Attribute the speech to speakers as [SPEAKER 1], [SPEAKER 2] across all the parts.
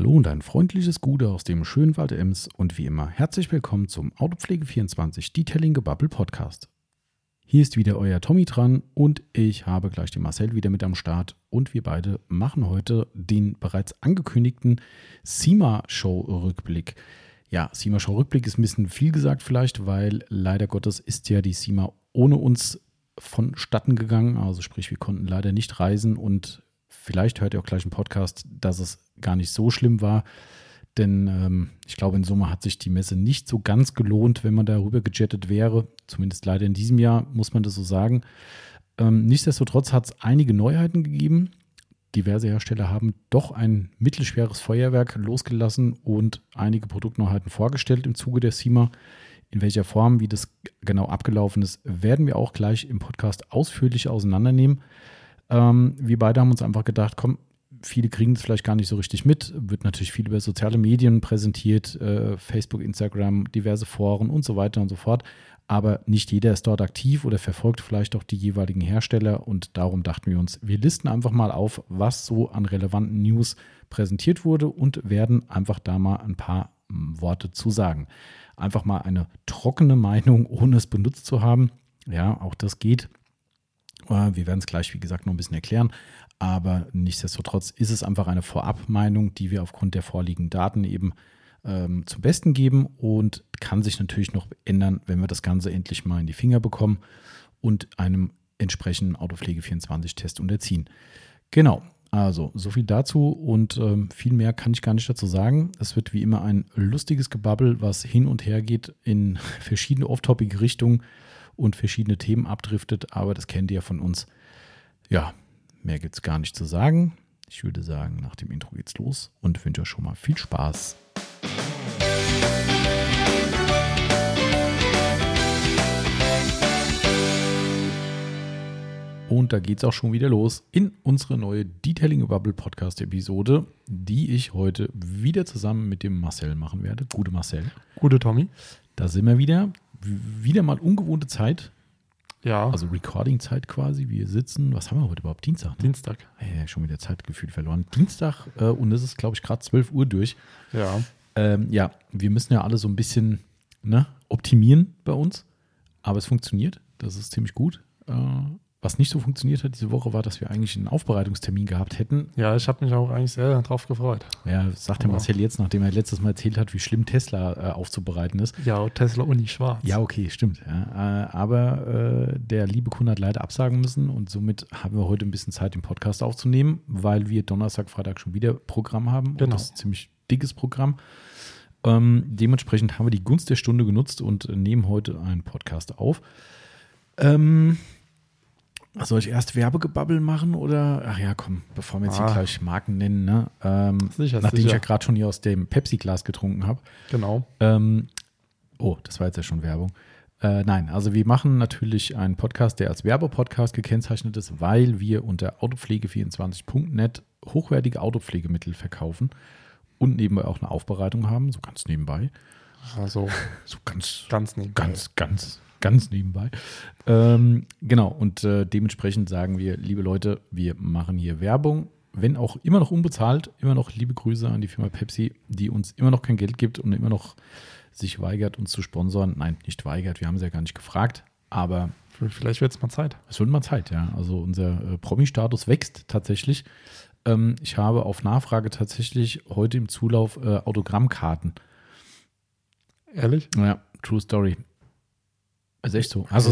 [SPEAKER 1] Hallo und ein freundliches Gute aus dem schönen Wald Ems und wie immer herzlich willkommen zum Autopflege24 Detailing Gebubble Podcast. Hier ist wieder euer Tommy dran und ich habe gleich den Marcel wieder mit am Start und wir beide machen heute den bereits angekündigten SEMA-Show-Rückblick. Ja, SEMA-Show-Rückblick ist ein bisschen viel gesagt vielleicht, weil leider Gottes ist ja die SEMA ohne uns vonstatten gegangen. Also sprich, wir konnten leider nicht reisen und vielleicht hört ihr auch gleich im Podcast, dass es gar nicht so schlimm war. Denn ähm, ich glaube, in Summe hat sich die Messe nicht so ganz gelohnt, wenn man darüber gejettet wäre. Zumindest leider in diesem Jahr, muss man das so sagen. Ähm, nichtsdestotrotz hat es einige Neuheiten gegeben. Diverse Hersteller haben doch ein mittelschweres Feuerwerk losgelassen und einige Produktneuheiten vorgestellt im Zuge der SEMA. In welcher Form, wie das genau abgelaufen ist, werden wir auch gleich im Podcast ausführlich auseinandernehmen. Ähm, wir beide haben uns einfach gedacht, komm, viele kriegen es vielleicht gar nicht so richtig mit. Wird natürlich viel über soziale Medien präsentiert, äh, Facebook, Instagram, diverse Foren und so weiter und so fort. Aber nicht jeder ist dort aktiv oder verfolgt vielleicht auch die jeweiligen Hersteller. Und darum dachten wir uns, wir listen einfach mal auf, was so an relevanten News präsentiert wurde und werden einfach da mal ein paar hm, Worte zu sagen. Einfach mal eine trockene Meinung, ohne es benutzt zu haben. Ja, auch das geht. Äh, wir werden es gleich, wie gesagt, noch ein bisschen erklären. Aber nichtsdestotrotz ist es einfach eine Vorabmeinung, die wir aufgrund der vorliegenden Daten eben ähm, zum Besten geben und kann sich natürlich noch ändern, wenn wir das Ganze endlich mal in die Finger bekommen und einem entsprechenden Autopflege 24-Test unterziehen. Genau, also so viel dazu und ähm, viel mehr kann ich gar nicht dazu sagen. Es wird wie immer ein lustiges Gebabbel, was hin und her geht in verschiedene off-topic Richtungen und verschiedene Themen abdriftet, aber das kennt ihr von uns. Ja, mehr gibt es gar nicht zu sagen. Ich würde sagen, nach dem Intro geht's los und wünsche euch schon mal viel Spaß. Und da geht es auch schon wieder los in unsere neue Detailing Bubble Podcast Episode, die ich heute wieder zusammen mit dem Marcel machen werde. Gute Marcel.
[SPEAKER 2] Gute Tommy.
[SPEAKER 1] Da sind wir wieder. Wieder mal ungewohnte Zeit.
[SPEAKER 2] Ja.
[SPEAKER 1] Also Recording-Zeit quasi. Wir sitzen, was haben wir heute überhaupt? Dienstag? Ne?
[SPEAKER 2] Dienstag.
[SPEAKER 1] Hey, schon wieder Zeitgefühl verloren. Dienstag äh, und es ist, glaube ich, gerade 12 Uhr durch.
[SPEAKER 2] Ja.
[SPEAKER 1] Ähm, ja, wir müssen ja alle so ein bisschen ne, optimieren bei uns. Aber es funktioniert. Das ist ziemlich gut. Äh, was nicht so funktioniert hat diese Woche, war, dass wir eigentlich einen Aufbereitungstermin gehabt hätten.
[SPEAKER 2] Ja, ich habe mich auch eigentlich sehr darauf gefreut.
[SPEAKER 1] Ja, sagt der Marcel jetzt, nachdem er letztes Mal erzählt hat, wie schlimm Tesla äh, aufzubereiten ist.
[SPEAKER 2] Ja, Tesla Uni schwarz.
[SPEAKER 1] Ja, okay, stimmt. Ja. Äh, aber äh, der liebe Kunde hat leider absagen müssen und somit haben wir heute ein bisschen Zeit, den Podcast aufzunehmen, weil wir Donnerstag, Freitag schon wieder Programm haben.
[SPEAKER 2] Genau.
[SPEAKER 1] Und das ist ein ziemlich dickes Programm. Ähm, dementsprechend haben wir die Gunst der Stunde genutzt und nehmen heute einen Podcast auf. Ähm, soll ich erst Werbegebabbel machen oder? Ach ja, komm, bevor wir jetzt
[SPEAKER 2] Ah.
[SPEAKER 1] hier gleich Marken nennen, ne? Ähm,
[SPEAKER 2] Sicher,
[SPEAKER 1] nachdem ich
[SPEAKER 2] sicher.
[SPEAKER 1] ja gerade schon hier aus dem Pepsi-Glas getrunken habe.
[SPEAKER 2] Genau.
[SPEAKER 1] Ähm, oh, das war jetzt ja schon Werbung. Äh, nein, also wir machen natürlich einen Podcast, der als Werbepodcast gekennzeichnet ist, weil wir unter autopflege24.net hochwertige Autopflegemittel verkaufen und nebenbei auch eine Aufbereitung haben, so ganz nebenbei.
[SPEAKER 2] Also
[SPEAKER 1] So ganz
[SPEAKER 2] ganz nebenbei.
[SPEAKER 1] Ganz, ganz, ganz nebenbei. Ähm, genau, und äh, dementsprechend sagen wir, liebe Leute, wir machen hier Werbung, wenn auch immer noch unbezahlt, immer noch liebe Grüße an die Firma Pepsi, die uns immer noch kein Geld gibt und immer noch sich weigert, uns zu sponsoren. Nein, nicht weigert, wir haben sie ja gar nicht gefragt, aber
[SPEAKER 2] Vielleicht wird es mal Zeit.
[SPEAKER 1] es wird mal Zeit, ja. Also unser äh, Promi-Status wächst tatsächlich. Ähm, ich habe auf Nachfrage tatsächlich heute im Zulauf äh, Autogrammkarten.
[SPEAKER 2] Ehrlich?
[SPEAKER 1] Ja, True Story. Ist echt so. Also,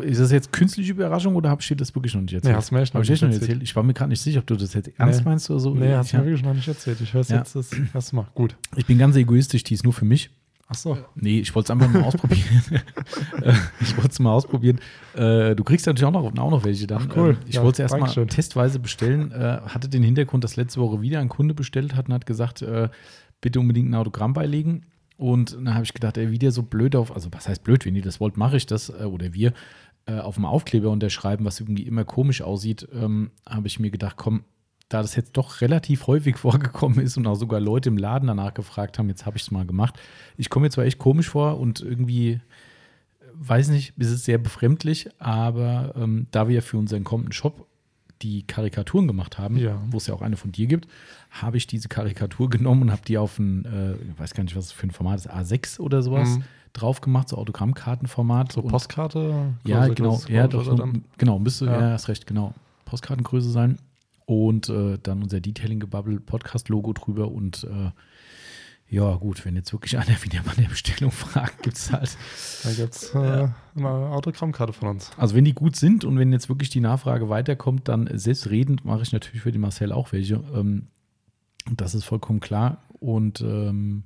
[SPEAKER 1] ist das jetzt künstliche Überraschung oder dir das wirklich noch nicht erzählt?
[SPEAKER 2] Nee, hast du mir echt noch
[SPEAKER 1] echt noch
[SPEAKER 2] nicht
[SPEAKER 1] nicht
[SPEAKER 2] erzählt.
[SPEAKER 1] erzählt? Ich war mir gerade nicht sicher, ob du das jetzt ernst
[SPEAKER 2] Nee.
[SPEAKER 1] meinst oder so.
[SPEAKER 2] Nee, hast du mir wirklich noch nicht erzählt. Ich höre es
[SPEAKER 1] Ja.
[SPEAKER 2] jetzt das erste Mal. Gut.
[SPEAKER 1] ich bin ganz egoistisch, die ist nur für mich.
[SPEAKER 2] Ach so.
[SPEAKER 1] Nee, ich wollte es einfach mal ausprobieren. Äh, ich wollte es mal ausprobieren. Äh, du kriegst natürlich auch noch, auch noch welche dann.
[SPEAKER 2] Ach, cool.
[SPEAKER 1] Ähm, Ich
[SPEAKER 2] Ja,
[SPEAKER 1] wollte es erstmal testweise bestellen. Hatte den Hintergrund, dass letzte Woche wieder ein Kunde bestellt hat und hat gesagt, bitte unbedingt ein Autogramm beilegen. Und dann habe ich gedacht, ey, wieder so blöd auf, also was heißt blöd, wenn ihr das wollt, mache ich das, äh, oder wir, äh, auf dem Aufkleber unterschreiben, was irgendwie immer komisch aussieht, ähm, habe ich mir gedacht, komm, da das jetzt doch relativ häufig vorgekommen ist und auch sogar Leute im Laden danach gefragt haben, jetzt habe ich es mal gemacht. Ich komme mir zwar echt komisch vor und irgendwie, äh, weiß nicht, ist es sehr befremdlich, aber ähm, da wir für unseren kommenden Shop die Karikaturen gemacht haben,
[SPEAKER 2] Ja.
[SPEAKER 1] wo es ja auch eine von dir gibt, habe ich diese Karikatur genommen und habe die auf ein, äh, ich weiß gar nicht, was für ein Format ist, A6 oder sowas
[SPEAKER 2] Mhm.
[SPEAKER 1] drauf gemacht, so Autogrammkartenformat.
[SPEAKER 2] So
[SPEAKER 1] und-
[SPEAKER 2] Postkarte?
[SPEAKER 1] ja, genau. Ja, doch, so, genau, müsste, ja.
[SPEAKER 2] Ja.
[SPEAKER 1] hast recht, genau. Postkartengröße sein. Und äh, dann unser Detailing-Gebubble Podcast-Logo drüber. Und äh, ja, gut, wenn jetzt wirklich einer wieder mal eine Bestellung fragt, gibt es halt.
[SPEAKER 2] Da gibt es äh, eine Autogrammkarte von uns.
[SPEAKER 1] Also, wenn die gut sind und wenn jetzt wirklich die Nachfrage weiterkommt, dann selbstredend mache ich natürlich für den Marcel auch welche. Ähm, das ist vollkommen klar. Und ähm,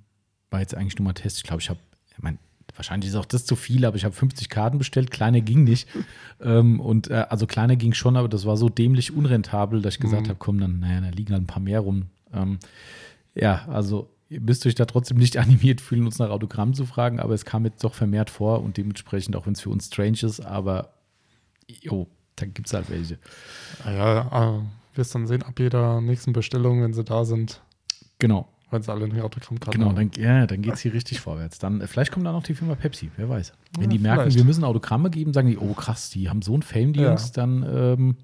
[SPEAKER 1] war jetzt eigentlich nur mal Test. Ich glaube, ich habe, ich mein, wahrscheinlich ist auch das zu viel, aber ich habe 50 Karten bestellt. Kleiner ging nicht. ähm, und äh, also kleiner ging schon, aber das war so dämlich unrentabel, dass ich gesagt
[SPEAKER 2] Mhm.
[SPEAKER 1] habe, komm, dann, naja, da liegen halt ein paar mehr rum. Ähm, ja, also ihr müsst euch da trotzdem nicht animiert fühlen, uns nach Autogramm zu fragen, aber es kam jetzt doch vermehrt vor und dementsprechend, auch wenn es für uns strange ist, aber jo, dann gibt es halt welche.
[SPEAKER 2] Ah Ja, äh, wirst dann sehen, ab jeder nächsten Bestellung, wenn sie da sind,
[SPEAKER 1] Genau,
[SPEAKER 2] wenn sie alle eine Autogrammkarte
[SPEAKER 1] genau,
[SPEAKER 2] haben.
[SPEAKER 1] dann, ja, dann geht es hier richtig vorwärts. Dann, äh, vielleicht kommt dann noch die Firma Pepsi, wer weiß. Wenn
[SPEAKER 2] Ja,
[SPEAKER 1] die merken,
[SPEAKER 2] vielleicht.
[SPEAKER 1] wir müssen Autogramme geben, sagen die, oh krass, die haben so ein Fame, die
[SPEAKER 2] Ja.
[SPEAKER 1] Jungs, dann, ähm,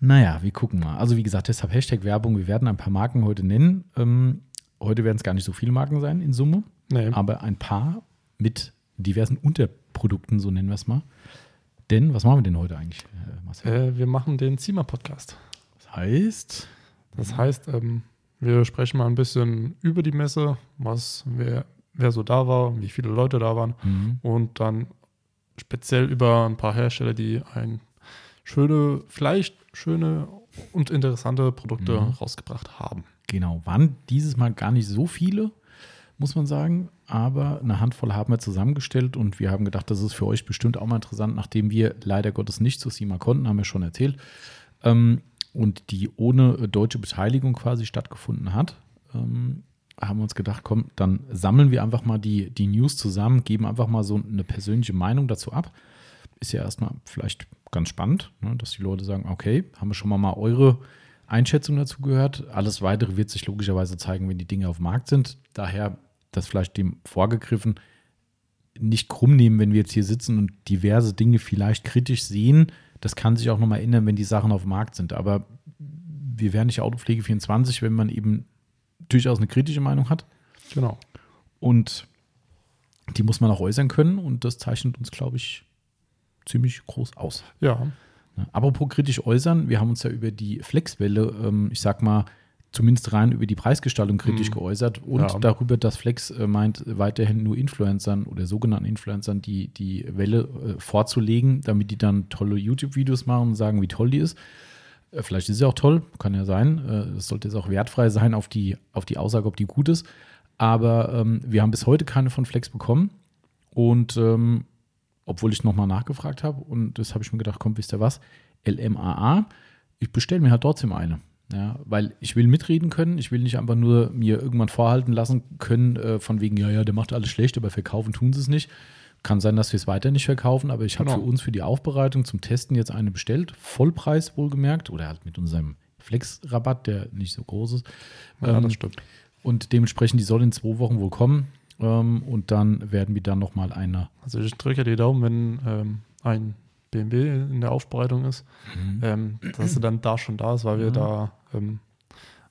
[SPEAKER 1] naja, wir gucken mal. Also wie gesagt, deshalb Hashtag Werbung, wir werden ein paar Marken heute nennen. Ähm, heute werden es gar nicht so viele Marken sein in Summe.
[SPEAKER 2] Nee,
[SPEAKER 1] aber ein paar mit diversen Unterprodukten, so nennen wir es mal. Denn, was machen wir denn heute eigentlich, äh, Marcel?
[SPEAKER 2] äh, wir machen den Zima-Podcast.
[SPEAKER 1] Das heißt,
[SPEAKER 2] Das heißt, ähm, wir sprechen mal ein bisschen über die Messe, was, wer, wer so da war, wie viele Leute da waren
[SPEAKER 1] mhm.
[SPEAKER 2] und dann speziell über ein paar Hersteller, die ein schöne, vielleicht schöne und interessante Produkte
[SPEAKER 1] Mhm.
[SPEAKER 2] rausgebracht haben.
[SPEAKER 1] Genau, waren dieses Mal gar nicht so viele, muss man sagen, aber eine Handvoll haben wir zusammengestellt und wir haben gedacht, das ist für euch bestimmt auch mal interessant, nachdem wir leider Gottes nicht zu SIMA konnten, haben wir schon erzählt, ähm, und die ohne äh, deutsche Beteiligung quasi stattgefunden hat. Ähm, haben wir uns gedacht, komm, dann sammeln wir einfach mal die, die News zusammen, geben einfach mal so eine persönliche Meinung dazu ab. Ist ja erstmal vielleicht ganz spannend, ne, dass die Leute sagen, okay, haben wir schon mal, mal eure Einschätzung dazu gehört. Alles weitere wird sich logischerweise zeigen, wenn die Dinge auf dem Markt sind. Daher das vielleicht dem vorgegriffen, nicht krumm nehmen, wenn wir jetzt hier sitzen und diverse Dinge vielleicht kritisch sehen. Das kann sich auch nochmal ändern, wenn die Sachen auf dem Markt sind. Aber wir wären nicht Autopflege 24, wenn man eben durchaus eine kritische Meinung hat.
[SPEAKER 2] Genau.
[SPEAKER 1] Und die muss man auch äußern können. Und das zeichnet uns, glaube ich, ziemlich groß aus.
[SPEAKER 2] Ja?
[SPEAKER 1] Apropos kritisch äußern, wir haben uns ja über die Flexwelle, ähm, ich sag mal, zumindest rein über die Preisgestaltung kritisch
[SPEAKER 2] Mhm.
[SPEAKER 1] geäußert und
[SPEAKER 2] Ja.
[SPEAKER 1] darüber, dass Flex äh, meint, weiterhin nur Influencern oder sogenannten Influencern die, die Welle äh, vorzulegen, damit die dann tolle YouTube-Videos machen und sagen, wie toll die ist. Äh, vielleicht ist sie auch toll, kann ja sein. Äh, Es sollte jetzt auch wertfrei sein auf die, auf die Aussage, ob die gut ist. Aber ähm, wir haben bis heute keine von Flex bekommen. Und ähm, obwohl ich nochmal nachgefragt habe und das habe ich mir gedacht, komm, wisst ihr was? LMAA, ich bestelle mir halt trotzdem eine. Ja, weil ich will mitreden können, ich will nicht einfach nur mir irgendwann vorhalten lassen können, äh, von wegen, ja, ja, der macht alles schlecht, aber verkaufen tun sie es nicht. Kann sein, dass wir es weiter nicht verkaufen, aber ich habe
[SPEAKER 2] Genau.
[SPEAKER 1] für uns für die Aufbereitung zum Testen jetzt eine bestellt, Vollpreis wohlgemerkt, oder halt mit unserem Flex-Rabatt, der nicht so groß ist.
[SPEAKER 2] ja
[SPEAKER 1] Ähm,
[SPEAKER 2] das stimmt.
[SPEAKER 1] Und dementsprechend, die soll in zwei Wochen wohl kommen. Ähm, und dann werden wir dann nochmal eine
[SPEAKER 2] Also ich drücke die Daumen, wenn ähm, ein BMW in der Aufbereitung ist, ähm, dass sie dann da schon da ist, weil wir
[SPEAKER 1] Ja.
[SPEAKER 2] da ähm,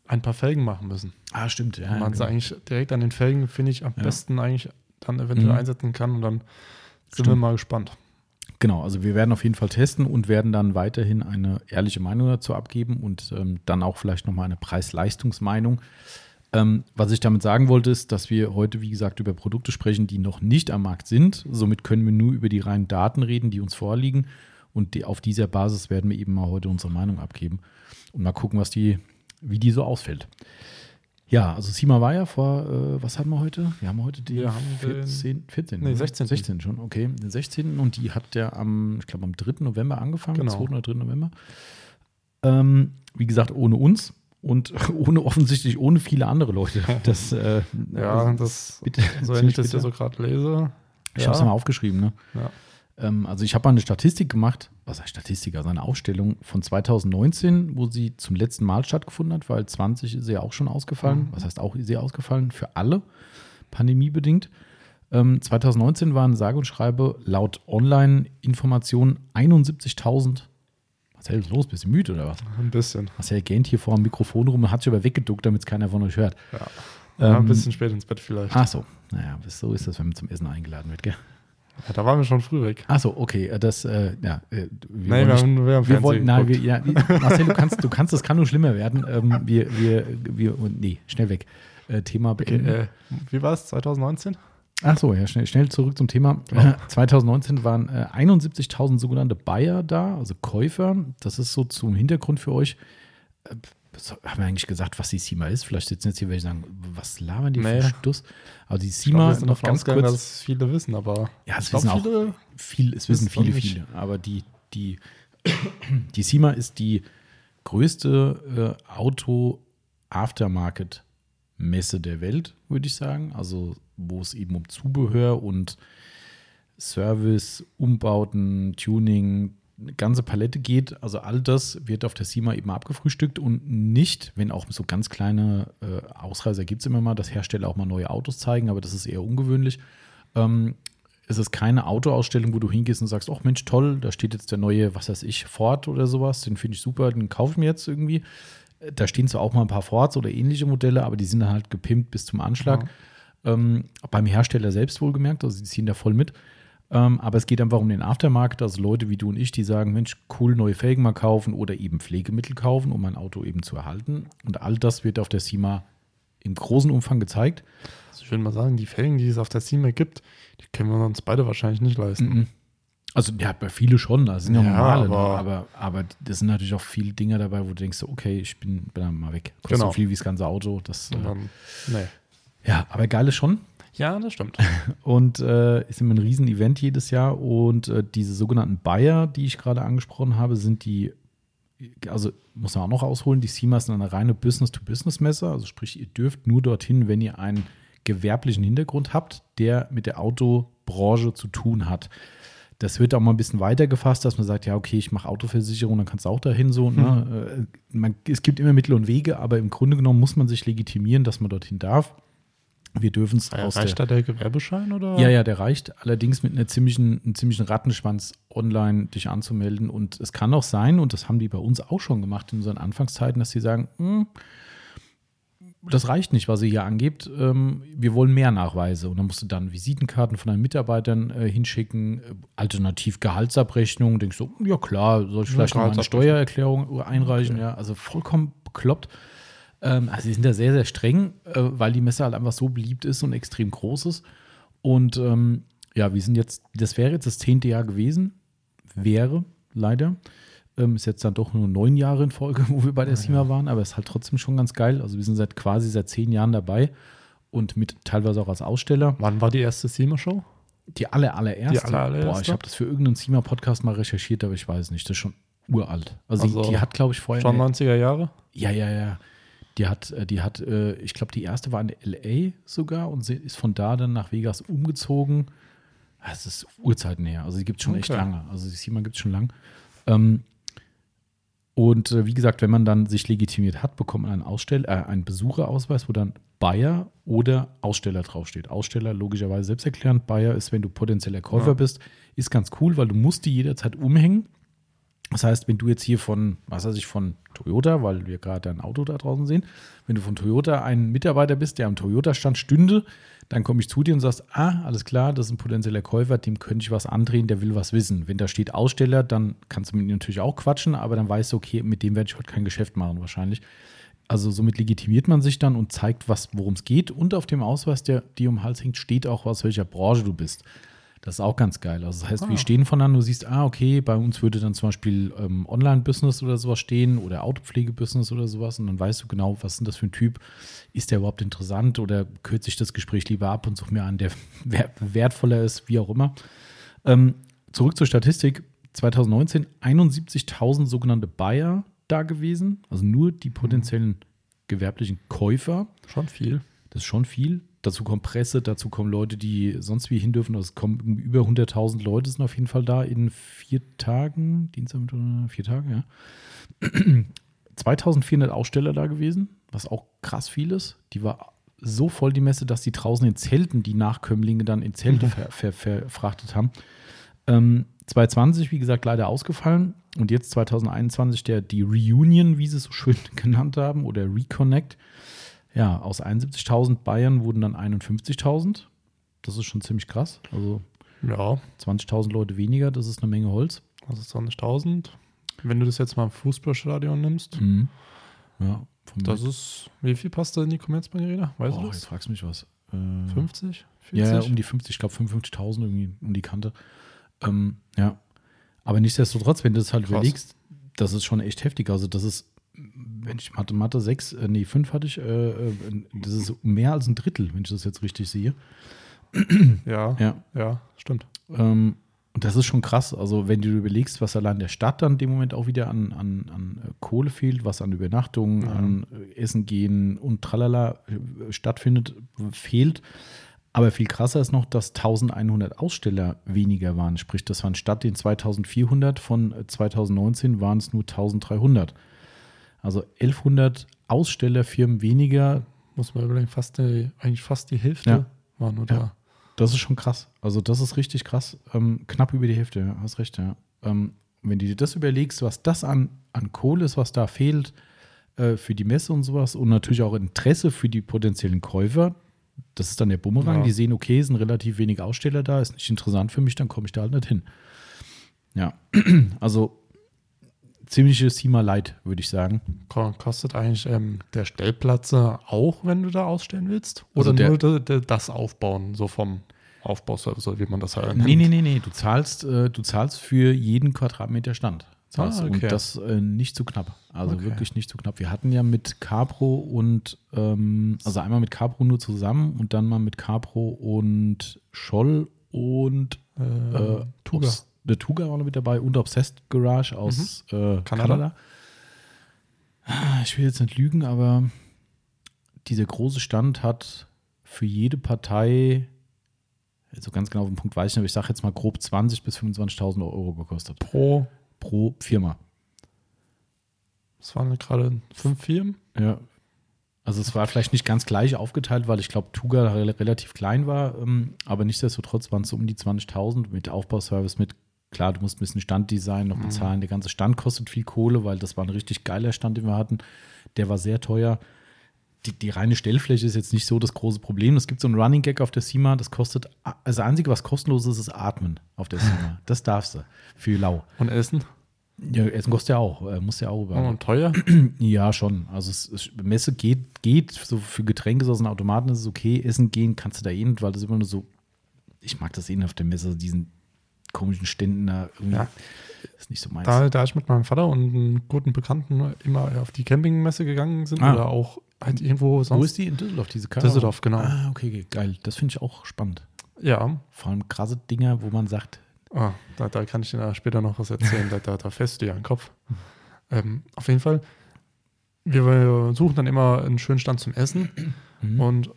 [SPEAKER 2] ein paar Felgen machen müssen.
[SPEAKER 1] Ah, stimmt, ja.
[SPEAKER 2] Und man sie eigentlich direkt an den Felgen, finde ich, am
[SPEAKER 1] Ja.
[SPEAKER 2] besten eigentlich dann eventuell
[SPEAKER 1] Mhm.
[SPEAKER 2] einsetzen kann und dann sind
[SPEAKER 1] Stimmt.
[SPEAKER 2] wir mal gespannt.
[SPEAKER 1] Genau, also wir werden auf jeden Fall testen und werden dann weiterhin eine ehrliche Meinung dazu abgeben und ähm, dann auch vielleicht nochmal eine Preis-Leistungs-Meinung. Ähm, was ich damit sagen wollte, ist, dass wir heute, wie gesagt, über Produkte sprechen, die noch nicht am Markt sind. Somit können wir nur über die reinen Daten reden, die uns vorliegen. Und die, auf dieser Basis werden wir eben mal heute unsere Meinung abgeben und mal gucken, was die, wie die so ausfällt. Ja, also Sima war ja vor, äh, was haben wir heute? Wir haben heute
[SPEAKER 2] Wir haben den-
[SPEAKER 1] 14, 14
[SPEAKER 2] Nee,
[SPEAKER 1] oder?
[SPEAKER 2] 16..
[SPEAKER 1] 16 schon, okay. Den 16. und die hat ja am, ich glaube, am 3. November angefangen,
[SPEAKER 2] Genau.
[SPEAKER 1] 2. oder 3. November. Ähm, wie gesagt, ohne uns und ohne offensichtlich ohne viele andere Leute. Das, äh,
[SPEAKER 2] Ja,
[SPEAKER 1] also,
[SPEAKER 2] das,
[SPEAKER 1] bitte,
[SPEAKER 2] so ich das hier so gerade lese.
[SPEAKER 1] Ich
[SPEAKER 2] ja,
[SPEAKER 1] habe es mal aufgeschrieben, ne?
[SPEAKER 2] Ja.
[SPEAKER 1] Ähm, also ich habe mal eine Statistik gemacht, was heißt Statistik, also eine Aufstellung von 2019, wo sie zum letzten Mal stattgefunden hat, weil 20 ist ja auch schon ausgefallen.
[SPEAKER 2] Mhm.
[SPEAKER 1] Was heißt auch ist sie ausgefallen? Für alle, pandemiebedingt. Ähm, 2019 waren sage und schreibe laut Online-Informationen 71.000 Marcel, was ist los? Bist du müde oder was?
[SPEAKER 2] Ein bisschen.
[SPEAKER 1] Marcel gähnt hier vor dem Mikrofon rum und hat sich aber weggeduckt, damit es keiner von euch hört.
[SPEAKER 2] Ja. ja ein
[SPEAKER 1] Ähm,
[SPEAKER 2] bisschen spät ins Bett vielleicht.
[SPEAKER 1] Ach so, naja, so ist das, wenn man zum Essen eingeladen wird, gell?
[SPEAKER 2] Ja, da waren wir schon früh weg.
[SPEAKER 1] Ach so, okay, äh, das, äh, ja, äh, wir wollen
[SPEAKER 2] wir haben, wir haben
[SPEAKER 1] wir wollen, nein, wir, ja, Marcel, du kannst, du kannst, das kann nur schlimmer werden. Ähm, wir, wir, wir, nee, schnell weg. Äh, Thema
[SPEAKER 2] Okay,
[SPEAKER 1] beenden.
[SPEAKER 2] äh, wie war es? 2019?
[SPEAKER 1] Ach so, ja, schnell, schnell zurück zum Thema.
[SPEAKER 2] Ja.
[SPEAKER 1] 2019 waren äh, 71.000 sogenannte Buyer da, also Käufer. Das ist so zum Hintergrund für euch. Äh, haben wir eigentlich gesagt, was die SEMA ist? Vielleicht sitzen jetzt hier welche sagen, was labern die
[SPEAKER 2] Nee.
[SPEAKER 1] für Stuss? Aber die
[SPEAKER 2] wir sind
[SPEAKER 1] noch ganz kurz.
[SPEAKER 2] dass viele wissen, aber
[SPEAKER 1] Ja, es wissen auch
[SPEAKER 2] viele-
[SPEAKER 1] viel, es wissen viele, viele. Aber die, die, die SEMA ist die größte äh, Auto-Aftermarket-Messe der Welt, würde ich sagen. Also, wo es eben um Zubehör und Service, Umbauten, Tuning, eine ganze Palette geht. Also all das wird auf der SEMA eben abgefrühstückt und nicht, wenn auch so ganz kleine äh, Ausreißer gibt es immer mal, dass Hersteller auch mal neue Autos zeigen, aber das ist eher ungewöhnlich. Ähm, es ist keine Autoausstellung, wo du hingehst und sagst, ach Mensch, toll, da steht jetzt der neue, was weiß ich, Ford oder sowas, den finde ich super, den kaufe ich mir jetzt irgendwie. Äh, Da stehen zwar auch mal ein paar Fords oder ähnliche Modelle, aber die sind dann halt gepimpt bis zum Anschlag. Ähm, beim Hersteller selbst wohlgemerkt, also die ziehen da voll mit. Ähm, aber es geht einfach um den Aftermarket, also Leute wie du und ich, die sagen, Mensch, cool, neue Felgen mal kaufen oder eben Pflegemittel kaufen, um ein Auto eben zu erhalten. Und all das wird auf der SEMA im großen Umfang gezeigt.
[SPEAKER 2] Also ich würde mal sagen, die Felgen, die es auf der SEMA gibt, die können wir uns beide wahrscheinlich nicht leisten.
[SPEAKER 1] Mhm. Also ja, bei viele schon, das sind ja,
[SPEAKER 2] Ja,
[SPEAKER 1] normale, aber,
[SPEAKER 2] aber-
[SPEAKER 1] ne? aber, aber das sind natürlich auch viele Dinge dabei, wo du denkst, okay, ich bin, bin dann mal weg. Kostet
[SPEAKER 2] Genau.
[SPEAKER 1] so viel wie das ganze Auto. Das, äh,
[SPEAKER 2] dann, nee.
[SPEAKER 1] Ja, aber geil ist schon.
[SPEAKER 2] Ja, das stimmt.
[SPEAKER 1] Und äh, ist immer ein Riesen-Event jedes Jahr. Und äh, diese sogenannten Buyer, die ich gerade angesprochen habe, sind die, also muss man auch noch ausholen, die SEMA ist eine reine Business-to-Business-Messe. Also sprich, ihr dürft nur dorthin, wenn ihr einen gewerblichen Hintergrund habt, der mit der Autobranche zu tun hat. Das wird auch mal ein bisschen weiter gefasst, dass man sagt, ja, okay, ich mache Autoversicherung, dann kannst du auch dahin so. Ne? Äh, Man, es gibt immer Mittel und Wege, aber im Grunde genommen muss man sich legitimieren, dass man dorthin darf. Wir dürfen es aus der
[SPEAKER 2] Reicht da der Gewerbeschein oder?
[SPEAKER 1] ja, ja, der reicht. Allerdings mit einer ziemlichen, einem ziemlichen Rattenschwanz online dich anzumelden. Und es kann auch sein, und das haben die bei uns auch schon gemacht in unseren Anfangszeiten, dass sie sagen, "Hm, das reicht nicht, was ihr hier angebt. Ähm, wir wollen mehr Nachweise. Und dann musst du dann Visitenkarten von deinen Mitarbeitern äh, hinschicken, äh, alternativ Gehaltsabrechnung. Denkst du, ja klar, soll ich
[SPEAKER 2] Ja,
[SPEAKER 1] vielleicht noch mal eine. Steuererklärung einreichen? Ja, also vollkommen bekloppt. Ähm, also sie sind da sehr, sehr streng, äh, weil die Messe halt einfach so beliebt ist und extrem groß ist. Und ähm, ja, wir sind jetzt, das wäre jetzt das zehnte Jahr gewesen. Wäre, leider. Ähm, ist jetzt dann doch nur neun Jahre in Folge, wo wir bei der SEMA waren, aber ist halt trotzdem schon ganz geil. Also wir sind seit quasi seit zehn Jahren dabei und mit teilweise auch als Aussteller.
[SPEAKER 2] Wann war die erste SEMA-Show?
[SPEAKER 1] Die aller, allererste.
[SPEAKER 2] Die aller- allererste?
[SPEAKER 1] Boah, ich habe das für irgendeinen SEMA-Podcast mal recherchiert, aber ich weiß es nicht. Das ist schon uralt. Also,
[SPEAKER 2] Also
[SPEAKER 1] die, die hat, glaube ich, vorher.
[SPEAKER 2] Schon
[SPEAKER 1] eine-
[SPEAKER 2] 90er Jahre?
[SPEAKER 1] ja, ja, ja. Die hat, äh, die hat, äh, ich glaube, die erste war in LA sogar und sie ist von da dann nach Vegas umgezogen. Das ist Urzeiten her. Also die gibt es schon echt
[SPEAKER 2] Okay.
[SPEAKER 1] lange. Also die SEMA gibt es schon lang. Ähm, und äh, wie gesagt, wenn man dann sich legitimiert hat, bekommt man einen, Ausstell äh, einen Besucherausweis, wo dann Buyer oder Aussteller draufsteht. Aussteller logischerweise selbsterklärend. Buyer ist, wenn du potenzieller Käufer
[SPEAKER 2] Ja.
[SPEAKER 1] bist, ist ganz cool, weil du musst die jederzeit umhängen. Das heißt, wenn du jetzt hier von, was weiß ich, von Toyota, weil wir gerade ein Auto da draußen sehen, wenn du von Toyota ein Mitarbeiter bist, der am Toyota-Stand stünde, dann komme ich zu dir und sagst, ah, alles klar, das ist ein potenzieller Käufer, dem könnte ich was andrehen, der will was wissen. Wenn da steht Aussteller, dann kannst du mit ihm natürlich auch quatschen, aber dann weißt du, okay, mit dem werde ich heute kein Geschäft machen wahrscheinlich. Also somit legitimiert man sich dann und zeigt, worum es geht. Und auf dem Ausweis, der dir um den Hals hängt, steht auch, aus welcher Branche du bist. Das ist auch ganz geil. Also das heißt, wir
[SPEAKER 2] Ah.
[SPEAKER 1] stehen voneinander, du siehst, ah, okay, bei uns würde dann zum Beispiel ähm, Online-Business oder sowas stehen oder Autopflege-Business oder sowas und dann weißt du genau, was ist denn das für ein Typ? Ist der überhaupt interessant oder kürze ich das Gespräch lieber ab und suche mir einen, der wer- wertvoller ist, wie auch immer. Ähm, zurück zur Statistik. 2019 71.000 sogenannte Buyer da gewesen, also nur die potenziellen gewerblichen Käufer.
[SPEAKER 2] Schon viel.
[SPEAKER 1] Das ist schon viel. Dazu kommt Presse, dazu kommen Leute, die sonst wie hin dürfen. Also es kommen über 100.000 Leute sind auf jeden Fall da in vier Tagen, Dienstag, Mittwoch, vier Tage, ja. 2400 Aussteller da gewesen, was auch krass viel ist. Die war so voll die Messe, dass die draußen in Zelten die Nachkömmlinge dann in Zelte ver, ver, verfrachtet haben. Ähm, 2020, wie gesagt, leider ausgefallen. Und jetzt 2021 der, die Reunion, wie sie es so schön genannt haben, oder Reconnect. Ja, aus 71.000 Bayern wurden dann 51.000. Das ist schon ziemlich krass. Also
[SPEAKER 2] Ja,
[SPEAKER 1] 20.000 Leute weniger, das ist eine Menge Holz.
[SPEAKER 2] also 20.000. Wenn du das jetzt mal im Fußballstadion nimmst,
[SPEAKER 1] Ja, vom
[SPEAKER 2] das ist, wie viel passt da in die Commerzbank Arena? Weißt
[SPEAKER 1] oh,
[SPEAKER 2] du
[SPEAKER 1] jetzt
[SPEAKER 2] das?
[SPEAKER 1] fragst du mich was. Äh,
[SPEAKER 2] 50?
[SPEAKER 1] Ja,
[SPEAKER 2] 40?
[SPEAKER 1] ja, um die 50, ich glaube 55.000 irgendwie um die Kante. Ähm, ja. Aber nichtsdestotrotz, wenn du das halt
[SPEAKER 2] Krass.
[SPEAKER 1] überlegst, das ist schon echt heftig. Also, das ist, wenn ich Mathe, Mathe 6, äh, nee, 5 hatte ich, äh, äh, das ist mehr als ein Drittel, wenn ich das jetzt richtig sehe.
[SPEAKER 2] ja, ja,
[SPEAKER 1] Ja.
[SPEAKER 2] stimmt.
[SPEAKER 1] Ähm, und das ist schon krass. Also, wenn du überlegst, was allein der Stadt dann in dem Moment auch wieder an, an, an äh, Kohle fehlt, was an Übernachtungen,
[SPEAKER 2] Ja.
[SPEAKER 1] an äh, Essen gehen und tralala stattfindet, fehlt. Aber viel krasser ist noch, dass 1100 Aussteller weniger waren. Sprich, das waren statt den 2400 von äh, 2019 waren es nur 1300. Also 1100 Ausstellerfirmen weniger.
[SPEAKER 2] Muss man überlegen, fast die, eigentlich fast die Hälfte
[SPEAKER 1] Ja.
[SPEAKER 2] war nur
[SPEAKER 1] Ja.
[SPEAKER 2] da.
[SPEAKER 1] Das ist schon krass. Also, das ist richtig krass. Ähm, knapp über die Hälfte, ja, hast recht, ja. Ähm, wenn du dir das überlegst, was das an, an Kohle ist, was da fehlt äh, für die Messe und sowas und natürlich auch Interesse für die potenziellen Käufer, das ist dann der Bumerang.
[SPEAKER 2] Ja.
[SPEAKER 1] Die sehen, okay, es sind relativ wenig Aussteller da, ist nicht interessant für mich, dann komme ich da halt nicht hin. Ja, also ziemliche Sima Light, würde ich sagen.
[SPEAKER 2] Ko- Kostet eigentlich ähm, der Stellplatz auch, wenn du da ausstellen willst?
[SPEAKER 1] Also
[SPEAKER 2] Oder
[SPEAKER 1] der-
[SPEAKER 2] nur das Aufbauen, so vom Aufbauservice, wie man das halt nennt?
[SPEAKER 1] Nee, nee, nee, nee. Du zahlst, äh, du zahlst für jeden Quadratmeter Stand. Zahlst.
[SPEAKER 2] Ah, okay.
[SPEAKER 1] Und das äh, nicht zu knapp. Also
[SPEAKER 2] Okay.
[SPEAKER 1] wirklich nicht zu knapp. Wir hatten ja mit Capro und, ähm, also einmal mit Capro nur zusammen und dann mal mit Capro und Scholl und
[SPEAKER 2] Äh,
[SPEAKER 1] äh,
[SPEAKER 2] Tuga.
[SPEAKER 1] Obs- Der Tuga war noch mit dabei und Obsessed Garage aus äh,
[SPEAKER 2] Mhm. Kanada.
[SPEAKER 1] Kanada. Ah, Ich will jetzt nicht lügen, aber dieser große Stand hat für jede Partei, so ganz genau auf den Punkt weiß ich nicht, aber ich sage jetzt mal grob 20.000 bis 25.000 Euro gekostet.
[SPEAKER 2] Pro,
[SPEAKER 1] Pro Firma.
[SPEAKER 2] das waren gerade fünf Firmen.
[SPEAKER 1] Ja. Also es war vielleicht nicht ganz gleich aufgeteilt, weil ich glaube, Tuga re relativ klein war, ähm, aber nichtsdestotrotz waren es um die 20.000 mit Aufbauservice, mit, klar, du musst ein bisschen Standdesign noch
[SPEAKER 2] Mhm.
[SPEAKER 1] bezahlen. Der ganze Stand kostet viel Kohle, weil das war ein richtig geiler Stand, den wir hatten. Der war sehr teuer. Die, die reine Stellfläche ist jetzt nicht so das große Problem. Es gibt so einen Running Gag auf der SEMA, das kostet, also das Einzige, was kostenlos ist, ist Atmen auf der SEMA. Das darfst du für lau.
[SPEAKER 2] Und Essen.
[SPEAKER 1] Ja, Essen kostet ja auch, äh, muss ja auch über.
[SPEAKER 2] Und teuer.
[SPEAKER 1] Ja, schon. Also es, es, Messe geht, geht, so für Getränke so aus den Automaten ist es okay. Essen gehen kannst du da eh nicht, weil das immer nur so, ich mag das eh nicht auf der Messe, diesen komischen Ständen da irgendwie.
[SPEAKER 2] Ja.
[SPEAKER 1] Ist nicht so meins.
[SPEAKER 2] Da, da ich mit meinem Vater und einem guten Bekannten immer auf die Campingmesse gegangen sind
[SPEAKER 1] Ah.
[SPEAKER 2] oder auch halt irgendwo sonst.
[SPEAKER 1] Wo ist die? In Düsseldorf, diese Karte?
[SPEAKER 2] Düsseldorf, genau.
[SPEAKER 1] Ah, okay, geil. Das finde ich auch spannend.
[SPEAKER 2] Ja,
[SPEAKER 1] Vor allem krasse Dinger, wo man sagt,
[SPEAKER 2] Ah, da, da kann ich dir später noch was erzählen. da, da, da fährst du ja den Kopf. Ähm, auf jeden Fall, wir, wir suchen dann immer einen schönen Stand zum Essen.
[SPEAKER 1] Mhm.
[SPEAKER 2] Und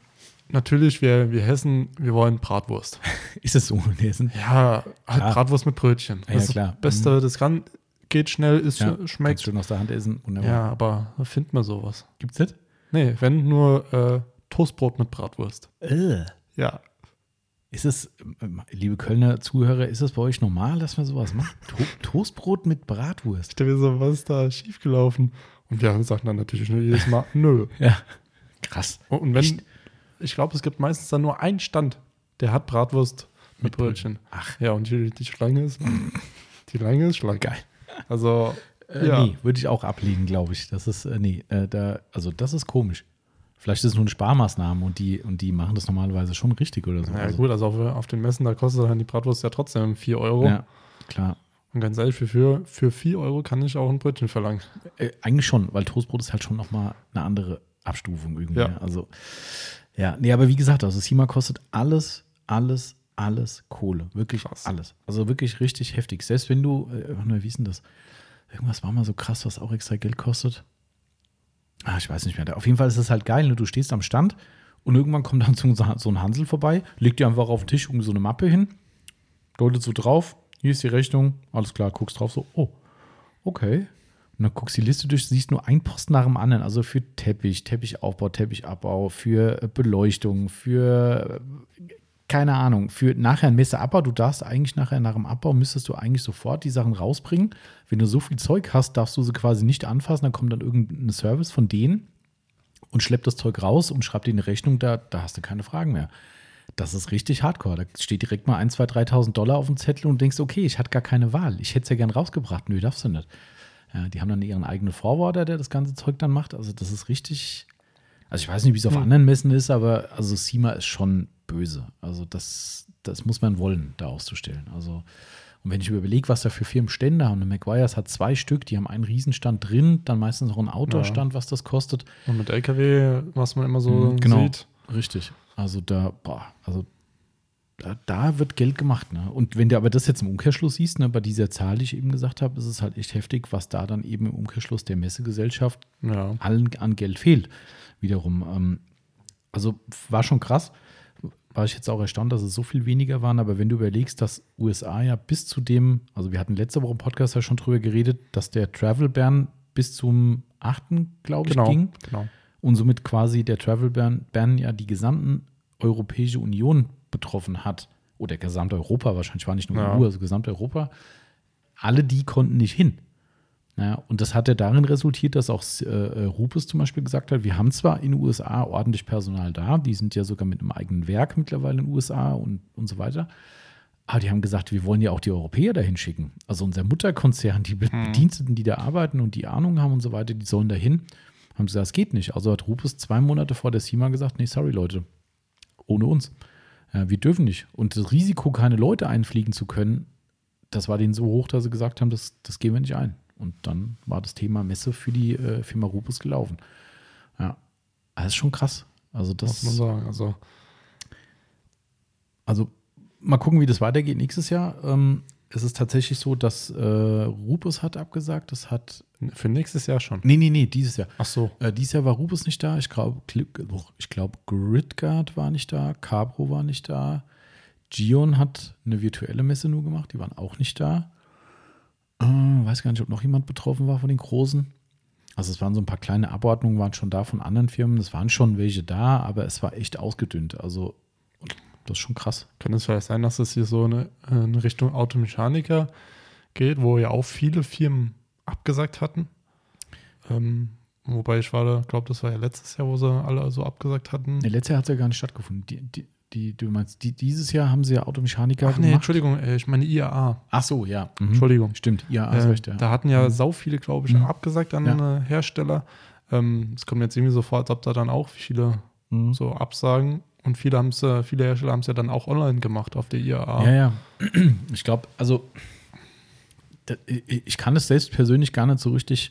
[SPEAKER 2] natürlich, wir, wir Hessen, wir wollen Bratwurst.
[SPEAKER 1] ist es so in Essen?
[SPEAKER 2] Ja, halt
[SPEAKER 1] Klar.
[SPEAKER 2] Bratwurst mit Brötchen.
[SPEAKER 1] Ja,
[SPEAKER 2] das ist
[SPEAKER 1] klar.
[SPEAKER 2] Beste, das kann, geht schnell, ist,
[SPEAKER 1] Ja, kannst
[SPEAKER 2] schmeckt.
[SPEAKER 1] schön aus der Hand essen. Wunderbar.
[SPEAKER 2] Ja, aber da findet man sowas.
[SPEAKER 1] Gibt's das?
[SPEAKER 2] Nee, wenn nur äh, Toastbrot mit Bratwurst.
[SPEAKER 1] Äh.
[SPEAKER 2] Ja,
[SPEAKER 1] Ist es, ähm, liebe Kölner Zuhörer, ist es bei euch normal, dass man sowas macht? To Toastbrot mit Bratwurst?
[SPEAKER 2] ich dachte mir so, was ist da schiefgelaufen? Und wir sagen dann natürlich nur jedes Mal, nö.
[SPEAKER 1] Ja. Krass.
[SPEAKER 2] Und wenn, ich glaube, es gibt meistens dann nur einen Stand, der hat Bratwurst mit,
[SPEAKER 1] Mit
[SPEAKER 2] Brötchen.
[SPEAKER 1] Ach.
[SPEAKER 2] Ja, und die, die Schlange ist, die Schlange ist Schlange.
[SPEAKER 1] Geil.
[SPEAKER 2] Also,
[SPEAKER 1] Äh,
[SPEAKER 2] ja.
[SPEAKER 1] Nee, würde ich auch ablehnen, glaube ich. Das ist, äh, nee, äh, da, also das ist komisch. Vielleicht ist es nur eine Sparmaßnahme und die, und die machen das normalerweise schon richtig oder so.
[SPEAKER 2] Ja,
[SPEAKER 1] also,
[SPEAKER 2] gut, also auf, auf den Messen, da kostet dann die Bratwurst ja trotzdem 4 Euro.
[SPEAKER 1] Ja, klar.
[SPEAKER 2] Und ganz ehrlich, für, für, für 4 Euro kann ich auch ein Brötchen verlangen.
[SPEAKER 1] Äh, eigentlich schon, weil Toastbrot ist halt schon nochmal eine andere Abstufung irgendwie.
[SPEAKER 2] Ja.
[SPEAKER 1] Ja. Also, ja, nee, aber wie gesagt, also Sima kostet alles, alles, alles Kohle. Wirklich
[SPEAKER 2] Krass.
[SPEAKER 1] alles. Also wirklich richtig heftig. Selbst wenn du, äh, wie ist denn das? Irgendwas war mal so krass, was auch extra Geld kostet. Ah, ich weiß nicht mehr. Auf jeden Fall ist es halt geil. Ne? Du stehst am Stand und irgendwann kommt dann so so ein Hansel vorbei, legt dir einfach auf den Tisch irgendwie so eine Mappe hin, deutet so drauf, hier ist die Rechnung, alles klar, guckst drauf, so, oh, okay. Und dann guckst die Liste durch, siehst nur einen Posten nach dem anderen. Also für Teppich, Teppichaufbau, Teppichabbau, für äh, Beleuchtung, für äh, keine Ahnung, für nachher ein Messeabbau, du darfst eigentlich nachher nach dem Abbau, müsstest du eigentlich sofort die Sachen rausbringen. Wenn du so viel Zeug hast, darfst du sie quasi nicht anfassen, dann kommt dann irgendein Service von denen und schleppt das Zeug raus und schreibt dir eine Rechnung, da, da hast du keine Fragen mehr. Das ist richtig hardcore. Da steht direkt mal 1, 2, 3.000 Dollar auf dem Zettel und denkst, okay, ich hatte gar keine Wahl. Ich hätte es ja gern rausgebracht. Nö, darfst du nicht. Ja, die haben dann ihren eigenen Forwarder, der das ganze Zeug dann macht. Also das ist richtig, also ich weiß nicht, wie es auf hm. anderen Messen ist, aber also SEMA ist schon böse. Also das, das muss man wollen, da auszustellen. Also und wenn ich überlege, was da für Firmen Stände haben, McGuire's hat zwei Stück, die haben einen Riesenstand drin, dann meistens auch einen Outdoor-Stand, ja. was das kostet.
[SPEAKER 2] Und mit LKW, was man immer so mhm,
[SPEAKER 1] genau,
[SPEAKER 2] sieht.
[SPEAKER 1] Richtig. Also da, boah, also da, da, wird Geld gemacht. Ne? Und wenn du aber das jetzt im Umkehrschluss siehst, ne, bei dieser Zahl, die ich eben gesagt habe, ist es halt echt heftig, was da dann eben im Umkehrschluss der Messegesellschaft ja. allen an Geld fehlt. Wiederum. Ähm, also war schon krass. War ich jetzt auch erstaunt, dass es so viel weniger waren. Aber wenn du überlegst, dass USA ja bis zu dem, also wir hatten letzte Woche im Podcast ja schon drüber geredet, dass der Travel Ban bis zum 8. glaube ich,
[SPEAKER 2] genau,
[SPEAKER 1] ging.
[SPEAKER 2] Genau.
[SPEAKER 1] Und somit quasi der Travel Ban, Ban ja die gesamten Europäische Union betroffen hat, oder gesamte Europa, wahrscheinlich war nicht nur ja. EU, also gesamte Europa, alle die konnten nicht hin. Ja, und das hat ja darin resultiert, dass auch äh, äh, Rupes zum Beispiel gesagt hat, wir haben zwar in den USA ordentlich Personal da, die sind ja sogar mit einem eigenen Werk mittlerweile in den USA und, und so weiter. Aber die haben gesagt, wir wollen ja auch die Europäer dahin schicken. Also unser Mutterkonzern, die hm. Bediensteten, die da arbeiten und die Ahnung haben und so weiter, die sollen dahin. Haben sie gesagt, das geht nicht. Also hat Rupes zwei Monate vor der CIMA gesagt, nee, sorry Leute, ohne uns. Ja, wir dürfen nicht. Und das Risiko, keine Leute einfliegen zu können, das war denen so hoch, dass sie gesagt haben, das, das gehen wir nicht ein. Und dann war das Thema Messe für die äh, Firma Rupus gelaufen. Ja, das ist schon krass. Also das
[SPEAKER 2] muss man sagen. Also,
[SPEAKER 1] also mal gucken, wie das weitergeht nächstes Jahr. Ähm, es ist tatsächlich so, dass äh, Rupus hat abgesagt. Das hat
[SPEAKER 2] für nächstes Jahr schon.
[SPEAKER 1] Nee, nee, nee, dieses Jahr.
[SPEAKER 2] Ach so.
[SPEAKER 1] Äh, dieses Jahr war Rupus nicht da. Ich glaube, ich glaub, Gridguard war nicht da. Cabro war nicht da. Gion hat eine virtuelle Messe nur gemacht. Die waren auch nicht da. Äh, weiß gar nicht, ob noch jemand betroffen war von den Großen. Also es waren so ein paar kleine Abordnungen, waren schon da von anderen Firmen. Es waren schon welche da, aber es war echt ausgedünnt. Also das ist schon krass.
[SPEAKER 2] Kann es vielleicht sein, dass es hier so eine, eine Richtung Automechaniker geht, wo ja auch viele Firmen abgesagt hatten. Ähm, wobei ich war, glaube das war ja letztes Jahr, wo sie alle so abgesagt hatten.
[SPEAKER 1] Nee, letztes Jahr hat es ja gar nicht stattgefunden. Die, die, die, du meinst, die, dieses Jahr haben sie ja Automechaniker
[SPEAKER 2] Ach, nee, gemacht. Entschuldigung, äh, ich meine IAA.
[SPEAKER 1] Ach so, ja.
[SPEAKER 2] Mhm. Entschuldigung.
[SPEAKER 1] Stimmt,
[SPEAKER 2] IAA ist äh, recht, ja. Da hatten ja mhm. sau viele, glaube ich, mhm. abgesagt an ja. Hersteller. Ähm, es kommt jetzt irgendwie so vor, als ob da dann auch viele mhm. so absagen. Und viele haben es, viele Hersteller haben es ja dann auch online gemacht auf der IAA.
[SPEAKER 1] Ja, ja. Ich glaube, also ich kann es selbst persönlich gar nicht so richtig.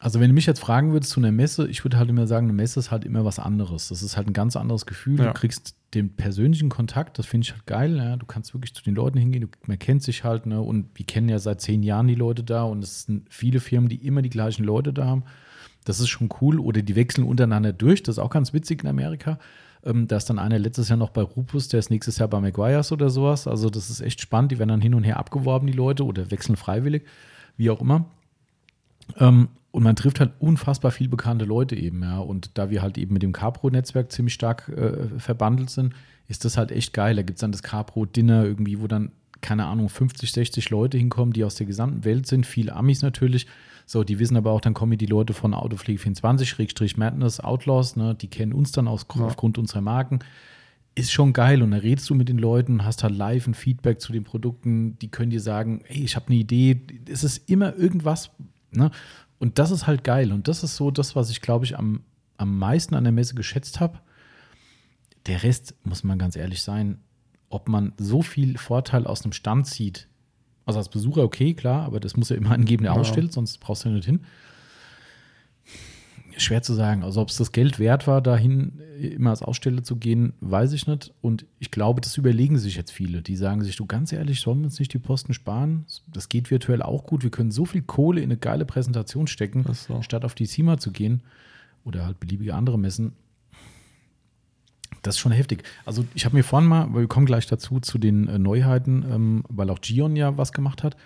[SPEAKER 1] Also, wenn du mich jetzt fragen würdest zu einer Messe, ich würde halt immer sagen, eine Messe ist halt immer was anderes. Das ist halt ein ganz anderes Gefühl. Ja. Du kriegst den persönlichen Kontakt, das finde ich halt geil. Ja. Du kannst wirklich zu den Leuten hingehen, du, man kennt sich halt, ne? Und wir kennen ja seit zehn Jahren die Leute da und es sind viele Firmen, die immer die gleichen Leute da haben. Das ist schon cool. Oder die wechseln untereinander durch. Das ist auch ganz witzig in Amerika. Ähm, da ist dann einer letztes Jahr noch bei Rupus, der ist nächstes Jahr bei Maguires oder sowas. Also das ist echt spannend. Die werden dann hin und her abgeworben, die Leute, oder wechseln freiwillig, wie auch immer. Ähm, und man trifft halt unfassbar viel bekannte Leute eben, ja. Und da wir halt eben mit dem Capro-Netzwerk ziemlich stark äh, verbandelt sind, ist das halt echt geil. Da gibt es dann das Capro-Dinner irgendwie, wo dann, keine Ahnung, 50, 60 Leute hinkommen, die aus der gesamten Welt sind, viele Amis natürlich. So, die wissen aber auch, dann kommen die Leute von Autopflege 24, Madness, Outlaws, ne, die kennen uns dann aus, ja. aufgrund unserer Marken. Ist schon geil und da redest du mit den Leuten, hast halt live ein Feedback zu den Produkten, die können dir sagen, hey, ich habe eine Idee, es ist immer irgendwas, ne? Und das ist halt geil und das ist so das, was ich glaube ich am, am meisten an der Messe geschätzt habe. Der Rest, muss man ganz ehrlich sein, ob man so viel Vorteil aus einem Stand zieht, also als Besucher okay, klar, aber das muss ja immer angeben, der ja. ausstellt, sonst brauchst du ja nicht hin. Schwer zu sagen. Also ob es das Geld wert war, dahin immer als Aussteller zu gehen, weiß ich nicht. Und ich glaube, das überlegen sich jetzt viele. Die sagen sich, du ganz ehrlich, sollen wir uns nicht die Posten sparen? Das geht virtuell auch gut. Wir können so viel Kohle in eine geile Präsentation stecken, so. statt auf die CIMA zu gehen oder halt beliebige andere Messen. Das ist schon heftig. Also ich habe mir vorhin mal, weil wir kommen gleich dazu, zu den äh, Neuheiten, ähm, weil auch Gion ja was gemacht hat.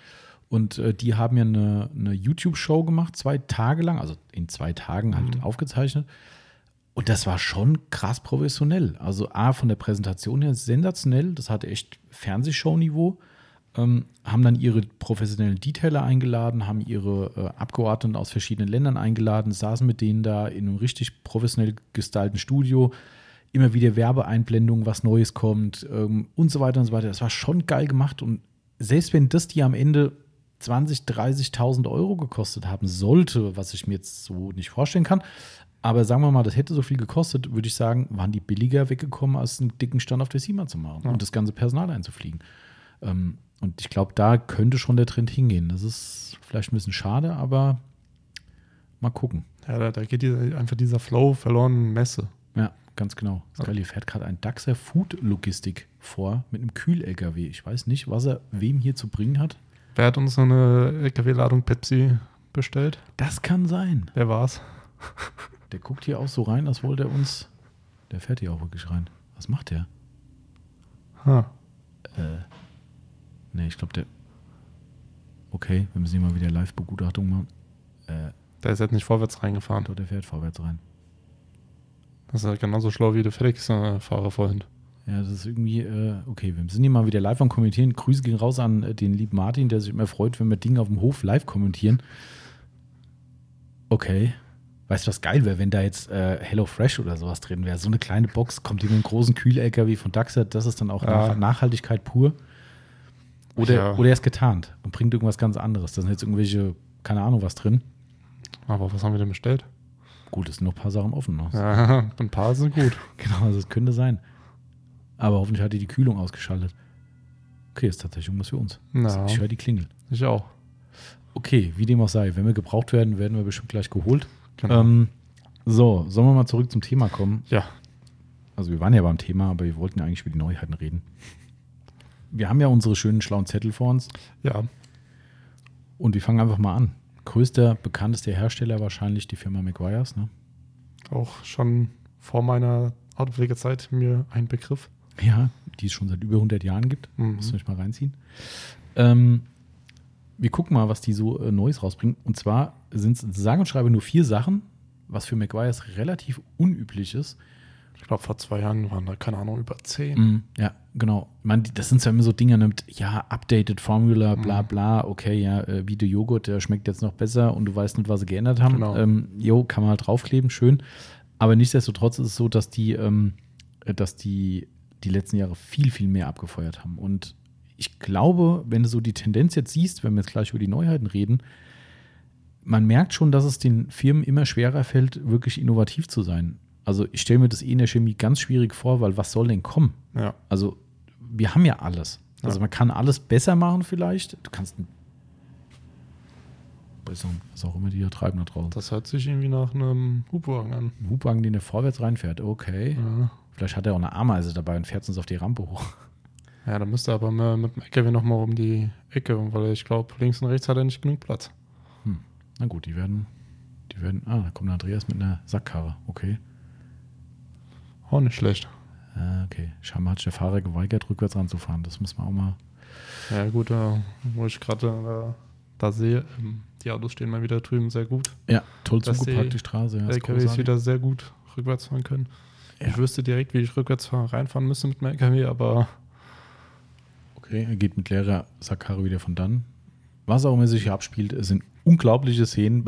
[SPEAKER 1] Und äh, die haben ja eine, eine YouTube-Show gemacht, zwei Tage lang, also in zwei Tagen halt mhm. aufgezeichnet. Und das war schon krass professionell. Also A, von der Präsentation her sensationell. Das hatte echt Fernsehshow-Niveau. Ähm, haben dann ihre professionellen Detailer eingeladen, haben ihre äh, Abgeordneten aus verschiedenen Ländern eingeladen, saßen mit denen da in einem richtig professionell gestylten Studio. Immer wieder Werbeeinblendungen, was Neues kommt ähm, und so weiter und so weiter. Das war schon geil gemacht. Und selbst wenn das die am Ende 20, 30.000 Euro gekostet haben sollte, was ich mir jetzt so nicht vorstellen kann, aber sagen wir mal, das hätte so viel gekostet, würde ich sagen, waren die billiger weggekommen, als einen dicken Stand auf der SEMA zu machen ja. und das ganze Personal einzufliegen. Ähm, und ich glaube, da könnte schon der Trend hingehen. Das ist vielleicht ein bisschen schade, aber mal gucken.
[SPEAKER 2] Ja, da, da geht einfach dieser Flow verloren Messe.
[SPEAKER 1] Ja, ganz genau. Hier fährt gerade ein DAXer Food Logistik vor mit einem Kühl-LKW. Ich weiß nicht, was er wem hier zu bringen hat.
[SPEAKER 2] Wer hat uns so eine LKW-Ladung Pepsi bestellt?
[SPEAKER 1] Das kann sein.
[SPEAKER 2] Wer war's?
[SPEAKER 1] Der guckt hier auch so rein, als wollte er uns. Der fährt hier auch wirklich rein. Was macht der?
[SPEAKER 2] Ha.
[SPEAKER 1] Äh. Nee, ich glaube, der. Okay, wir müssen hier mal wieder Live-Begutachtung machen.
[SPEAKER 2] Äh, der ist jetzt nicht vorwärts reingefahren.
[SPEAKER 1] Doch, der fährt vorwärts rein.
[SPEAKER 2] Das ist halt genauso schlau wie der FedEx-Fahrer vorhin.
[SPEAKER 1] Ja, das ist irgendwie, äh, okay, wir sind hier mal wieder live am Kommentieren. Grüße gehen raus an äh, den lieben Martin, der sich immer freut, wenn wir Dinge auf dem Hof live kommentieren. Okay. Weißt du, was geil wäre, wenn da jetzt äh, Hello Fresh oder sowas drin wäre? So eine kleine Box kommt in einen großen Kühl-LKW von Daxer, das ist dann auch ja. Nachhaltigkeit pur. Oder, ja. oder er ist getarnt und bringt irgendwas ganz anderes. Da sind jetzt irgendwelche, keine Ahnung, was drin.
[SPEAKER 2] Aber was haben wir denn bestellt?
[SPEAKER 1] Gut, es sind noch ein paar Sachen offen.
[SPEAKER 2] Noch. Ja, ein paar sind gut.
[SPEAKER 1] genau, also das könnte sein. Aber hoffentlich hat die die Kühlung ausgeschaltet. Okay, ist tatsächlich irgendwas für uns.
[SPEAKER 2] Ja.
[SPEAKER 1] Ich höre die Klingel.
[SPEAKER 2] Ich auch.
[SPEAKER 1] Okay, wie dem auch sei. Wenn wir gebraucht werden, werden wir bestimmt gleich geholt. Genau. Ähm, so, sollen wir mal zurück zum Thema kommen?
[SPEAKER 2] Ja.
[SPEAKER 1] Also wir waren ja beim Thema, aber wir wollten ja eigentlich über die Neuheiten reden. Wir haben ja unsere schönen schlauen Zettel vor uns.
[SPEAKER 2] Ja.
[SPEAKER 1] Und wir fangen einfach mal an. Größter, bekanntester Hersteller wahrscheinlich die Firma McGuire's, ne?
[SPEAKER 2] Auch schon vor meiner Autopflegezeit mir ein Begriff.
[SPEAKER 1] Ja, die es schon seit über 100 Jahren gibt. Mhm. Wir euch mal reinziehen. Ähm, wir gucken mal, was die so äh, Neues rausbringen. Und zwar sind es sage und schreibe nur vier Sachen, was für McGuire's relativ unüblich ist.
[SPEAKER 2] Ich glaube, vor zwei Jahren waren da, keine Ahnung, über zehn.
[SPEAKER 1] Mm, ja, genau. Meine, das sind ja immer so Dinge, nimmt, ja, updated Formula, bla mhm. bla, okay, ja, äh, wie der Joghurt, der schmeckt jetzt noch besser und du weißt nicht, was sie geändert haben. Genau. Ähm, jo, kann man halt draufkleben, schön. Aber nichtsdestotrotz ist es so, dass die, ähm, dass die die letzten Jahre viel, viel mehr abgefeuert haben. Und ich glaube, wenn du so die Tendenz jetzt siehst, wenn wir jetzt gleich über die Neuheiten reden, man merkt schon, dass es den Firmen immer schwerer fällt, wirklich innovativ zu sein. Also ich stelle mir das eh in der Chemie ganz schwierig vor, weil was soll denn kommen?
[SPEAKER 2] Ja.
[SPEAKER 1] Also wir haben ja alles. Also ja. man kann alles besser machen vielleicht. Du kannst was auch immer die hier treiben da draußen.
[SPEAKER 2] Das hört sich irgendwie nach einem Hubwagen an.
[SPEAKER 1] Ein Hubwagen, den der vorwärts reinfährt. Okay.
[SPEAKER 2] Ja.
[SPEAKER 1] Vielleicht hat er auch eine Ameise dabei und fährt uns auf die Rampe hoch.
[SPEAKER 2] Ja, da müsste er aber mit dem LKW nochmal um die Ecke, weil ich glaube, links und rechts hat er nicht genug Platz.
[SPEAKER 1] Hm. Na gut, die werden, die werden, ah, da kommt Andreas mit einer Sackkarre, okay.
[SPEAKER 2] Auch nicht schlecht.
[SPEAKER 1] Ah, okay. Scheinbar hat der Fahrer geweigert, rückwärts ranzufahren. Das muss man auch mal.
[SPEAKER 2] Ja, gut, da, wo ich gerade da, da, sehe, ähm, die Autos stehen mal wieder drüben sehr gut.
[SPEAKER 1] Ja, toll zugepackt, die Straße. Ja,
[SPEAKER 2] LKWs wieder sehr gut rückwärts fahren können. Ja. Ich wüsste direkt, wie ich rückwärts reinfahren müsste mit dem LKW, aber.
[SPEAKER 1] Okay, er geht mit leerer Sackkarre wieder von dann. Was auch immer sich hier abspielt, es sind unglaubliche Szenen.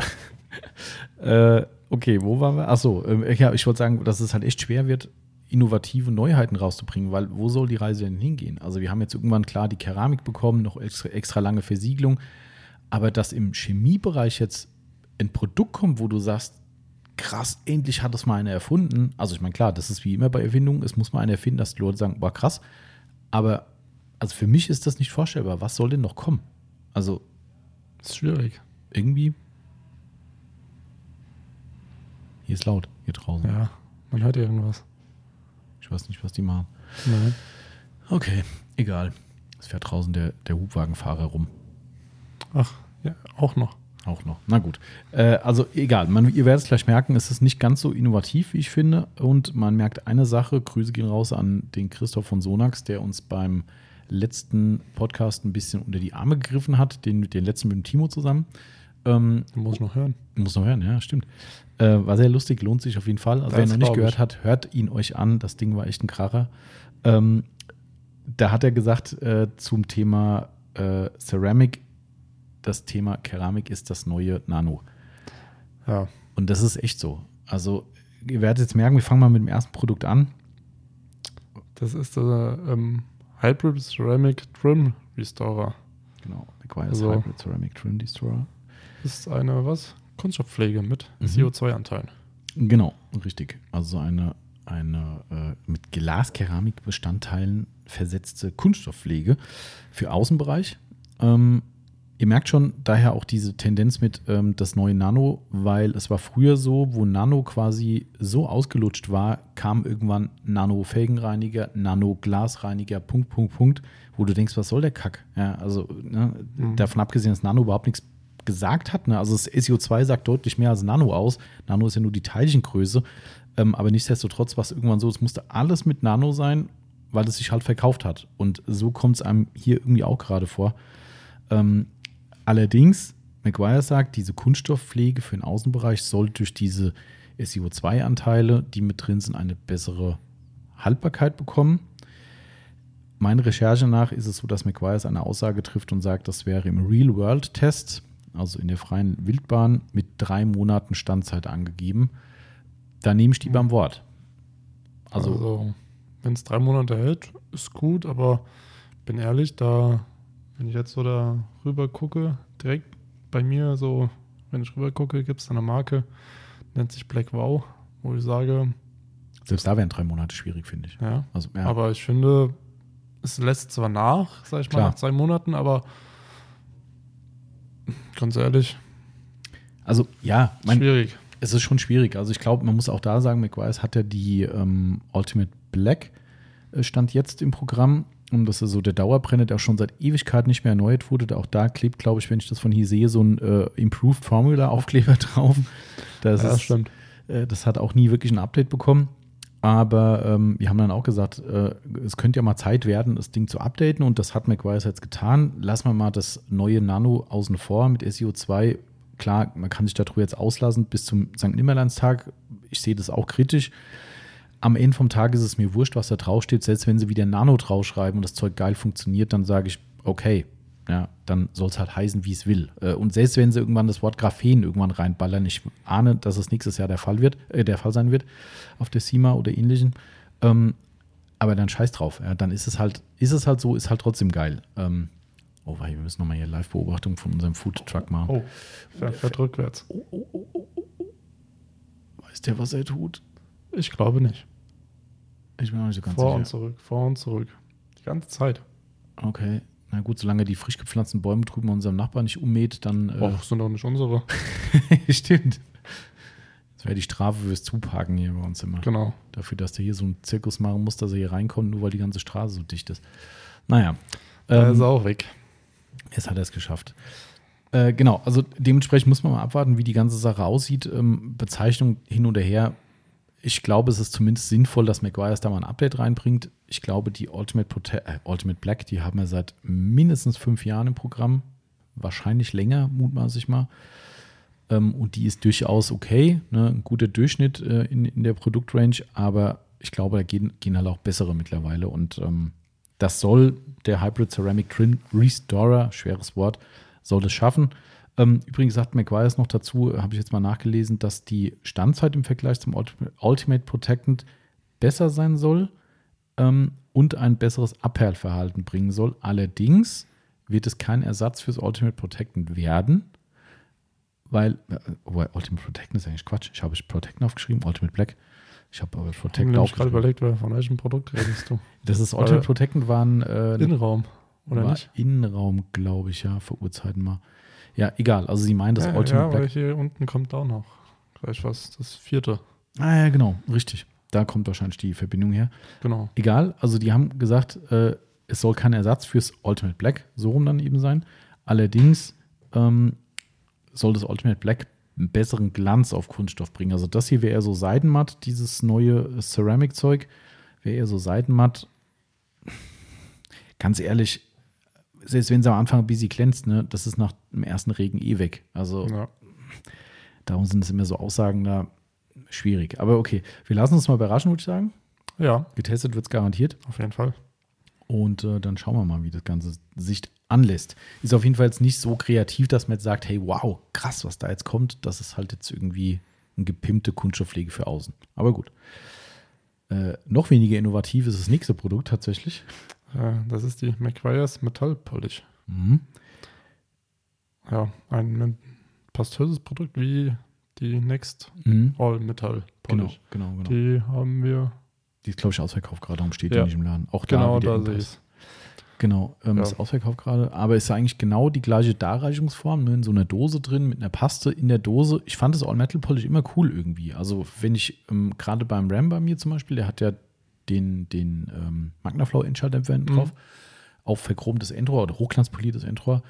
[SPEAKER 1] äh, okay, wo waren wir? Achso, äh, ja, ich wollte sagen, dass es halt echt schwer wird, innovative Neuheiten rauszubringen, weil wo soll die Reise denn hingehen? Also wir haben jetzt irgendwann klar die Keramik bekommen, noch extra, extra lange Versiegelung, aber dass im Chemiebereich jetzt ein Produkt kommt, wo du sagst, krass, endlich hat das mal einer erfunden. Also ich meine, klar, das ist wie immer bei Erfindungen, es muss mal einer erfinden, dass die Leute sagen, boah, krass. Aber also für mich ist das nicht vorstellbar. Was soll denn noch kommen? Also.
[SPEAKER 2] Das ist schwierig.
[SPEAKER 1] Irgendwie. Hier ist laut, hier draußen.
[SPEAKER 2] Ja, man hört irgendwas.
[SPEAKER 1] Ich weiß nicht, was die machen.
[SPEAKER 2] Nein.
[SPEAKER 1] Okay, egal. Es fährt draußen der, der Hubwagenfahrer rum.
[SPEAKER 2] Ach, ja, auch noch.
[SPEAKER 1] Auch noch. Na gut. Äh, also egal. Man, ihr werdet es gleich merken, es ist nicht ganz so innovativ, wie ich finde. Und man merkt eine Sache. Grüße gehen raus an den Christoph von Sonax, der uns beim letzten Podcast ein bisschen unter die Arme gegriffen hat, den, den letzten mit dem Timo zusammen.
[SPEAKER 2] Ähm, muss noch hören.
[SPEAKER 1] Muss noch hören, ja, stimmt. Äh, war sehr lustig, lohnt sich auf jeden Fall. Also,
[SPEAKER 2] Das
[SPEAKER 1] wer noch nicht gehört
[SPEAKER 2] ich.
[SPEAKER 1] hat, hört ihn euch an. Das Ding war echt ein Kracher. Ähm, da hat er gesagt äh, zum Thema äh, Ceramic, das Thema Keramik ist das neue Nano.
[SPEAKER 2] Ja,
[SPEAKER 1] Und das ist echt so. Also, ihr werdet jetzt merken, wir fangen mal mit dem ersten Produkt an.
[SPEAKER 2] das ist der ähm, Hybrid Ceramic Trim Restorer.
[SPEAKER 1] Genau, McGuire's
[SPEAKER 2] Also-
[SPEAKER 1] Hybrid Ceramic Trim Destroyer.
[SPEAKER 2] Ist eine, was? Kunststoffpflege mit
[SPEAKER 1] Mhm.
[SPEAKER 2] CO2-Anteilen.
[SPEAKER 1] Genau, richtig. Also eine, eine äh, mit Glaskeramikbestandteilen versetzte Kunststoffpflege für Außenbereich. Ähm, ihr merkt schon daher auch diese Tendenz mit ähm, das neue Nano, weil es war früher so, wo Nano quasi so ausgelutscht war, kam irgendwann Nano-Felgenreiniger, Nano-Glasreiniger, Punkt, Punkt, Punkt, wo du denkst, was soll der Kack? Ja, also ne,
[SPEAKER 2] Mhm.
[SPEAKER 1] davon abgesehen, dass Nano überhaupt nichts gesagt hat. Ne? Also das SEO2 sagt deutlich mehr als Nano aus. Nano ist ja nur die Teilchengröße. Ähm, aber nichtsdestotrotz war es irgendwann so, es musste alles mit Nano sein, weil es sich halt verkauft hat. Und so kommt es einem hier irgendwie auch gerade vor. Ähm, allerdings, McGuire sagt, diese Kunststoffpflege für den Außenbereich soll durch diese SEO2-Anteile, die mit drin sind, eine bessere Haltbarkeit bekommen. Meiner Recherche nach ist es so, dass McGuire eine Aussage trifft und sagt, das wäre im Real-World-Test, also in der freien Wildbahn, mit drei Monaten Standzeit angegeben. Da nehme ich die beim Wort. Also,
[SPEAKER 2] Also, wenn es drei Monate hält, ist gut, aber bin ehrlich, da, wenn ich jetzt so da rüber gucke, direkt bei mir so, wenn ich rüber gucke, gibt es eine Marke, nennt sich Black Wow, wo ich sage,
[SPEAKER 1] selbst da wären drei Monate schwierig, finde ich.
[SPEAKER 2] ja,
[SPEAKER 1] Also, ja,
[SPEAKER 2] aber ich finde, es lässt zwar nach, sag ich mal,
[SPEAKER 1] Klar.
[SPEAKER 2] nach zwei Monaten, aber ganz ehrlich,
[SPEAKER 1] also ja mein,
[SPEAKER 2] schwierig.
[SPEAKER 1] es ist schon schwierig. Also ich glaube, man muss auch da sagen, McGuire hat ja die ähm, Ultimate Black äh, stand jetzt im Programm. Und das ist so der Dauerbrenner, der auch schon seit Ewigkeit nicht mehr erneuert wurde. Auch da klebt, glaube ich, wenn ich das von hier sehe, so ein äh, Improved Formula Aufkleber drauf. Das,
[SPEAKER 2] ja,
[SPEAKER 1] ist,
[SPEAKER 2] stimmt.
[SPEAKER 1] äh, das hat auch nie wirklich ein Update bekommen. Aber ähm, wir haben dann auch gesagt, äh, es könnte ja mal Zeit werden, das Ding zu updaten. Und das hat McGuire jetzt getan. Lassen wir mal das neue Nano außen vor mit SEO2. Klar, man kann sich darüber jetzt auslassen bis zum St. Nimmerlandstag. Ich sehe das auch kritisch. Am Ende vom Tag ist es mir wurscht, was da draufsteht. Selbst wenn sie wieder Nano draufschreiben und das Zeug geil funktioniert, dann sage ich, okay, ja, dann soll es halt heißen, wie es will. Äh, Und selbst wenn sie irgendwann das Wort Graphen irgendwann reinballern, ich ahne, dass es nächstes Jahr der Fall wird, äh, der Fall sein wird auf der SEMA oder ähnlichen. Ähm, aber dann scheiß drauf. Ja, dann ist es halt, ist es halt so, ist halt trotzdem geil. Ähm, oh, wei, wir müssen nochmal hier Live-Beobachtung von unserem Food Truck machen.
[SPEAKER 2] Oh, fährt, fährt rückwärts.
[SPEAKER 1] Weiß der, was er tut?
[SPEAKER 2] Ich glaube nicht.
[SPEAKER 1] Ich bin auch nicht so ganz
[SPEAKER 2] vor und
[SPEAKER 1] sicher.
[SPEAKER 2] zurück, vor und zurück. Die ganze Zeit.
[SPEAKER 1] Okay. Na gut, solange die frisch gepflanzten Bäume drüben bei unserem Nachbarn nicht ummäht, dann. Äh,
[SPEAKER 2] Och, sind doch nicht unsere.
[SPEAKER 1] Stimmt. Das wäre die Strafe fürs Zuparken hier bei uns immer.
[SPEAKER 2] Genau.
[SPEAKER 1] Dafür, dass der hier so einen Zirkus machen muss, dass er hier reinkommt, nur weil die ganze Straße so dicht ist. Naja.
[SPEAKER 2] Ist
[SPEAKER 1] Ähm,
[SPEAKER 2] er auch weg.
[SPEAKER 1] jetzt hat er es geschafft. Äh, genau, also dementsprechend muss man mal abwarten, wie die ganze Sache aussieht. Ähm, Bezeichnung hin oder her. Ich glaube, es ist zumindest sinnvoll, dass McGuire da mal ein Update reinbringt. Ich glaube, die Ultimate, Prote äh, Ultimate Black, die haben wir seit mindestens fünf Jahren im Programm. Wahrscheinlich länger, mutmaße ich mal. Ähm, und die ist durchaus okay. Ne? Ein guter Durchschnitt äh, in, in der Produktrange, aber ich glaube, da gehen, gehen halt auch bessere mittlerweile. Und ähm, das soll der Hybrid Ceramic Trim Restorer, schweres Wort, soll es schaffen. Ähm, übrigens sagt McGuire noch dazu, äh, habe ich jetzt mal nachgelesen, dass die Standzeit im Vergleich zum Ultimate, Protectant besser sein soll ähm, und ein besseres Abperlverhalten bringen soll. Allerdings wird es kein Ersatz fürs Ultimate Protectant werden, weil, äh, wobei Ultimate Protectant ist eigentlich Quatsch. Ich habe Protectant aufgeschrieben, Ultimate Black. Ich habe aber
[SPEAKER 2] Ich
[SPEAKER 1] Protectant
[SPEAKER 2] habe gerade
[SPEAKER 1] aufgeschrieben.
[SPEAKER 2] überlegt, von welchem Produkt redest du?
[SPEAKER 1] Das ist Ultimate Protectant waren äh,
[SPEAKER 2] Innenraum, oder
[SPEAKER 1] war
[SPEAKER 2] nicht?
[SPEAKER 1] Innenraum, glaube ich, ja, vor Urzeiten mal. Ja, egal. Also sie meinen das
[SPEAKER 2] ja,
[SPEAKER 1] Ultimate
[SPEAKER 2] ja, weil
[SPEAKER 1] Black.
[SPEAKER 2] hier unten kommt auch noch gleich was, das vierte.
[SPEAKER 1] Ah ja, genau, richtig. Da kommt wahrscheinlich die Verbindung her.
[SPEAKER 2] Genau.
[SPEAKER 1] Egal, also die haben gesagt, äh, es soll kein Ersatz fürs Ultimate Black, so rum dann eben sein. Allerdings ähm, soll das Ultimate Black einen besseren Glanz auf Kunststoff bringen. Also das hier wäre eher so Seidenmatt, dieses neue Ceramic-Zeug, wäre eher so Seidenmatt. Ganz ehrlich, selbst wenn sie am Anfang ein bisschen glänzt, ne, das ist nach dem ersten Regen eh weg. Also
[SPEAKER 2] Ja.
[SPEAKER 1] Darum sind es immer so Aussagen da schwierig. Aber okay, wir lassen uns mal überraschen, würde ich sagen.
[SPEAKER 2] Ja,
[SPEAKER 1] Getestet wird es garantiert.
[SPEAKER 2] auf jeden Fall.
[SPEAKER 1] Und äh, dann schauen wir mal, wie das Ganze sich anlässt. Ist auf jeden Fall jetzt nicht so kreativ, dass man jetzt sagt, hey, wow, krass, was da jetzt kommt. Das ist halt jetzt irgendwie eine gepimpte Kunststoffpflege für außen. Aber gut. Äh, noch weniger innovativ ist das nächste Produkt tatsächlich.
[SPEAKER 2] Das ist die McGuire's Metal Polish.
[SPEAKER 1] Mhm.
[SPEAKER 2] Ja, ein pastöses Produkt wie die Next
[SPEAKER 1] Mhm.
[SPEAKER 2] All Metal
[SPEAKER 1] Genau,
[SPEAKER 2] Polish.
[SPEAKER 1] genau, genau.
[SPEAKER 2] Die haben wir,
[SPEAKER 1] Die ist, glaube ich, ausverkauft gerade, darum steht
[SPEAKER 2] Ja.
[SPEAKER 1] die nicht im Laden. Auch da
[SPEAKER 2] genau, da sehe ich
[SPEAKER 1] Genau, ähm,
[SPEAKER 2] Ja.
[SPEAKER 1] ist ausverkauft gerade. Aber ist eigentlich genau die gleiche Darreichungsform, ne? in so einer Dose drin, mit einer Paste in der Dose. Ich fand das All-Metal Polish immer cool irgendwie. Also, wenn ich ähm, gerade beim Ram bei mir zum Beispiel, der hat ja den, den ähm, Magnaflow-Endschalldämpfer hinten
[SPEAKER 2] Mhm.
[SPEAKER 1] drauf, auf verchromtes Endrohr oder hochglanzpoliertes Endrohr,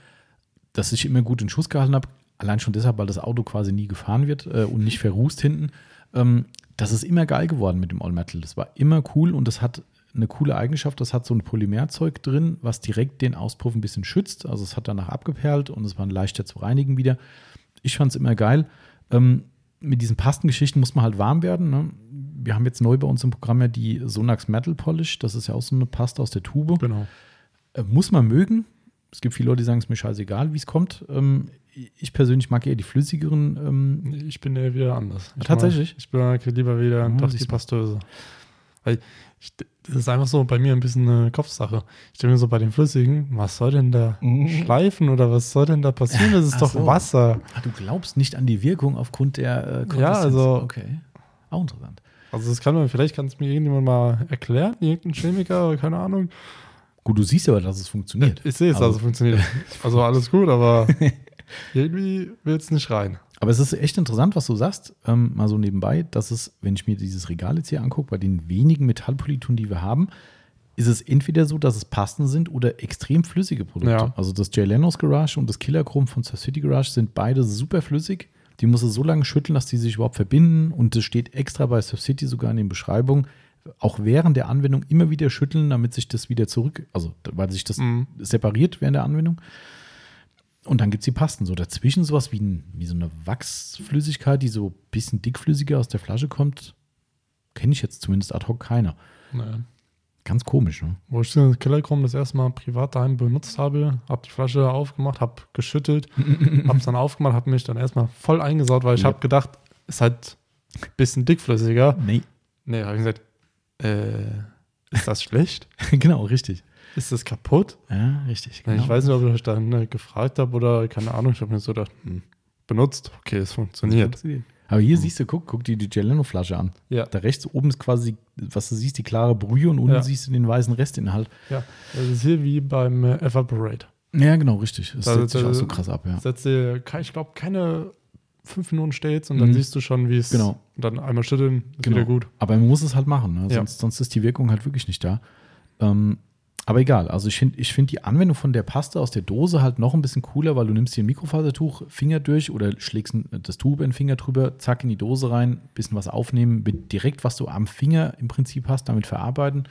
[SPEAKER 1] dass ich immer gut in Schuss gehalten habe. Allein schon deshalb, weil das Auto quasi nie gefahren wird äh, und nicht verrußt hinten. Ähm, das ist immer geil geworden mit dem All-Metal. Das war immer cool und das hat eine coole Eigenschaft. Das hat so ein Polymerzeug drin, was direkt den Auspuff ein bisschen schützt. Also es hat danach abgeperlt und es war leichter zu reinigen wieder. Ich fand es immer geil. Ähm, mit diesen Pastengeschichten muss man halt warm werden. Ne? Wir haben jetzt neu bei uns im Programm ja die Sonax Metal Polish. Das ist ja auch so eine Paste aus der Tube.
[SPEAKER 2] Genau.
[SPEAKER 1] Äh, muss man mögen. Es gibt viele Leute, die sagen, es ist mir scheißegal, wie es kommt. Ähm, ich persönlich mag eher die flüssigeren. Ähm,
[SPEAKER 2] Ich bin ja wieder anders. Ich
[SPEAKER 1] Tatsächlich?
[SPEAKER 2] Mag, ich mag lieber wieder
[SPEAKER 1] Ja,
[SPEAKER 2] doch die. Pastöse. Weil ich, das ist einfach so bei mir ein bisschen eine Kopfsache. Ich denke mir so bei den Flüssigen, was soll denn da schleifen oder was soll denn da passieren? Das ist
[SPEAKER 1] Ach
[SPEAKER 2] doch
[SPEAKER 1] so.
[SPEAKER 2] Wasser.
[SPEAKER 1] ah, du glaubst nicht an die Wirkung aufgrund der äh, Konsistenz.
[SPEAKER 2] Ja, also-
[SPEAKER 1] Okay. Auch interessant.
[SPEAKER 2] Also das kann man, vielleicht kann es mir irgendjemand mal erklären, irgendein Chemiker, oder keine Ahnung.
[SPEAKER 1] Gut, du siehst aber, dass es funktioniert.
[SPEAKER 2] Ich sehe es,
[SPEAKER 1] Also-
[SPEAKER 2] also funktioniert. Also alles gut, aber irgendwie will es nicht rein.
[SPEAKER 1] Aber es ist echt interessant, was du sagst, ähm, mal so nebenbei, dass es, wenn ich mir dieses Regal jetzt hier angucke, bei den wenigen Metallpolituren, die wir haben, ist es entweder so, dass es Pasten sind oder extrem flüssige Produkte.
[SPEAKER 2] Ja.
[SPEAKER 1] Also das Jay Leno's Garage und das Killer Chrome von Surf City Garage sind beide super flüssig. Die muss es so lange schütteln, dass die sich überhaupt verbinden. Und es steht extra bei Surf City sogar in den Beschreibungen, auch während der Anwendung immer wieder schütteln, damit sich das wieder zurück, also weil sich das
[SPEAKER 2] Mhm.
[SPEAKER 1] separiert während der Anwendung. Und dann gibt es die Pasten. So dazwischen sowas wie, ein, wie so eine Wachsflüssigkeit, die so ein bisschen dickflüssiger aus der Flasche kommt. Kenne ich jetzt zumindest ad hoc keiner.
[SPEAKER 2] Naja.
[SPEAKER 1] Ganz komisch, ne?
[SPEAKER 2] Wo ich den Killerchrom das erste Mal privat daheim benutzt habe, habe die Flasche aufgemacht, habe geschüttelt, habe es dann aufgemacht, habe mich dann erstmal voll eingesaut, weil ich
[SPEAKER 1] Ja.
[SPEAKER 2] habe gedacht, ist halt ein bisschen dickflüssiger.
[SPEAKER 1] Nee,
[SPEAKER 2] Nee, habe ich gesagt, äh, ist das schlecht?
[SPEAKER 1] genau, richtig.
[SPEAKER 2] Ist das kaputt?
[SPEAKER 1] Ja, richtig.
[SPEAKER 2] Ich
[SPEAKER 1] Genau.
[SPEAKER 2] weiß nicht, ob ich euch dann äh, gefragt habe oder keine Ahnung. Ich habe mir so gedacht, hm, benutzt, okay, es funktioniert.
[SPEAKER 1] Aber hier siehst du, guck, guck dir die Geleno-Flasche an.
[SPEAKER 2] Ja,
[SPEAKER 1] Da rechts oben ist quasi, was du siehst, die klare Brühe und unten
[SPEAKER 2] Ja.
[SPEAKER 1] siehst du den weißen Restinhalt.
[SPEAKER 2] ja. Das ist hier wie beim äh, Evaporate.
[SPEAKER 1] Ja, genau, richtig. Das
[SPEAKER 2] Da-
[SPEAKER 1] setzt sich auch so krass ab, ja.
[SPEAKER 2] Setzt dir, ich glaube, keine fünf Minuten steht's und dann
[SPEAKER 1] Mhm.
[SPEAKER 2] siehst du schon, wie es.
[SPEAKER 1] Genau.
[SPEAKER 2] Dann einmal schütteln, ist
[SPEAKER 1] Genau.
[SPEAKER 2] wieder gut.
[SPEAKER 1] Aber man muss es halt machen, ne?
[SPEAKER 2] Ja.
[SPEAKER 1] sonst, sonst ist die Wirkung halt wirklich nicht da. Ähm, aber egal, also ich finde ich find die Anwendung von der Paste aus der Dose halt noch ein bisschen cooler, weil du nimmst hier ein Mikrofasertuch, Finger durch oder schlägst ein- das Tuch über den Finger drüber, zack in die Dose rein, bisschen was aufnehmen, direkt, was du am Finger im Prinzip hast, damit verarbeiten.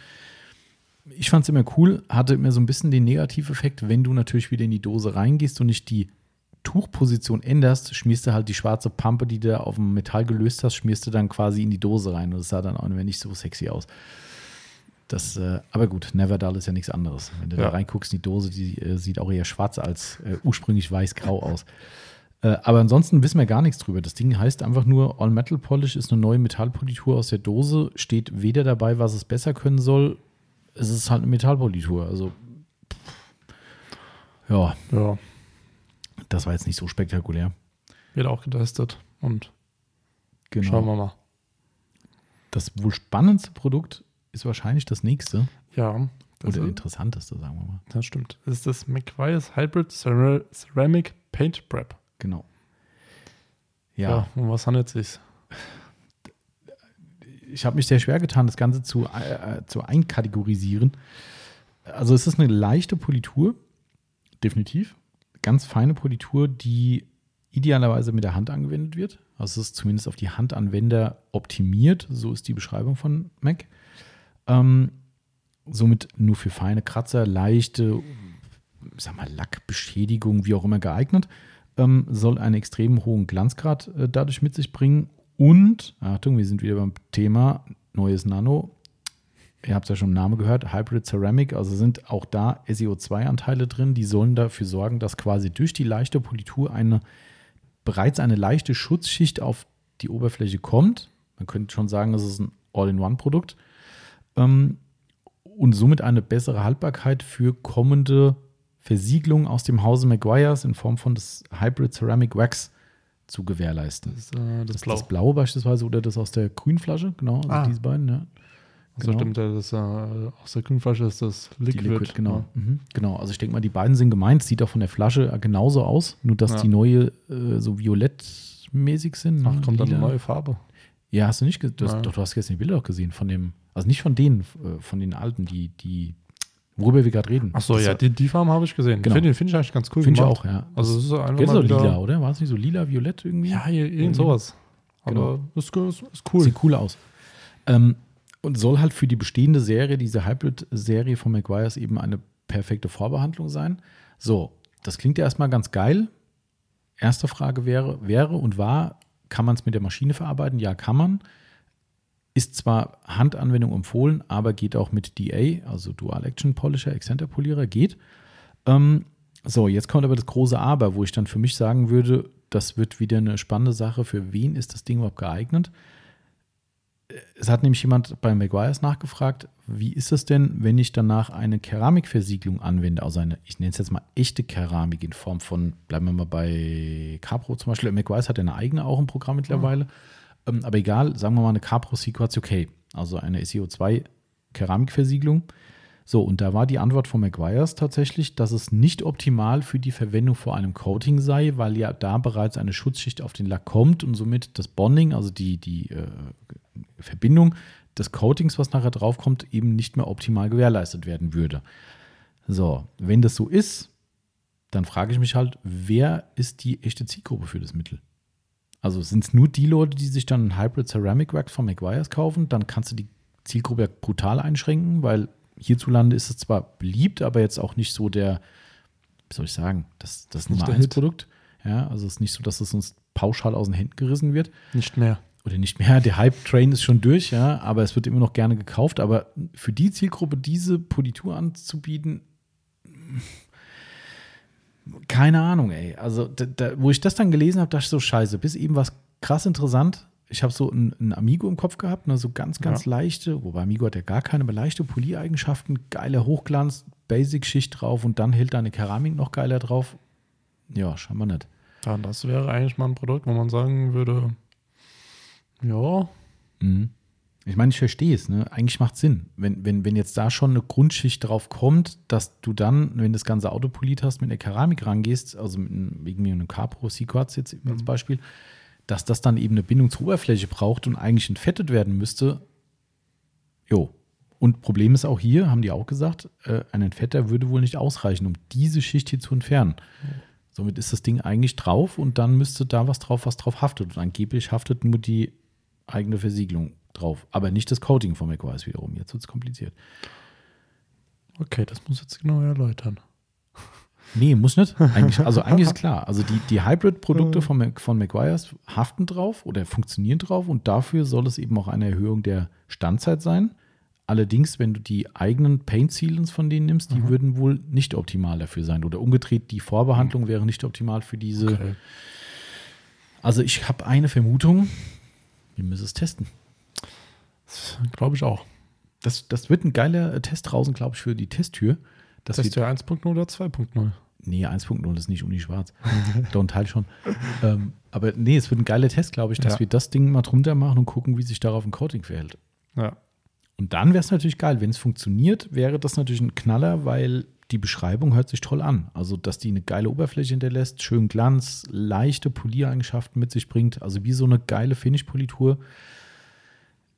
[SPEAKER 1] Ich fand es immer cool, hatte immer so ein bisschen den Negativeffekt, wenn du natürlich wieder in die Dose reingehst und nicht die Tuchposition änderst, schmierst du halt die schwarze Pampe, die du auf dem Metall gelöst hast, schmierst du dann quasi in die Dose rein. Und das sah dann auch nicht so sexy aus. Das, äh, aber gut, Never Dull ist ja nichts anderes. Wenn du
[SPEAKER 2] Ja.
[SPEAKER 1] da reinguckst, die Dose, die äh, sieht auch eher schwarz als äh, ursprünglich weiß-grau aus. Äh, aber ansonsten wissen wir gar nichts drüber. Das Ding heißt einfach nur, All Metal Polish ist eine neue Metallpolitur aus der Dose. Steht weder dabei, was es besser können soll. Es ist halt eine Metallpolitur. Also, ja,
[SPEAKER 2] Ja,
[SPEAKER 1] das war jetzt nicht so spektakulär.
[SPEAKER 2] wird auch getestet. Und
[SPEAKER 1] Genau.
[SPEAKER 2] schauen wir mal.
[SPEAKER 1] Das wohl spannendste Produkt ist wahrscheinlich das nächste.
[SPEAKER 2] Ja, das,
[SPEAKER 1] Oder
[SPEAKER 2] ist,
[SPEAKER 1] interessanteste, sagen wir mal.
[SPEAKER 2] das stimmt. Das ist das McGuire's Hybrid Cera- Ceramic Paint Prep.
[SPEAKER 1] Genau.
[SPEAKER 2] Ja,
[SPEAKER 1] Ja,
[SPEAKER 2] um was handelt es sich?
[SPEAKER 1] ich habe mich sehr schwer getan, das Ganze zu, äh, zu einkategorisieren. Also es ist eine leichte Politur, definitiv. Ganz feine Politur, die idealerweise mit der Hand angewendet wird. Also es ist zumindest auf die Handanwender optimiert. So ist die Beschreibung von Mac. Ähm, somit nur für feine Kratzer, leichte, ich sag mal, Lackbeschädigung, wie auch immer geeignet. ähm, soll einen extrem hohen Glanzgrad äh, dadurch mit sich bringen. Und, Achtung, wir sind wieder beim Thema neues Nano. Ihr habt es ja schon im Namen gehört, Hybrid Ceramic, also sind auch da SEO2-Anteile drin, die sollen dafür sorgen, dass quasi durch die leichte Politur eine bereits eine leichte Schutzschicht auf die Oberfläche kommt. Man könnte schon sagen, das ist ein All-in-One-Produkt. Ähm, und somit eine bessere Haltbarkeit für kommende Versiegelungen aus dem Hause Maguires in Form von das Hybrid Ceramic Wax zu gewährleisten.
[SPEAKER 2] Das, äh, das,
[SPEAKER 1] Das,
[SPEAKER 2] Blau.
[SPEAKER 1] das Blaue beispielsweise oder das aus der Grünflasche, genau, also
[SPEAKER 2] Ah.
[SPEAKER 1] diese beiden, ja.
[SPEAKER 2] So
[SPEAKER 1] Genau.
[SPEAKER 2] stimmt, ja, das, äh, aus der Grünflasche ist das
[SPEAKER 1] Die
[SPEAKER 2] Liquid.
[SPEAKER 1] Liquid, genau.
[SPEAKER 2] Ja.
[SPEAKER 1] Mhm, genau. Also ich denke mal, die beiden sind gemeint. Sieht auch von der Flasche genauso aus, nur dass
[SPEAKER 2] Ja.
[SPEAKER 1] die neue äh, so violettmäßig sind.
[SPEAKER 2] Ach, kommt dann eine neue Farbe.
[SPEAKER 1] Ja, hast du nicht, ge- du hast,
[SPEAKER 2] Nein.
[SPEAKER 1] doch, du hast gestern die Bilder auch gesehen von dem, also nicht von denen, äh, von den alten, die, die, worüber wir gerade reden.
[SPEAKER 2] Ach so,
[SPEAKER 1] Das
[SPEAKER 2] ja, die, die Farben habe ich gesehen.
[SPEAKER 1] Genau.
[SPEAKER 2] Finde find ich eigentlich ganz cool
[SPEAKER 1] Finde ich auch, ja.
[SPEAKER 2] Also es ist einfach
[SPEAKER 1] Geht
[SPEAKER 2] mal
[SPEAKER 1] so lila, oder? War es nicht so lila, violett irgendwie?
[SPEAKER 2] Ja, hier, irgend
[SPEAKER 1] Irgendwie.
[SPEAKER 2] sowas.
[SPEAKER 1] Genau.
[SPEAKER 2] Aber ist, ist, ist cool.
[SPEAKER 1] Sieht cool aus. Ähm, und soll halt für die bestehende Serie, diese Hybrid-Serie von McGuire's, eben eine perfekte Vorbehandlung sein. So, das klingt ja erstmal ganz geil. Erste Frage wäre, wäre und war, kann man es mit der Maschine verarbeiten? Ja, kann man. Ist zwar Handanwendung empfohlen, aber geht auch mit DA, also Dual Action Polisher, Excenter Polierer, geht. Ähm, so, jetzt kommt aber das große Aber, wo ich dann für mich sagen würde, das wird wieder eine spannende Sache. Für wen ist das Ding überhaupt geeignet? Es hat nämlich jemand bei Maguires nachgefragt, wie ist es denn, wenn ich danach eine Keramikversiegelung anwende, also eine, ich nenne es jetzt mal echte Keramik in Form von, bleiben wir mal bei Capro zum Beispiel, Maguires hat ja eine eigene auch im Programm mittlerweile, ähm, aber egal, sagen wir mal eine Capro Sequence okay, also eine SEO2 Keramikversiegelung. So, und da war die Antwort von Maguires tatsächlich, dass es nicht optimal für die Verwendung vor einem Coating sei, weil ja da bereits eine Schutzschicht auf den Lack kommt und somit das Bonding, also die, die äh, Verbindung des Coatings, was nachher draufkommt, eben nicht mehr optimal gewährleistet werden würde. So, wenn das so ist, dann frage ich mich halt, wer ist die echte Zielgruppe für das Mittel? Also sind es nur die Leute, die sich dann ein Hybrid Ceramic Wax von Maguires kaufen, dann kannst du die Zielgruppe ja brutal einschränken, weil hierzulande ist es zwar beliebt, aber jetzt auch nicht so der, wie soll ich sagen, das, das Nummer
[SPEAKER 2] der
[SPEAKER 1] 1
[SPEAKER 2] Hit.
[SPEAKER 1] Produkt. Ja, also es ist nicht so, dass es uns pauschal aus den Händen gerissen wird
[SPEAKER 2] Nicht mehr.
[SPEAKER 1] oder nicht mehr. Der Hype-Train ist schon durch, ja, aber es wird immer noch gerne gekauft. Aber für die Zielgruppe diese Politur anzubieten, keine Ahnung, ey. Also, da, da, wo ich das dann gelesen habe, dachte ich so, scheiße, bis eben was krass interessant. Ich habe so ein, ein Amigo im Kopf gehabt, ne, so ganz, ganz leichte, wobei Amigo hat ja gar keine, aber leichte Poliereigenschaften, geiler Hochglanz, Basic-Schicht drauf und dann hält da eine Keramik noch geiler drauf. Ja, scheinbar nicht.
[SPEAKER 2] Ja, das wäre eigentlich mal ein Produkt, wo man sagen würde, ja,
[SPEAKER 1] Mhm. Ich meine, ich verstehe es, ne? Eigentlich macht Sinn. Wenn, wenn, wenn jetzt da schon eine Grundschicht drauf kommt, dass du dann, wenn das ganze Auto poliert hast, mit der Keramik rangehst, also mit einem, irgendwie einem Capro Sequats jetzt als Beispiel, dass das dann eben eine Bindung zur Oberfläche braucht und eigentlich entfettet werden müsste. Jo. Und Problem ist auch hier, haben die auch gesagt, äh, ein Entfetter würde wohl nicht ausreichen, um diese Schicht hier zu entfernen. Somit ist das Ding eigentlich drauf und dann müsste da was drauf, was drauf haftet. Und angeblich haftet nur die eigene Versiegelung drauf, aber nicht das Coating von macOS wiederum. Jetzt wird es kompliziert.
[SPEAKER 2] okay, das muss jetzt genau erläutern.
[SPEAKER 1] Nee, muss nicht. Eigentlich, also eigentlich ist klar. Also die, die Hybrid-Produkte von, Mac- von McGuire's haften drauf oder funktionieren drauf und dafür soll es eben auch eine Erhöhung der Standzeit sein. Allerdings, wenn du die eigenen Paint Sealants von denen nimmst, die würden wohl nicht optimal dafür sein. Oder umgedreht, die Vorbehandlung wäre nicht optimal für diese.
[SPEAKER 2] Okay.
[SPEAKER 1] Also ich habe eine Vermutung, wir müssen es testen.
[SPEAKER 2] Glaube ich auch.
[SPEAKER 1] Das, das wird ein geiler äh, Test draußen, glaube ich, für die Testtür.
[SPEAKER 2] Das ja 1.0 oder 2.0.
[SPEAKER 1] nee, 1.0 ist nicht Uni Schwarz. Don't Teil schon. ähm, aber nee, es wird ein geiler Test, glaube ich, dass
[SPEAKER 2] Ja.
[SPEAKER 1] wir das Ding mal drunter machen und gucken, wie sich darauf ein Coating verhält.
[SPEAKER 2] Ja.
[SPEAKER 1] Und dann wäre es natürlich geil. Wenn es funktioniert, wäre das natürlich ein Knaller, weil die Beschreibung hört sich toll an. Also, dass die eine geile Oberfläche hinterlässt, schön Glanz, leichte Poliereigenschaften mit sich bringt. Also wie so eine geile Finish-Politur.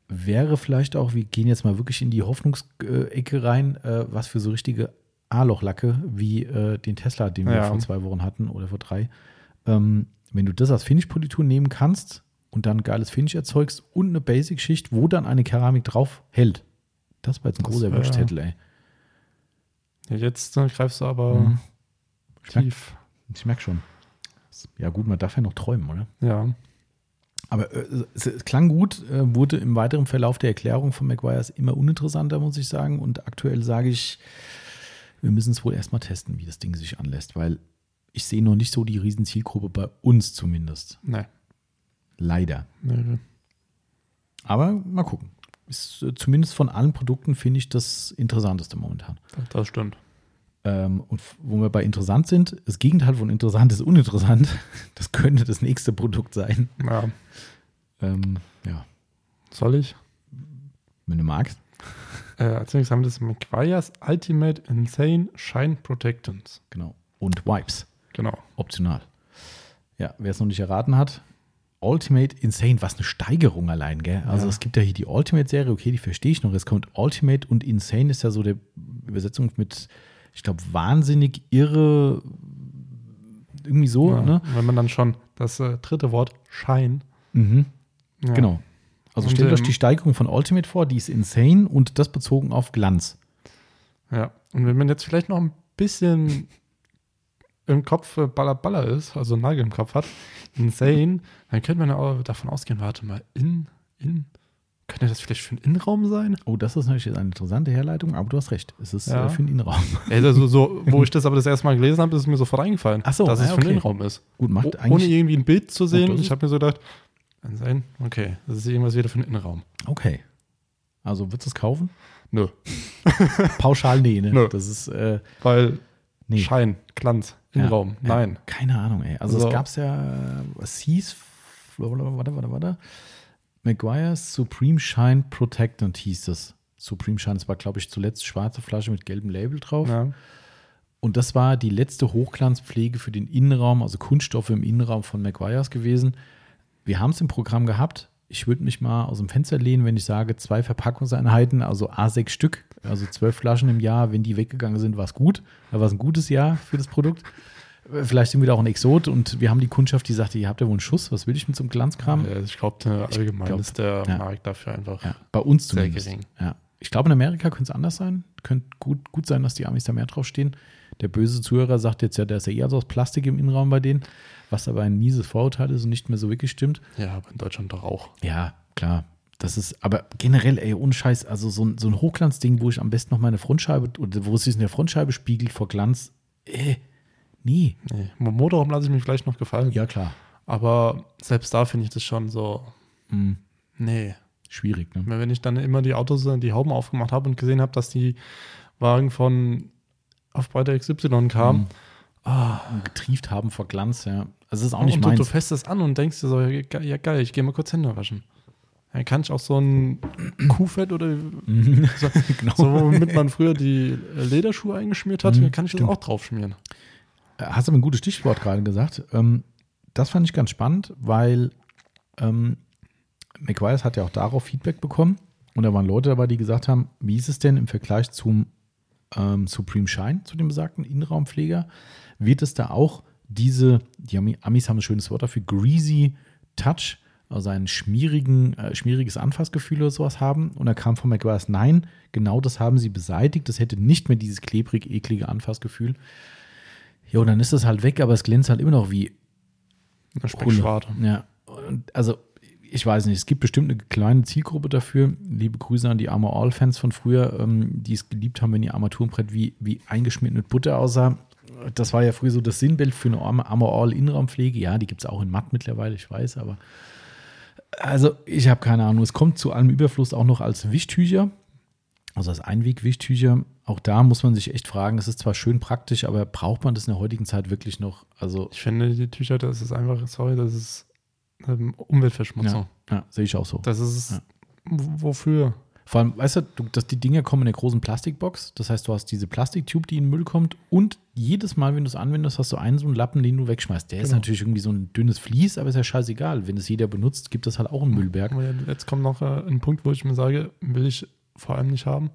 [SPEAKER 1] Wäre vielleicht auch, wir gehen jetzt mal wirklich in die Hoffnungsecke rein, äh, was für so richtige A-Loch-Lacke wie äh, den Tesla, den wir
[SPEAKER 2] Ja.
[SPEAKER 1] vor zwei Wochen hatten oder vor drei. Ähm, wenn du das als Finish-Politur nehmen kannst und dann ein geiles Finish erzeugst und eine Basic-Schicht, wo dann eine Keramik drauf hält. Das war jetzt ein
[SPEAKER 2] Das
[SPEAKER 1] großer Wunschzettel, ey.
[SPEAKER 2] ja jetzt äh, greifst du aber
[SPEAKER 1] Mhm. Ich merk-
[SPEAKER 2] tief.
[SPEAKER 1] Ich merke schon. Ja, gut, man darf ja noch träumen, oder?
[SPEAKER 2] Ja.
[SPEAKER 1] Aber äh, es, klang gut, äh, wurde im weiteren Verlauf der Erklärung von McGuire's immer uninteressanter, muss ich sagen. Und aktuell sage ich, wir müssen es wohl erstmal testen, wie das Ding sich anlässt, weil ich sehe noch nicht so die Riesenzielgruppe bei uns zumindest.
[SPEAKER 2] Nee.
[SPEAKER 1] Leider.
[SPEAKER 2] nee.
[SPEAKER 1] Aber mal gucken. Ist, äh, zumindest von allen Produkten finde ich das interessanteste momentan.
[SPEAKER 2] Das stimmt.
[SPEAKER 1] Ähm, und wo wir bei interessant sind, das Gegenteil von interessant ist uninteressant. Das könnte das nächste Produkt sein.
[SPEAKER 2] Ja.
[SPEAKER 1] Ähm, ja,
[SPEAKER 2] Soll ich?
[SPEAKER 1] wenn du magst.
[SPEAKER 2] Äh, als nächstes haben wir das McGuire's Ultimate Insane Shine Protectants.
[SPEAKER 1] Genau. Und Wipes.
[SPEAKER 2] Genau.
[SPEAKER 1] Optional. Ja, wer es noch nicht erraten hat, Ultimate Insane, was eine Steigerung allein, gell? Also
[SPEAKER 2] Ja.
[SPEAKER 1] es gibt ja hier die Ultimate-Serie, okay, die verstehe ich noch. Es kommt Ultimate und Insane ist ja so der Übersetzung mit, ich glaube, wahnsinnig irre, irgendwie so,
[SPEAKER 2] ja.
[SPEAKER 1] ne?
[SPEAKER 2] Wenn man dann schon das äh, dritte Wort Shine.
[SPEAKER 1] Mhm.
[SPEAKER 2] Ja.
[SPEAKER 1] Genau. Also
[SPEAKER 2] Und,
[SPEAKER 1] stellt euch
[SPEAKER 2] ähm,
[SPEAKER 1] die Steigerung von Ultimate vor, die ist insane und das bezogen auf Glanz.
[SPEAKER 2] Ja. Und wenn man jetzt vielleicht noch ein bisschen im Kopf äh, Baller Baller ist, also Nagel im Kopf hat, insane, dann könnte man ja auch davon ausgehen, warte mal, in, in, könnte das vielleicht für einen Innenraum sein?
[SPEAKER 1] Oh, das ist natürlich jetzt eine interessante Herleitung, aber du hast recht. Es ist
[SPEAKER 2] Ja.
[SPEAKER 1] äh, für den Innenraum.
[SPEAKER 2] Also so, wo ich das aber das erste Mal gelesen habe, ist es mir sofort eingefallen,
[SPEAKER 1] Ach so,
[SPEAKER 2] dass es
[SPEAKER 1] ja,
[SPEAKER 2] für einen
[SPEAKER 1] okay.
[SPEAKER 2] Innenraum ist.
[SPEAKER 1] Gut, macht
[SPEAKER 2] O ohne
[SPEAKER 1] eigentlich.
[SPEAKER 2] irgendwie ein Bild zu sehen.
[SPEAKER 1] das
[SPEAKER 2] Ich habe mir so gedacht, insane, okay, das ist irgendwas wieder für einen Innenraum.
[SPEAKER 1] Okay. Also würdest du es kaufen?
[SPEAKER 2] Nö.
[SPEAKER 1] Pauschal nee, ne?
[SPEAKER 2] Nö.
[SPEAKER 1] Das ist, äh,
[SPEAKER 2] Weil
[SPEAKER 1] nee.
[SPEAKER 2] Schein, Glanz,
[SPEAKER 1] Ja,
[SPEAKER 2] Innenraum,
[SPEAKER 1] ja,
[SPEAKER 2] nein.
[SPEAKER 1] Keine Ahnung, ey. Also,
[SPEAKER 2] So.
[SPEAKER 1] es gab es ja, es hieß, warte, warte, warte. McGuire's Supreme Shine Protectant hieß es. Supreme Shine, das war, glaube ich, zuletzt schwarze Flasche mit gelbem Label drauf.
[SPEAKER 2] Ja.
[SPEAKER 1] Und das war die letzte Hochglanzpflege für den Innenraum, also Kunststoffe im Innenraum von McGuire's gewesen. Wir haben es im Programm gehabt. Ich würde mich mal aus dem Fenster lehnen, wenn ich sage, zwei Verpackungseinheiten, also A6 Stück, also zwölf Flaschen im Jahr. Wenn die weggegangen sind, war es gut. Da war es ein gutes Jahr für das Produkt. Vielleicht sind wir da auch ein Exot und wir haben die Kundschaft, die sagte, ihr habt ja wohl einen Schuss, was will ich mit so einem Glanzkram?
[SPEAKER 2] Ja, ich glaube, allgemein
[SPEAKER 1] glaub,
[SPEAKER 2] ist der
[SPEAKER 1] ja.
[SPEAKER 2] Markt dafür einfach.
[SPEAKER 1] Ja, bei uns
[SPEAKER 2] Sehr
[SPEAKER 1] zumindest.
[SPEAKER 2] gering.
[SPEAKER 1] Ja. Ich glaube, in Amerika könnte es anders sein. Könnte gut, gut sein, dass die Amis da mehr draufstehen. Der böse Zuhörer sagt jetzt ja, der ist ja eher so aus Plastik im Innenraum bei denen, was aber ein mieses Vorurteil ist und nicht mehr so wirklich stimmt.
[SPEAKER 2] Ja, aber in Deutschland doch auch.
[SPEAKER 1] Ja, klar. Das ist, aber generell, ey, ohne Scheiß, also so ein, so ein Hochglanzding, wo ich am besten noch meine Frontscheibe, oder wo es sich in der Frontscheibe spiegelt vor Glanz, äh, nie.
[SPEAKER 2] Nee. Motorraum lasse ich mich vielleicht noch gefallen.
[SPEAKER 1] Ja, klar.
[SPEAKER 2] Aber selbst da finde ich das schon so,
[SPEAKER 1] Hm,
[SPEAKER 2] nee.
[SPEAKER 1] schwierig, ne?
[SPEAKER 2] Wenn ich dann immer die Autos, äh, die Hauben aufgemacht habe und gesehen habe, dass die Wagen von Aufbreiter XY kamen,
[SPEAKER 1] Mhm.
[SPEAKER 2] ah,
[SPEAKER 1] Getrieft haben vor Glanz, ja. Also, das ist auch nicht
[SPEAKER 2] und du, du
[SPEAKER 1] meins.
[SPEAKER 2] fässt es an und denkst dir so, ja, ja geil, ich gehe mal kurz Hände waschen. Dann kann ich auch so ein Kuhfett oder
[SPEAKER 1] Mhm.
[SPEAKER 2] so,
[SPEAKER 1] genau.
[SPEAKER 2] so, womit man früher die Lederschuhe eingeschmiert hat,
[SPEAKER 1] Mhm,
[SPEAKER 2] kann ich
[SPEAKER 1] stimmt.
[SPEAKER 2] das auch drauf schmieren.
[SPEAKER 1] Hast aber ein gutes Stichwort gerade gesagt. Ähm, das fand ich ganz spannend, weil ähm, McGuire's hat ja auch darauf Feedback bekommen. Und da waren Leute dabei, die gesagt haben, wie ist es denn im Vergleich zum ähm, Supreme Shine, zu dem besagten Innenraumpfleger? Wird es da auch diese, die Ami- Amis haben ein schönes Wort dafür, greasy Touch, also ein äh, schmieriges Anfassgefühl oder sowas haben? Und da kam von McGuire's, nein, genau das haben sie beseitigt. Das hätte nicht mehr dieses klebrig, eklige Anfassgefühl. Ja, und dann ist das halt weg, aber es glänzt halt immer noch wie
[SPEAKER 2] Eine. Speckschwarte.
[SPEAKER 1] Ja, und also ich weiß nicht, es gibt bestimmt eine kleine Zielgruppe dafür. Liebe Grüße an die Armor All-Fans von früher, ähm, die es geliebt haben, wenn ihr Armaturenbrett wie, wie eingeschmiert mit Butter aussah. Das war ja früher so das Sinnbild für eine Armor Armor All Innenraumpflege. Ja, die gibt es auch in matt mittlerweile, ich weiß, aber also ich habe keine Ahnung. Es kommt zu allem Überfluss auch noch als Wischtücher, also als Einwegwischtücher. Auch da muss man sich echt fragen, es ist zwar schön praktisch, aber braucht man das in der heutigen Zeit wirklich noch? Also
[SPEAKER 2] Ich finde, die Tücher, das ist einfach, sorry, das ist ähm, Umweltverschmutzung.
[SPEAKER 1] ja, sehe ich auch so.
[SPEAKER 2] Das ist,
[SPEAKER 1] Ja.
[SPEAKER 2] wofür?
[SPEAKER 1] Vor allem, weißt du, dass die Dinger kommen in der großen Plastikbox. Das heißt, du hast diese Plastiktube, die in den Müll kommt. Und jedes Mal, wenn du es anwendest, hast du einen so einen Lappen, den du wegschmeißt. Der ist
[SPEAKER 2] Genau.
[SPEAKER 1] natürlich irgendwie so ein dünnes Vlies, aber ist ja scheißegal. Wenn es jeder benutzt, gibt es halt auch einen Müllberg.
[SPEAKER 2] Jetzt kommt noch äh, ein Punkt, wo ich mir sage, will ich vor allem nicht haben.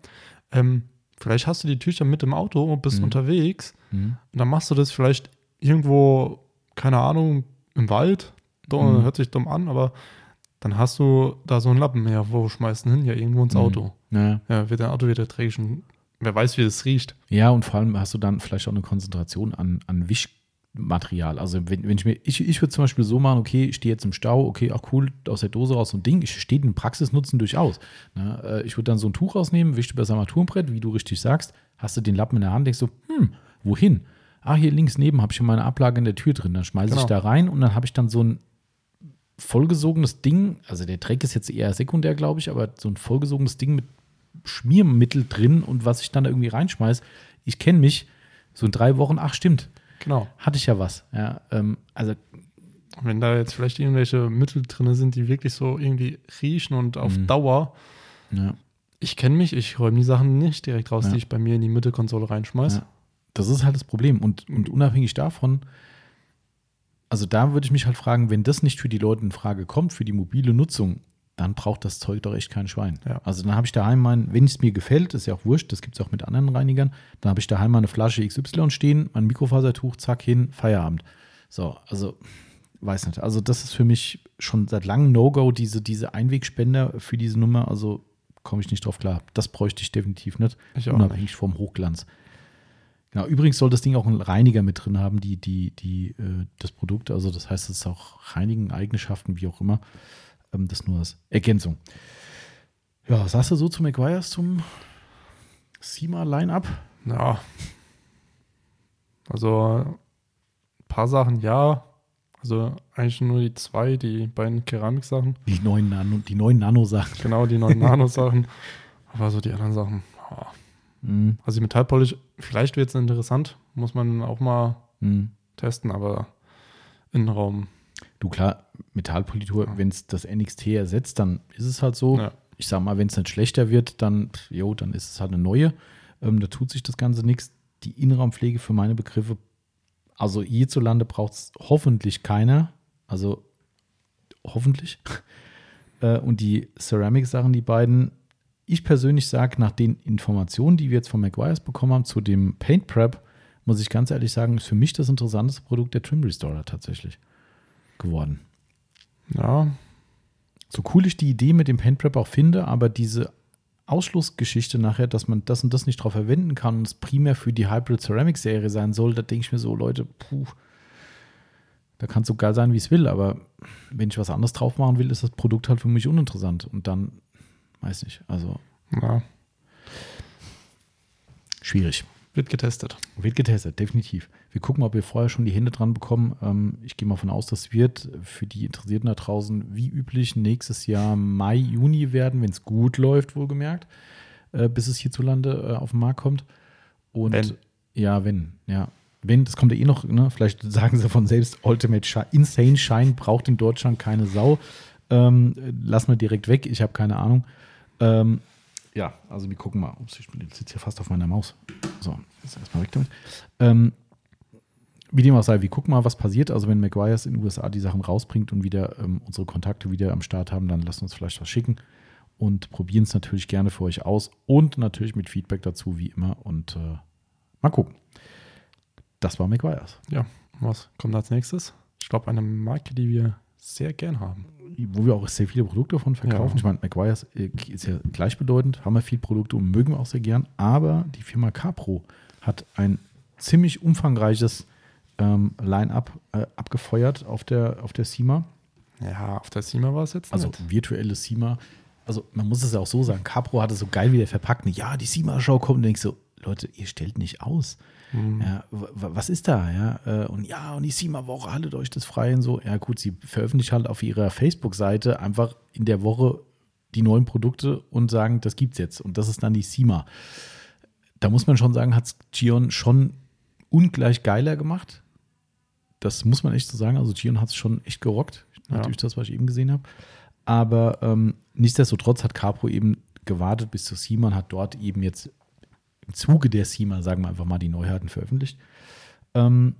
[SPEAKER 2] Ähm, vielleicht hast du die Tücher mit im Auto und bist
[SPEAKER 1] Mhm.
[SPEAKER 2] unterwegs
[SPEAKER 1] Mhm.
[SPEAKER 2] und dann machst du das vielleicht irgendwo, keine Ahnung, im Wald.
[SPEAKER 1] Mhm.
[SPEAKER 2] Hört sich dumm an, aber dann hast du da so einen Lappen. Ja, wo schmeißt du hin? Ja, irgendwo ins
[SPEAKER 1] Mhm.
[SPEAKER 2] Auto.
[SPEAKER 1] Ja.
[SPEAKER 2] Ja, wird dein Auto wieder dreckig und wer weiß, wie das riecht.
[SPEAKER 1] ja, und vor allem hast du dann vielleicht auch eine Konzentration an, an Material. Also wenn, wenn ich mir, ich, ich würde zum Beispiel so machen, okay, ich stehe jetzt im Stau, okay, auch cool, aus der Dose raus so ein Ding. Ich stehe den Praxisnutzen durchaus. Ne? Äh, ich würde dann so ein Tuch rausnehmen, wische über das Armaturenbrett, wie du richtig sagst, hast du den Lappen in der Hand, denkst du, hm, wohin? Ah, hier links neben habe ich schon meine Ablage in der Tür drin. Dann schmeiße genau. ich da rein und dann habe ich dann so ein vollgesogenes Ding, also der Dreck ist jetzt eher sekundär, glaube ich, aber so ein vollgesogenes Ding mit Schmiermittel drin und was ich dann da irgendwie reinschmeiße. Ich kenne mich, so in drei Wochen, ach stimmt,
[SPEAKER 2] Genau.
[SPEAKER 1] hatte ich ja was. Ja, ähm, also
[SPEAKER 2] Wenn da jetzt vielleicht irgendwelche Mittel drin sind, die wirklich so irgendwie riechen und auf
[SPEAKER 1] Mhm.
[SPEAKER 2] Dauer.
[SPEAKER 1] ja,
[SPEAKER 2] Ich kenne mich, ich räume die Sachen nicht direkt raus,
[SPEAKER 1] Ja.
[SPEAKER 2] die ich bei mir in die Mittelkonsole reinschmeiße.
[SPEAKER 1] Ja. das ist halt das Problem. Und, und unabhängig davon, also da würde ich mich halt fragen, wenn das nicht für die Leute in Frage kommt, für die mobile Nutzung, dann braucht das Zeug doch echt kein Schwein.
[SPEAKER 2] Ja.
[SPEAKER 1] Also dann habe ich daheim mein, wenn es mir gefällt, ist ja auch wurscht, das gibt es auch mit anderen Reinigern, dann habe ich daheim meine Flasche XY stehen, mein Mikrofasertuch, zack hin, Feierabend. So, also weiß nicht. Also das ist für mich schon seit langem No-Go, diese, diese Einwegspender für diese Nummer. Also komme ich nicht drauf klar. Das bräuchte ich definitiv nicht,
[SPEAKER 2] Ich auch
[SPEAKER 1] unabhängig vom Hochglanz. Genau, übrigens soll das Ding auch einen Reiniger mit drin haben, die, die, die, äh, das Produkt. Also das heißt, es ist auch reinigen Eigenschaften, wie auch immer. Ähm, das nur als Ergänzung. Ja, was sagst du so zu McGuire's zum SEMA-Line-Up?
[SPEAKER 2] Ja. Also ein paar Sachen ja. Also eigentlich nur die zwei, die beiden Keramiksachen.
[SPEAKER 1] Die neuen Nano, die neuen Nano-Sachen.
[SPEAKER 2] Genau, die neuen Nano-Sachen. Aber so die anderen Sachen. ja.
[SPEAKER 1] Mhm.
[SPEAKER 2] Also die Metallpolish, vielleicht wird es interessant. Muss man auch mal
[SPEAKER 1] Mhm.
[SPEAKER 2] testen, aber Innenraum.
[SPEAKER 1] Du klar, Metallpolitur,
[SPEAKER 2] Ja.
[SPEAKER 1] wenn es das NXT ersetzt, dann ist es halt so.
[SPEAKER 2] Ja.
[SPEAKER 1] Ich sag mal, wenn es nicht schlechter wird, dann, jo, dann ist es halt eine neue. Ähm, da tut sich das Ganze nichts. Die Innenraumpflege für meine Begriffe, also hierzulande braucht es hoffentlich keiner. Also hoffentlich. Äh, und die Ceramic-Sachen, die beiden, ich persönlich sage, nach den Informationen, die wir jetzt von McGuire's bekommen haben zu dem Paint Prep, muss ich ganz ehrlich sagen, ist für mich das interessanteste Produkt der Trim Restorer tatsächlich geworden.
[SPEAKER 2] Ja,
[SPEAKER 1] So cool ich die Idee mit dem Paint Prep auch finde, aber diese Ausschlussgeschichte nachher, dass man das und das nicht drauf verwenden kann und es primär für die Hybrid Ceramic Serie sein soll, da denke ich mir so, Leute, puh, da kann es so geil sein, wie es will, aber wenn ich was anderes drauf machen will, ist das Produkt halt für mich uninteressant und dann, weiß nicht, also
[SPEAKER 2] ja,
[SPEAKER 1] schwierig.
[SPEAKER 2] Wird getestet.
[SPEAKER 1] Wird getestet, definitiv. Wir gucken, ob wir vorher schon die Hände dran bekommen. Ähm, ich gehe mal von aus, das wird für die Interessierten da draußen wie üblich nächstes Jahr Mai, Juni werden, wenn es gut läuft, wohlgemerkt, äh, bis es hierzulande äh, auf den Markt kommt. Und
[SPEAKER 2] Wenn.
[SPEAKER 1] ja, wenn, ja. Wenn, das kommt ja eh noch, ne? vielleicht sagen sie von selbst, Ultimate Shine, Insane Shine braucht in Deutschland keine Sau. Ähm, lassen wir direkt weg, ich habe keine Ahnung. Ähm, ja, also wir gucken mal. Ups, ich sitze hier fast auf meiner Maus. So, jetzt erstmal weg damit. Ähm, wie dem auch sei, wir gucken mal, was passiert. Also, wenn McGuire's in den USA die Sachen rausbringt und wieder ähm, unsere Kontakte wieder am Start haben, dann lasst uns vielleicht was schicken und probieren es natürlich gerne für euch aus und natürlich mit Feedback dazu, wie immer. Und äh, mal gucken. Das war McGuire's.
[SPEAKER 2] Ja, was kommt als nächstes? Ich glaube, eine Marke, die wir sehr gern haben.
[SPEAKER 1] Wo wir auch sehr viele Produkte davon verkaufen.
[SPEAKER 2] Ja.
[SPEAKER 1] Ich meine, McGuire's äh, ist ja gleichbedeutend, haben wir viele Produkte und mögen wir auch sehr gern. Aber die Firma Capro hat ein ziemlich umfangreiches ähm, Line-up äh, abgefeuert auf der, auf der SEMA.
[SPEAKER 2] Ja, auf der SEMA war es jetzt
[SPEAKER 1] Also
[SPEAKER 2] nicht.
[SPEAKER 1] virtuelle SEMA. Also man muss es ja auch so sagen, Capro hat es so geil wieder verpackt. Ja, die SEMA-Show kommt und denkst so, Leute, ihr stellt nicht aus.
[SPEAKER 2] Mhm.
[SPEAKER 1] Ja, was ist da? Ja, äh, und ja, und die SEMA-Woche, haltet euch das frei und so. Ja, gut, sie veröffentlichen halt auf ihrer Facebook-Seite einfach in der Woche die neuen Produkte und sagen, das gibt's jetzt. Und das ist dann die SEMA. Da muss man schon sagen, hat Gion schon ungleich geiler gemacht. Das muss man echt so sagen. Also Gion hat es schon echt gerockt.
[SPEAKER 2] Ja.
[SPEAKER 1] Natürlich das, was ich eben gesehen habe. Aber ähm, nichtsdestotrotz hat Capro eben gewartet bis zur SEMA und hat dort eben jetzt im Zuge der SEMA, sagen wir einfach mal, die Neuheiten veröffentlicht. Ähm,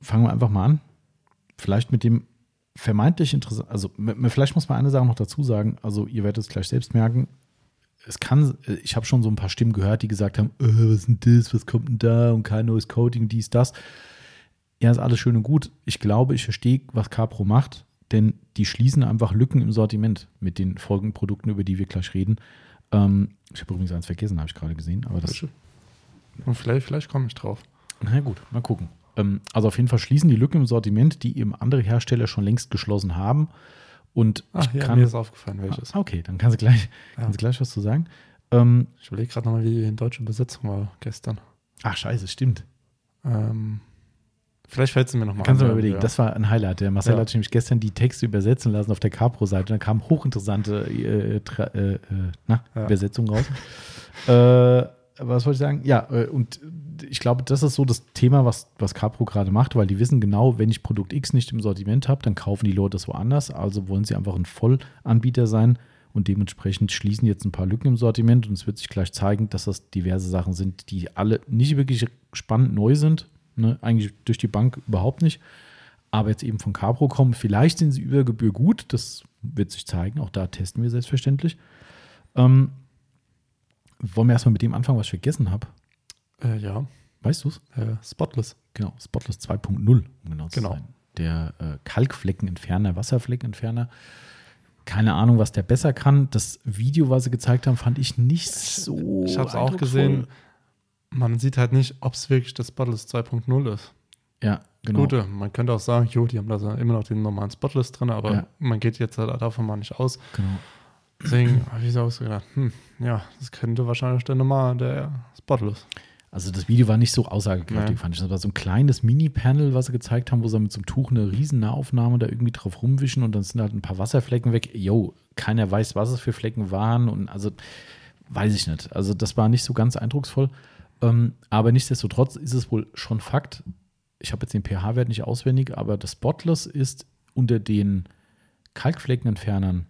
[SPEAKER 1] fangen wir einfach mal an. Vielleicht mit dem vermeintlich interessant, also vielleicht muss man eine Sache noch dazu sagen, also ihr werdet es gleich selbst merken, es kann, äh, ich habe schon so ein paar Stimmen gehört, die gesagt haben, äh, was ist denn das, was kommt denn da und kein neues Coating, dies, das. Ja, ist alles schön und gut. Ich glaube, ich verstehe, was Capro macht, denn die schließen einfach Lücken im Sortiment mit den folgenden Produkten, über die wir gleich reden. Ähm, ich habe übrigens eins vergessen, habe ich gerade gesehen, aber das,
[SPEAKER 2] Und vielleicht, vielleicht komme ich drauf.
[SPEAKER 1] na gut, mal gucken. Ähm, also auf jeden Fall schließen die Lücken im Sortiment, die eben andere Hersteller schon längst geschlossen haben. Und
[SPEAKER 2] Ach
[SPEAKER 1] ich
[SPEAKER 2] ja,
[SPEAKER 1] kann,
[SPEAKER 2] mir ist aufgefallen, welches.
[SPEAKER 1] Ah, okay, dann kannst du gleich,
[SPEAKER 2] Ja.
[SPEAKER 1] kannst du gleich was zu sagen. Ähm,
[SPEAKER 2] Ich überlege gerade nochmal, wie die deutsche Übersetzung war gestern.
[SPEAKER 1] ach, scheiße, stimmt.
[SPEAKER 2] Ähm, vielleicht fällt es mir nochmal
[SPEAKER 1] Kannst du mal
[SPEAKER 2] Ja.
[SPEAKER 1] überlegen. Das war ein Highlight. Der Marcel
[SPEAKER 2] Ja.
[SPEAKER 1] hat nämlich gestern die Texte übersetzen lassen auf der Capro-Seite. Da kamen hochinteressante äh, tra- äh, äh, na,
[SPEAKER 2] Ja.
[SPEAKER 1] Übersetzungen raus. äh, was wollte ich sagen? Ja, äh, und ich glaube, das ist so das Thema, was, was Capro gerade macht, weil die wissen genau, wenn ich Produkt X nicht im Sortiment habe, dann kaufen die Leute das woanders. Also wollen sie einfach ein Vollanbieter sein und dementsprechend schließen jetzt ein paar Lücken im Sortiment und es wird sich gleich zeigen, dass das diverse Sachen sind, die alle nicht wirklich spannend neu sind. Ne? Eigentlich durch die Bank überhaupt nicht. Aber jetzt eben von Capro kommen. Vielleicht sind sie über Gebühr gut. Das wird sich zeigen. Auch da testen wir selbstverständlich. Ähm, wollen wir erstmal mit dem anfangen, was ich vergessen habe?
[SPEAKER 2] Äh, ja,
[SPEAKER 1] Weißt du es?
[SPEAKER 2] äh, Spotless.
[SPEAKER 1] Genau, Spotless 2.0, um genau zu
[SPEAKER 2] Genau.
[SPEAKER 1] sein. Der äh, Kalkfleckenentferner, Wasserfleckenentferner. Keine Ahnung, was der besser kann. Das Video, was sie gezeigt haben, fand ich nicht so.
[SPEAKER 2] ich habe es auch gesehen. Man sieht halt nicht, ob es wirklich das Spotless 2.0 ist.
[SPEAKER 1] Ja, genau.
[SPEAKER 2] Gute, man könnte auch sagen, jo, die haben da immer noch den normalen Spotless drin, aber
[SPEAKER 1] Ja.
[SPEAKER 2] man geht jetzt halt davon mal nicht aus.
[SPEAKER 1] genau.
[SPEAKER 2] Deswegen habe ich so ausgedacht, hm, ja, das könnte wahrscheinlich der normal, der Spotless.
[SPEAKER 1] Also das Video war nicht so aussagekräftig,
[SPEAKER 2] Nee.
[SPEAKER 1] fand ich. Das war so ein kleines Mini-Panel, was sie gezeigt haben, wo sie mit so einem Tuch eine riesen Nahaufnahme da irgendwie drauf rumwischen und dann sind halt ein paar Wasserflecken weg. Yo, keiner weiß, was es für Flecken waren und also weiß ich nicht. Also das war nicht so ganz eindrucksvoll. Ähm, aber nichtsdestotrotz ist es wohl schon Fakt. Ich habe jetzt den pH-Wert nicht auswendig, aber das Spotless ist unter den Kalkfleckenentfernern,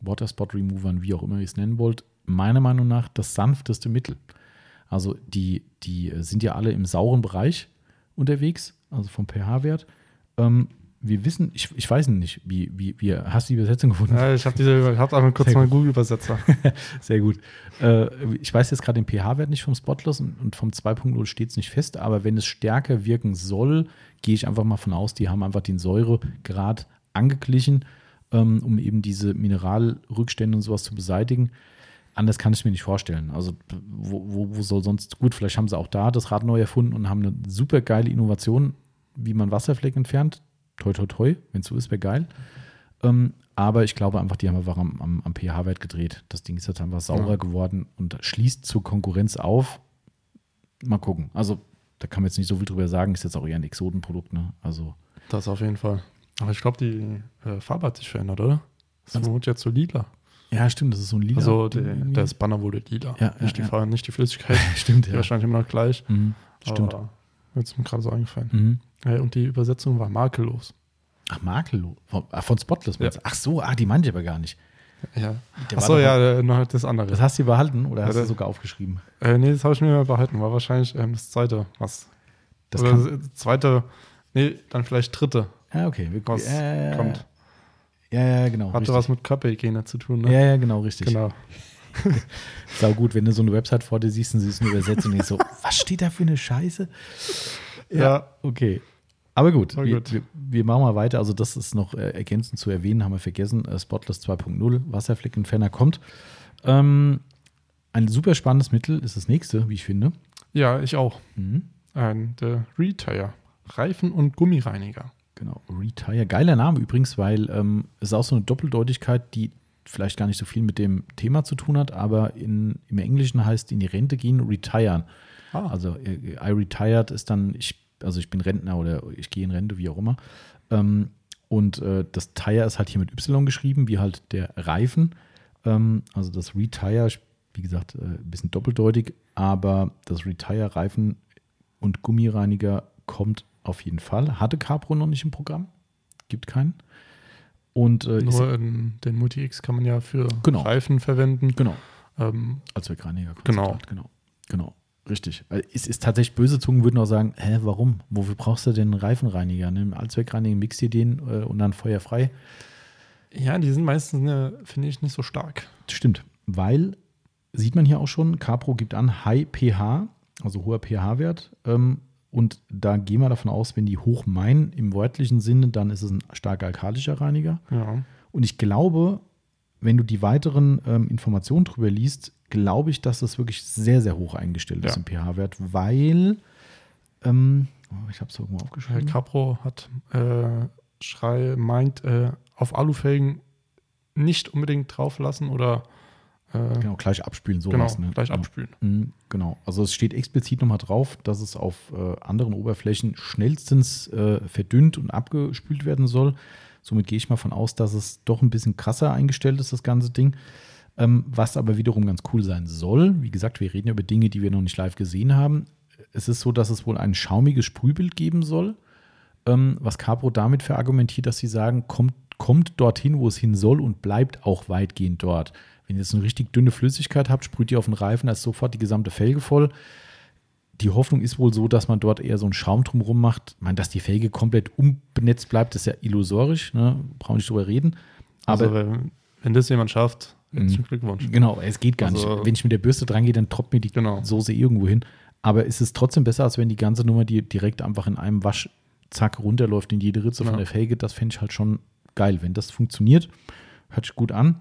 [SPEAKER 1] Water Spot Removern, wie auch immer ihr es nennen wollt, meiner Meinung nach das sanfteste Mittel. Also die, die sind ja alle im sauren Bereich unterwegs, also vom pH-Wert. Ähm, wir wissen, ich, ich weiß nicht, wie, wie, wie hast du die Übersetzung gefunden?
[SPEAKER 2] Ja, ich habe diese, ich habe einfach kurz
[SPEAKER 1] Sehr
[SPEAKER 2] mal einen Google-Übersetzer.
[SPEAKER 1] Sehr gut. Äh, ich weiß jetzt gerade den pH-Wert nicht vom Spotless und, und vom 2.0 steht es nicht fest, aber wenn es stärker wirken soll, gehe ich einfach mal von aus, die haben einfach den Säuregrad angeglichen, ähm, um eben diese Mineralrückstände und sowas zu beseitigen. Anders kann ich mir nicht vorstellen. Also, wo, wo, wo soll sonst, gut, vielleicht haben sie auch da das Rad neu erfunden und haben eine super geile Innovation, wie man Wasserflecken entfernt. Toi, toi, toi, wenn es so ist, wäre geil. Ähm, aber ich glaube einfach, die haben einfach am, am, am pH-Wert gedreht. Das Ding ist jetzt einfach saurer
[SPEAKER 2] Ja.
[SPEAKER 1] geworden und schließt zur Konkurrenz auf. Mal gucken. Also, da kann man jetzt nicht so viel drüber sagen. Ist jetzt auch eher ein Exotenprodukt, ne? Also,
[SPEAKER 2] Das auf jeden Fall. Aber ich glaube, die äh, Farbe hat sich verändert, oder? Es
[SPEAKER 1] Was?
[SPEAKER 2] wurde jetzt so lila.
[SPEAKER 1] ja, stimmt, das ist so ein lila.
[SPEAKER 2] Also der, das Banner wurde lila.
[SPEAKER 1] Ja,
[SPEAKER 2] nicht,
[SPEAKER 1] ja,
[SPEAKER 2] die Farbe, nicht die Flüssigkeit.
[SPEAKER 1] stimmt, ja.
[SPEAKER 2] wahrscheinlich immer noch gleich.
[SPEAKER 1] Mhm, stimmt.
[SPEAKER 2] Aber Jetzt ist mir gerade so eingefallen.
[SPEAKER 1] Mhm.
[SPEAKER 2] Äh, Und die Übersetzung war makellos.
[SPEAKER 1] Ach, makellos. Von, ah, von Spotless. du? Ach so, ah, die meinte ich aber gar nicht.
[SPEAKER 2] Ja.
[SPEAKER 1] Der
[SPEAKER 2] Achso, ja, äh, noch das andere.
[SPEAKER 1] Das hast du behalten oder
[SPEAKER 2] Ja,
[SPEAKER 1] hast du sogar aufgeschrieben?
[SPEAKER 2] äh, nee, das habe ich mir behalten. War wahrscheinlich ähm, das zweite. Was?
[SPEAKER 1] Das
[SPEAKER 2] Oder das zweite. Nee, dann vielleicht dritte.
[SPEAKER 1] ja, okay. Wir,
[SPEAKER 2] Was
[SPEAKER 1] äh,
[SPEAKER 2] kommt.
[SPEAKER 1] Ja, ja, genau.
[SPEAKER 2] Hatte
[SPEAKER 1] richtig.
[SPEAKER 2] was mit Körperhygiene zu tun, ne?
[SPEAKER 1] Ja, ja, genau, richtig.
[SPEAKER 2] Genau.
[SPEAKER 1] Sau gut, wenn du so eine Website vor dir siehst und sie ist eine Übersetzung und denkst so, was steht da für eine Scheiße?
[SPEAKER 2] Ja.
[SPEAKER 1] Okay. Aber gut,
[SPEAKER 2] Aber
[SPEAKER 1] wir,
[SPEAKER 2] gut.
[SPEAKER 1] Wir, wir machen mal weiter. Also, das ist noch äh, ergänzend zu erwähnen, haben wir vergessen. Äh, Spotless 2.0, Wasserfleckenentferner kommt. Ähm, ein super spannendes Mittel ist das nächste, wie ich finde.
[SPEAKER 2] Ja, ich auch.
[SPEAKER 1] Mhm.
[SPEAKER 2] Ein der Retire. Reifen- und Gummireiniger.
[SPEAKER 1] Genau, Retire. Geiler Name übrigens, weil ähm, es ist auch so eine Doppeldeutigkeit, die vielleicht gar nicht so viel mit dem Thema zu tun hat, aber in, im Englischen heißt in die Rente gehen, retiren.
[SPEAKER 2] Ah,
[SPEAKER 1] Also äh, I retired ist dann, ich, also ich bin Rentner oder ich gehe in Rente, wie auch immer. Ähm, und äh, das Tire ist halt hier mit Y geschrieben, wie halt der Reifen. Ähm, also das Retire, wie gesagt, äh, ein bisschen doppeldeutig, aber das Retire Reifen und Gummireiniger kommt auf jeden Fall. Hatte Capro noch nicht im Programm, gibt keinen. Und äh,
[SPEAKER 2] nur in den Multi-X kann man ja für
[SPEAKER 1] Genau.
[SPEAKER 2] Reifen verwenden.
[SPEAKER 1] genau,
[SPEAKER 2] Ähm,
[SPEAKER 1] Allzweckreiniger.
[SPEAKER 2] Genau.
[SPEAKER 1] Genau, genau. Richtig. Es ist tatsächlich, böse Zungen würden auch sagen, hä, warum? Wofür brauchst du denn einen Reifenreiniger? Im Allzweckreiniger mix dir den äh, und dann feuerfrei.
[SPEAKER 2] ja, die sind meistens, ne, finde ich, nicht so stark.
[SPEAKER 1] Stimmt, weil, sieht man hier auch schon, Capro gibt an High pH, also hoher pH-Wert. Ähm, und da gehen wir davon aus, wenn die hoch meinen im wörtlichen Sinne, dann ist es ein stark alkalischer Reiniger.
[SPEAKER 2] Ja.
[SPEAKER 1] Und ich glaube, wenn du die weiteren ähm, Informationen drüber liest, glaube ich, dass das wirklich sehr, sehr hoch eingestellt ist
[SPEAKER 2] Ja.
[SPEAKER 1] im pH-Wert, weil, ähm, Ich habe es irgendwo aufgeschrieben.
[SPEAKER 2] Capro hat äh, Schrei meint, äh, auf Alufelgen nicht unbedingt drauf lassen oder äh,
[SPEAKER 1] Genau, gleich abspülen,
[SPEAKER 2] genau,
[SPEAKER 1] sowas. ne?
[SPEAKER 2] gleich
[SPEAKER 1] Ja.
[SPEAKER 2] abspülen.
[SPEAKER 1] Mhm, Genau, also es steht explizit nochmal drauf, dass es auf äh, anderen Oberflächen schnellstens äh, verdünnt und abgespült werden soll. Somit gehe ich mal von aus, dass es doch ein bisschen krasser eingestellt ist, das ganze Ding. Ähm, was aber wiederum ganz cool sein soll. Wie gesagt, wir reden ja über Dinge, die wir noch nicht live gesehen haben. Es ist so, dass es wohl ein schaumiges Sprühbild geben soll, ähm, was Capro damit verargumentiert, dass sie sagen, kommt, kommt dorthin, wo es hin soll und bleibt auch weitgehend dort. Wenn ihr jetzt eine richtig dünne Flüssigkeit habt, sprüht ihr auf den Reifen, da ist sofort die gesamte Felge voll. Die Hoffnung ist wohl so, dass man dort eher so einen Schaum drumherum macht. Ich meine, dass die Felge komplett unbenetzt bleibt, ist ja illusorisch, ne? brauchen nicht drüber reden. Aber
[SPEAKER 2] also, wenn, das jemand schafft, herzlichen
[SPEAKER 1] Mhm.
[SPEAKER 2] Glückwunsch.
[SPEAKER 1] Genau, es geht gar
[SPEAKER 2] Also-
[SPEAKER 1] nicht. Wenn ich mit der Bürste dran gehe, dann tropft mir die
[SPEAKER 2] Genau.
[SPEAKER 1] Soße irgendwo hin. Aber es ist trotzdem besser, als wenn die ganze Nummer die direkt einfach in einem Wasch zack runterläuft in jede Ritze von
[SPEAKER 2] Ja.
[SPEAKER 1] der Felge. Das fände ich halt schon geil. Wenn das funktioniert, hört sich gut an.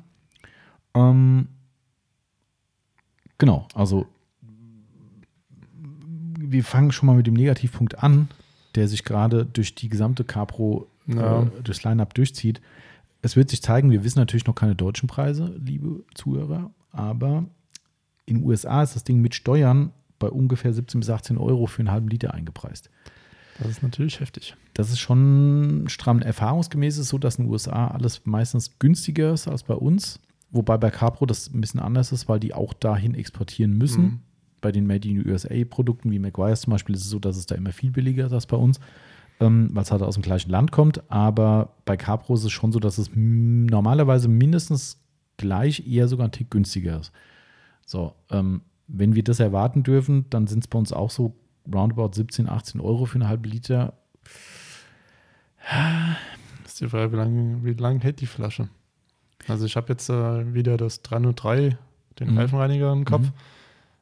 [SPEAKER 1] Ähm, genau, also wir fangen schon mal mit dem Negativpunkt an, der sich gerade durch die gesamte Capro,
[SPEAKER 2] Ja.
[SPEAKER 1] äh, durchs Line-Up durchzieht. Es wird sich zeigen, wir wissen natürlich noch keine deutschen Preise, liebe Zuhörer, aber in den USA ist das Ding mit Steuern bei ungefähr 17 bis 18 Euro für einen halben Liter eingepreist.
[SPEAKER 2] Das ist natürlich heftig.
[SPEAKER 1] Das ist schon stramm. Erfahrungsgemäß ist es so, dass in den USA alles meistens günstiger ist als bei uns. Wobei bei Capro das ein bisschen anders ist, weil die auch dahin exportieren müssen.
[SPEAKER 2] Mhm.
[SPEAKER 1] Bei den Made in USA-Produkten wie McGuire's zum Beispiel ist es so, dass es da immer viel billiger ist als bei uns, ähm, weil es halt aus dem gleichen Land kommt. Aber bei Capro ist es schon so, dass es normalerweise mindestens gleich, eher sogar ein Tick günstiger ist. So, ähm, wenn wir das erwarten dürfen, dann sind es bei uns auch so roundabout 17, 18 Euro für eine halbe Liter.
[SPEAKER 2] Das ist die Frage, wie lange wie lang hält die Flasche? Also ich habe jetzt äh, wieder das 303, den
[SPEAKER 1] Mhm.
[SPEAKER 2] Reifenreiniger im Kopf.
[SPEAKER 1] Mhm.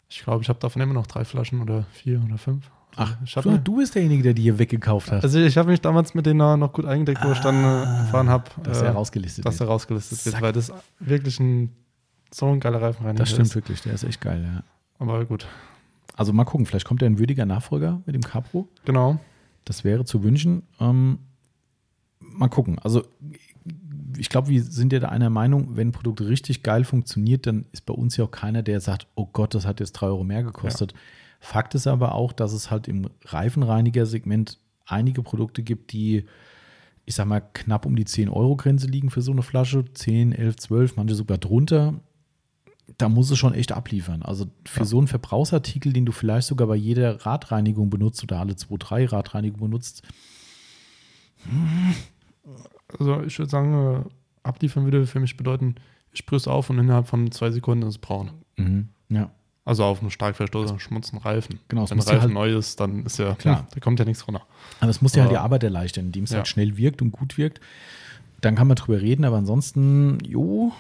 [SPEAKER 2] Ich glaube, ich habe davon immer noch drei Flaschen oder vier oder fünf. Also
[SPEAKER 1] Ach,
[SPEAKER 2] ich mir,
[SPEAKER 1] du bist derjenige, der die hier weggekauft hat.
[SPEAKER 2] also ich habe mich damals mit denen noch gut eingedeckt, wo ich dann äh, erfahren habe,
[SPEAKER 1] dass
[SPEAKER 2] äh,
[SPEAKER 1] er rausgelistet
[SPEAKER 2] dass er
[SPEAKER 1] wird.
[SPEAKER 2] rausgelistet wird,
[SPEAKER 1] Zack.
[SPEAKER 2] weil das wirklich ein so ein geiler Reifenreiniger
[SPEAKER 1] Das stimmt
[SPEAKER 2] ist.
[SPEAKER 1] wirklich, der ist echt geil, ja.
[SPEAKER 2] Aber gut,
[SPEAKER 1] Also mal gucken, vielleicht kommt ja ein würdiger Nachfolger mit dem Capro.
[SPEAKER 2] genau.
[SPEAKER 1] Das wäre zu wünschen. Ähm, mal gucken. Also ich glaube, wir sind ja da einer Meinung, wenn ein Produkt richtig geil funktioniert, dann ist bei uns ja auch keiner, der sagt, oh Gott, das hat jetzt drei Euro mehr gekostet. Fakt ist aber auch, dass es halt im Reifenreiniger-Segment einige Produkte gibt, die, ich sag mal, knapp um die 10-Euro-Grenze liegen für so eine Flasche. 10, 11, 12, manche sogar drunter. Da muss es schon echt abliefern. Also für
[SPEAKER 2] Ja.
[SPEAKER 1] so einen Verbrauchsartikel, den du vielleicht sogar bei jeder Radreinigung benutzt oder alle 2, 3 Radreinigung benutzt,
[SPEAKER 2] Also ich würde sagen, äh, abliefern würde für mich bedeuten, ich sprühe es auf und innerhalb von zwei Sekunden ist es braun.
[SPEAKER 1] mhm. ja,
[SPEAKER 2] Also auf einem stark verstoßenen, schmutzenden Reifen.
[SPEAKER 1] Genau,
[SPEAKER 2] Wenn
[SPEAKER 1] ja
[SPEAKER 2] Reifen
[SPEAKER 1] halt-
[SPEAKER 2] neu ist, dann ist ja,
[SPEAKER 1] Klar.
[SPEAKER 2] da kommt ja nichts runter.
[SPEAKER 1] aber es muss dir halt die Arbeit erleichtern, indem es
[SPEAKER 2] Ja.
[SPEAKER 1] halt schnell wirkt und gut wirkt. Dann kann man drüber reden, aber ansonsten, jo,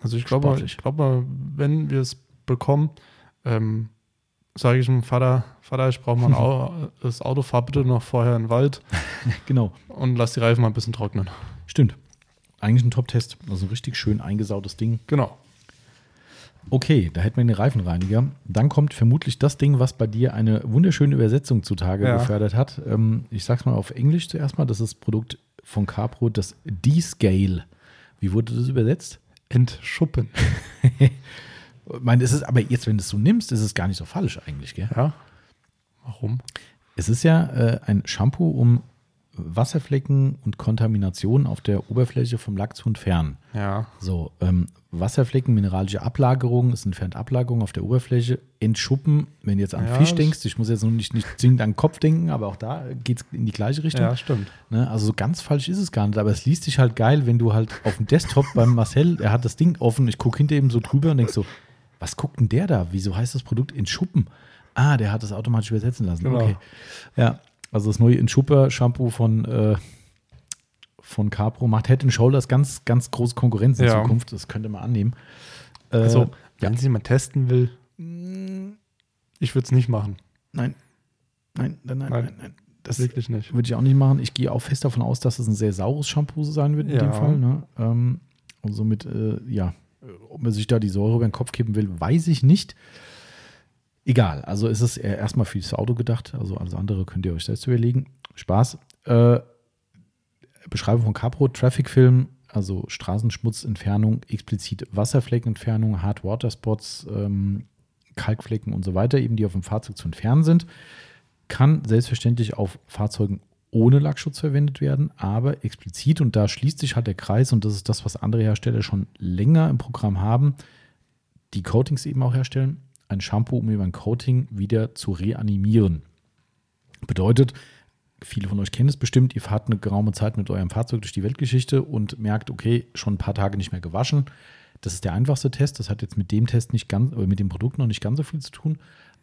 [SPEAKER 2] Also ich glaube, ich glaube, wenn wir es bekommen, ähm, sage ich dem Vater, Vater, ich brauche mal ein Au das Auto, fahr bitte noch vorher in den Wald
[SPEAKER 1] genau,
[SPEAKER 2] und lass die Reifen mal ein bisschen trocknen.
[SPEAKER 1] stimmt. Eigentlich ein Top-Test. Also ein richtig schön eingesautes Ding.
[SPEAKER 2] Genau.
[SPEAKER 1] Okay, da hätten wir den Reifenreiniger. Dann kommt vermutlich das Ding, was bei dir eine wunderschöne Übersetzung zutage
[SPEAKER 2] Ja.
[SPEAKER 1] gefördert hat. Ähm, ich sag's mal auf Englisch zuerst mal. Das ist das Produkt von Capro, das D-Scale. Wie wurde das übersetzt?
[SPEAKER 2] Entschuppen.
[SPEAKER 1] Ich meine, es ist aber jetzt, wenn du es so nimmst, ist es gar nicht so falsch eigentlich, gell?
[SPEAKER 2] Ja. Warum?
[SPEAKER 1] Es ist ja äh, ein Shampoo, um Wasserflecken und Kontamination auf der Oberfläche vom Lack zu entfernen.
[SPEAKER 2] Ja.
[SPEAKER 1] So, ähm, Wasserflecken, mineralische Ablagerung, es entfernt Ablagerung auf der Oberfläche. Entschuppen, wenn du jetzt an
[SPEAKER 2] Ja,
[SPEAKER 1] Fisch denkst, ich muss jetzt noch nicht, nicht zwingend an den Kopf denken, aber auch da geht es in die gleiche Richtung.
[SPEAKER 2] Ja, stimmt.
[SPEAKER 1] Ne? Also so ganz falsch ist es gar nicht, aber es liest sich halt geil, wenn du halt auf dem Desktop beim Marcel, er hat das Ding offen, ich gucke hinter ihm so drüber und denk so, was guckt denn der da? Wieso heißt das Produkt Entschuppen? Ah, der hat das automatisch übersetzen lassen.
[SPEAKER 2] Genau.
[SPEAKER 1] Okay. Ja, also das neue Entschupper-Shampoo von, äh, von Capro macht Head Shoulders ganz, ganz große Konkurrenz in
[SPEAKER 2] Ja.
[SPEAKER 1] Zukunft. Das könnte man annehmen. Äh,
[SPEAKER 2] Also, wenn
[SPEAKER 1] ja.
[SPEAKER 2] sie mal testen will, ich würde es nicht machen.
[SPEAKER 1] Nein. Nein, nein, nein,
[SPEAKER 2] Nein.
[SPEAKER 1] nein, nein. Das
[SPEAKER 2] Wirklich nicht.
[SPEAKER 1] würde ich auch nicht machen. Ich gehe auch fest davon aus, dass es ein sehr saures Shampoo sein wird in
[SPEAKER 2] Ja.
[SPEAKER 1] dem Fall. Ne? Ähm, und somit, äh, ja, ob man sich da die Säure über den Kopf kippen will, weiß ich nicht. Egal, also ist es erstmal fürs Auto gedacht, also alles andere könnt ihr euch selbst überlegen. Spaß. Äh, Beschreibung von Capro, Traffic-Film, also Straßenschmutzentfernung, explizit Wasserfleckenentfernung, Hard Water Spots, ähm, Kalkflecken und so weiter, eben die auf dem Fahrzeug zu entfernen sind. Kann selbstverständlich auf Fahrzeugen ohne Lackschutz verwendet werden, aber explizit, und da schließt sich halt der Kreis, und das ist das, was andere Hersteller schon länger im Programm haben, die Coatings eben auch herstellen, ein Shampoo, um über ein Coating wieder zu reanimieren. Bedeutet, viele von euch kennen es bestimmt, ihr fahrt eine geraume Zeit mit eurem Fahrzeug durch die Weltgeschichte und merkt, okay, schon ein paar Tage nicht mehr gewaschen. Das ist der einfachste Test. Das hat jetzt mit dem Test nicht ganz, oder mit dem Produkt noch nicht ganz so viel zu tun.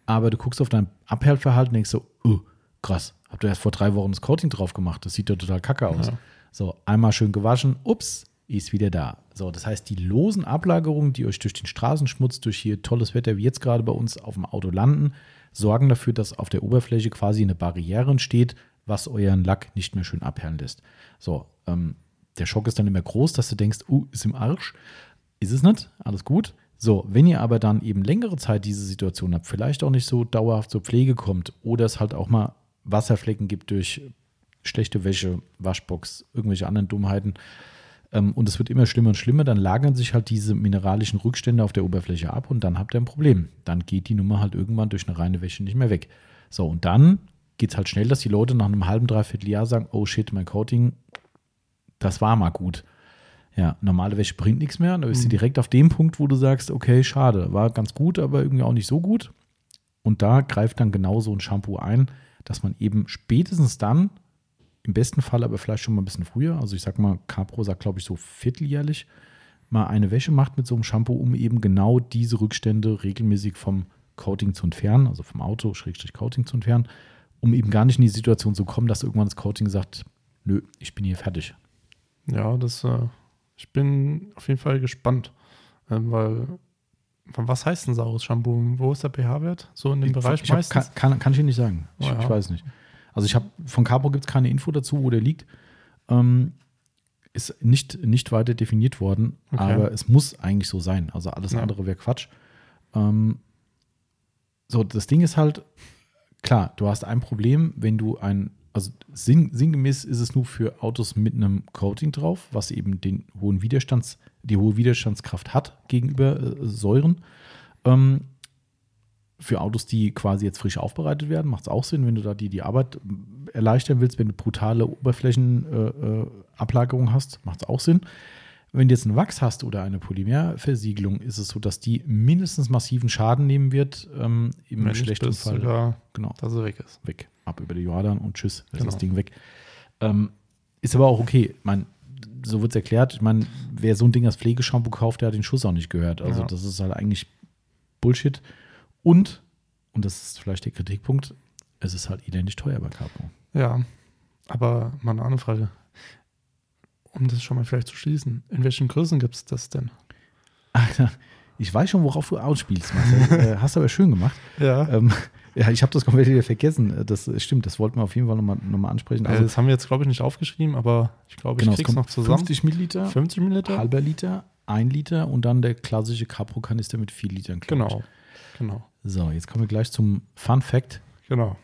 [SPEAKER 1] Aber du guckst auf dein Abhellverhalten und denkst so, oh, krass, habt ihr erst vor drei Wochen das Coating drauf gemacht. Das sieht ja total kacke aus. Ja. So, einmal schön gewaschen, ups, ist wieder da. So, das heißt, die losen Ablagerungen, die euch durch den Straßenschmutz, durch hier tolles Wetter wie jetzt gerade bei uns auf dem Auto landen, sorgen dafür, dass auf der Oberfläche quasi eine Barriere entsteht, was euren Lack nicht mehr schön abperlen lässt. So, ähm, der Schock ist dann immer groß, dass du denkst, uh, ist im Arsch. Ist es nicht, alles gut. So, wenn ihr aber dann eben längere Zeit diese Situation habt, vielleicht auch nicht so dauerhaft zur Pflege kommt oder es halt auch mal Wasserflecken gibt durch schlechte Wäsche, Waschbox, irgendwelche anderen Dummheiten, ähm, und es wird immer schlimmer und schlimmer, dann lagern sich halt diese mineralischen Rückstände auf der Oberfläche ab und dann habt ihr ein Problem. Dann geht die Nummer halt irgendwann durch eine reine Wäsche nicht mehr weg. So, und dann geht es halt schnell, dass die Leute nach einem halben, dreiviertel Jahr sagen, oh shit, mein Coating, das war mal gut. Ja, normale Wäsche bringt nichts mehr. Da bist mhm. du direkt auf dem Punkt, wo du sagst, okay, schade, war ganz gut, aber irgendwie auch nicht so gut. Und da greift dann genau so ein Shampoo ein, dass man eben spätestens dann im besten Fall aber vielleicht schon mal ein bisschen früher. Also ich sag mal, Capro sagt, glaube ich, so vierteljährlich mal eine Wäsche macht mit so einem Shampoo, um eben genau diese Rückstände regelmäßig vom Coating zu entfernen, also vom Auto, Schrägstrich Coating zu entfernen, um eben gar nicht in die Situation zu kommen, dass irgendwann das Coating sagt, nö, ich bin hier fertig.
[SPEAKER 2] Ja, das, äh, ich bin auf jeden Fall gespannt, äh, weil was heißt ein saures Shampoo? Wo ist der pH-Wert? So in dem ich, Bereich
[SPEAKER 1] ich meistens? Hab, kann, kann, ich Ihnen nicht sagen. Ich, oh, ja. ich weiß nicht. Also ich habe von Capo gibt es keine Info dazu, wo der liegt. Ähm, ist nicht, nicht weiter definiert worden, okay. aber es muss eigentlich so sein. Also alles ja. andere wäre Quatsch. Ähm, so, das Ding ist halt, klar, du hast ein Problem, wenn du ein, also sinn, sinngemäß ist es nur für Autos mit einem Coating drauf, was eben den hohen Widerstands, die hohe Widerstandskraft hat gegenüber äh, Säuren. Ähm, für Autos, die quasi jetzt frisch aufbereitet werden, macht es auch Sinn, wenn du da die, die Arbeit erleichtern willst, wenn du brutale Oberflächenablagerung äh, äh hast, macht es auch Sinn. Wenn du jetzt einen Wachs hast oder eine Polymerversiegelung, ist es so, dass die mindestens massiven Schaden nehmen wird. Ähm, Im schlechten Fall.
[SPEAKER 2] Sogar, genau. Dass er weg ist.
[SPEAKER 1] Weg. Ab über die Jordan und tschüss, ist genau. das Ding weg. Ähm, ist aber auch okay. Meine, so wird es erklärt. Ich meine, wer so ein Ding als Pflegeshampoo kauft, der hat den Schuss auch nicht gehört. Also, ja. das ist halt eigentlich Bullshit. Und, und das ist vielleicht der Kritikpunkt, es ist halt identisch teuer bei Capo.
[SPEAKER 2] Ja, aber mal eine andere Frage. Um das schon mal vielleicht zu schließen, in welchen Größen gibt es das denn?
[SPEAKER 1] Ach, ich weiß schon, worauf du ausspielst, Marcel. Äh, hast du aber schön gemacht.
[SPEAKER 2] Ja.
[SPEAKER 1] Ähm, ja, ich habe das komplett wieder vergessen. Das stimmt, das wollten wir auf jeden Fall nochmal noch mal ansprechen.
[SPEAKER 2] Also, das haben wir jetzt, glaube ich, nicht aufgeschrieben, aber ich glaube, ich genau, krieg's noch zusammen.
[SPEAKER 1] 50 Milliliter,
[SPEAKER 2] 50 Milliliter,
[SPEAKER 1] halber Liter, ein Liter und dann der klassische Capro-Kanister mit 4 Litern.
[SPEAKER 2] Genau, genau.
[SPEAKER 1] So, jetzt kommen wir gleich zum Fun Fact.
[SPEAKER 2] Genau.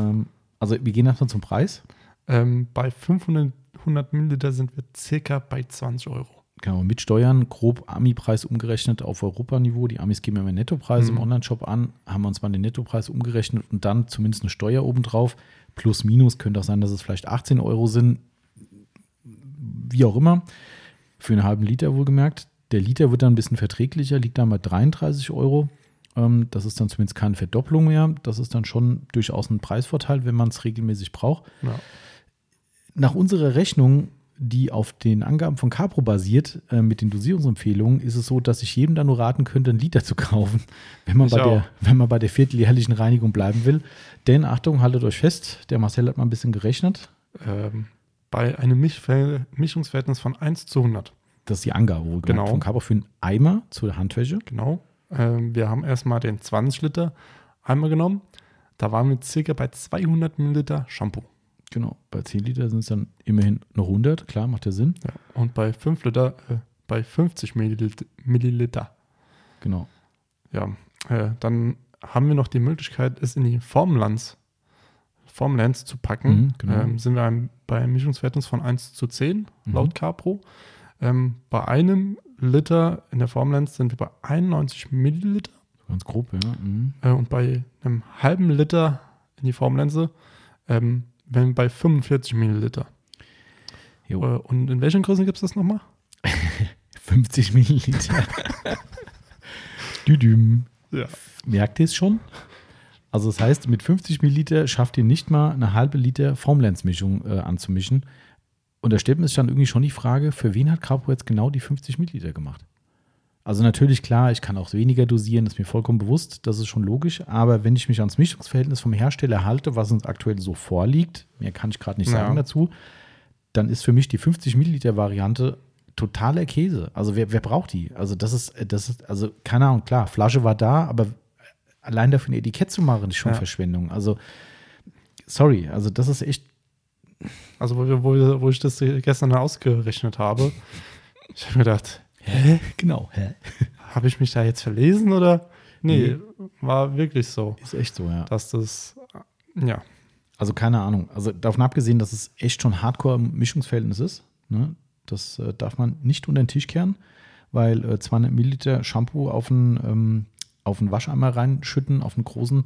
[SPEAKER 1] Ähm, also wir gehen erstmal zum Preis.
[SPEAKER 2] Ähm, bei 500 100 Milliliter sind wir circa bei 20 Euro.
[SPEAKER 1] Genau, mit Steuern, grob Ami-Preis umgerechnet auf Europaniveau. Die Amis geben immer Nettopreis mhm. im Online-Shop an, haben wir uns mal den Nettopreis umgerechnet und dann zumindest eine Steuer obendrauf. Plus, minus, könnte auch sein, dass es vielleicht 18 Euro sind. Wie auch immer. Für einen halben Liter wohlgemerkt. Der Liter wird dann ein bisschen verträglicher, liegt dann bei 33 Euro. Ähm, das ist dann zumindest keine Verdopplung mehr. Das ist dann schon durchaus ein Preisvorteil, wenn man es regelmäßig braucht. Ja. Nach unserer Rechnung, die auf den Angaben von Capro basiert, äh, mit den Dosierungsempfehlungen, ist es so, dass ich jedem da nur raten könnte, einen Liter zu kaufen, wenn man, bei der, wenn man bei der vierteljährlichen Reinigung bleiben will. Denn Achtung, haltet euch fest, der Marcel hat mal ein bisschen gerechnet.
[SPEAKER 2] Ähm, bei einem Mischungsverhältnis von 1 zu 100.
[SPEAKER 1] Das ist die Angabe genau. von Capro für einen Eimer zur Handwäsche.
[SPEAKER 2] Genau. Ähm, wir haben erstmal den 20 Liter Eimer genommen. Da waren wir circa bei 200 Milliliter Shampoo.
[SPEAKER 1] Genau, bei 10 Liter sind es dann immerhin noch 100, klar, macht ja Sinn. Ja,
[SPEAKER 2] und bei 5 Liter, äh, bei 50 Milliliter, Milliliter.
[SPEAKER 1] Genau.
[SPEAKER 2] Ja, äh, dann haben wir noch die Möglichkeit, es in die Formlands, Formlands zu packen.
[SPEAKER 1] Mhm, genau.
[SPEAKER 2] ähm, sind wir bei einem Mischungsverhältnis von 1 zu 10
[SPEAKER 1] Mhm.
[SPEAKER 2] laut Capro. Ähm, bei einem Liter in der Formlands sind wir bei 91 Milliliter
[SPEAKER 1] Ganz grob, ja. Mhm.
[SPEAKER 2] äh, und bei einem halben Liter in die Formlense ähm, wären wir bei 45 Milliliter.
[SPEAKER 1] Jo.
[SPEAKER 2] Äh, und in welchen Größen gibt es das nochmal?
[SPEAKER 1] 50 Milliliter. Düdüm.
[SPEAKER 2] Ja.
[SPEAKER 1] Merkt ihr es schon? Also das heißt, mit 50 Milliliter schafft ihr nicht mal eine halbe Liter Formlenzmischung äh, anzumischen. Und da stellt man sich dann irgendwie schon die Frage, für wen hat Carpo jetzt genau die 50 Milliliter gemacht? Also natürlich klar, ich kann auch weniger dosieren, ist mir vollkommen bewusst, das ist schon logisch. Aber wenn ich mich ans Mischungsverhältnis vom Hersteller halte, was uns aktuell so vorliegt, mehr kann ich gerade nicht
[SPEAKER 2] Ja.
[SPEAKER 1] sagen dazu, dann ist für mich die 50 Milliliter Variante totaler Käse. Also wer, wer braucht die? Also das ist, das ist, also keine Ahnung, klar, Flasche war da, aber allein dafür ein Etikett zu machen, ist schon
[SPEAKER 2] Ja.
[SPEAKER 1] Verschwendung. Also sorry, also das ist echt,
[SPEAKER 2] Also, wo, wo, wo ich das gestern ausgerechnet habe, ich habe mir gedacht,
[SPEAKER 1] hä? Genau, hä?
[SPEAKER 2] habe ich mich da jetzt verlesen oder? Nee, war wirklich so,
[SPEAKER 1] Ist echt so, ja.
[SPEAKER 2] dass das, ja,
[SPEAKER 1] Also keine Ahnung. Also davon abgesehen, dass es echt schon Hardcore-Mischungsverhältnis ist. Ne? Das äh, darf man nicht unter den Tisch kehren, weil äh, 200 Milliliter Shampoo auf einen, ähm, auf einen Wascheimer reinschütten, auf einen großen,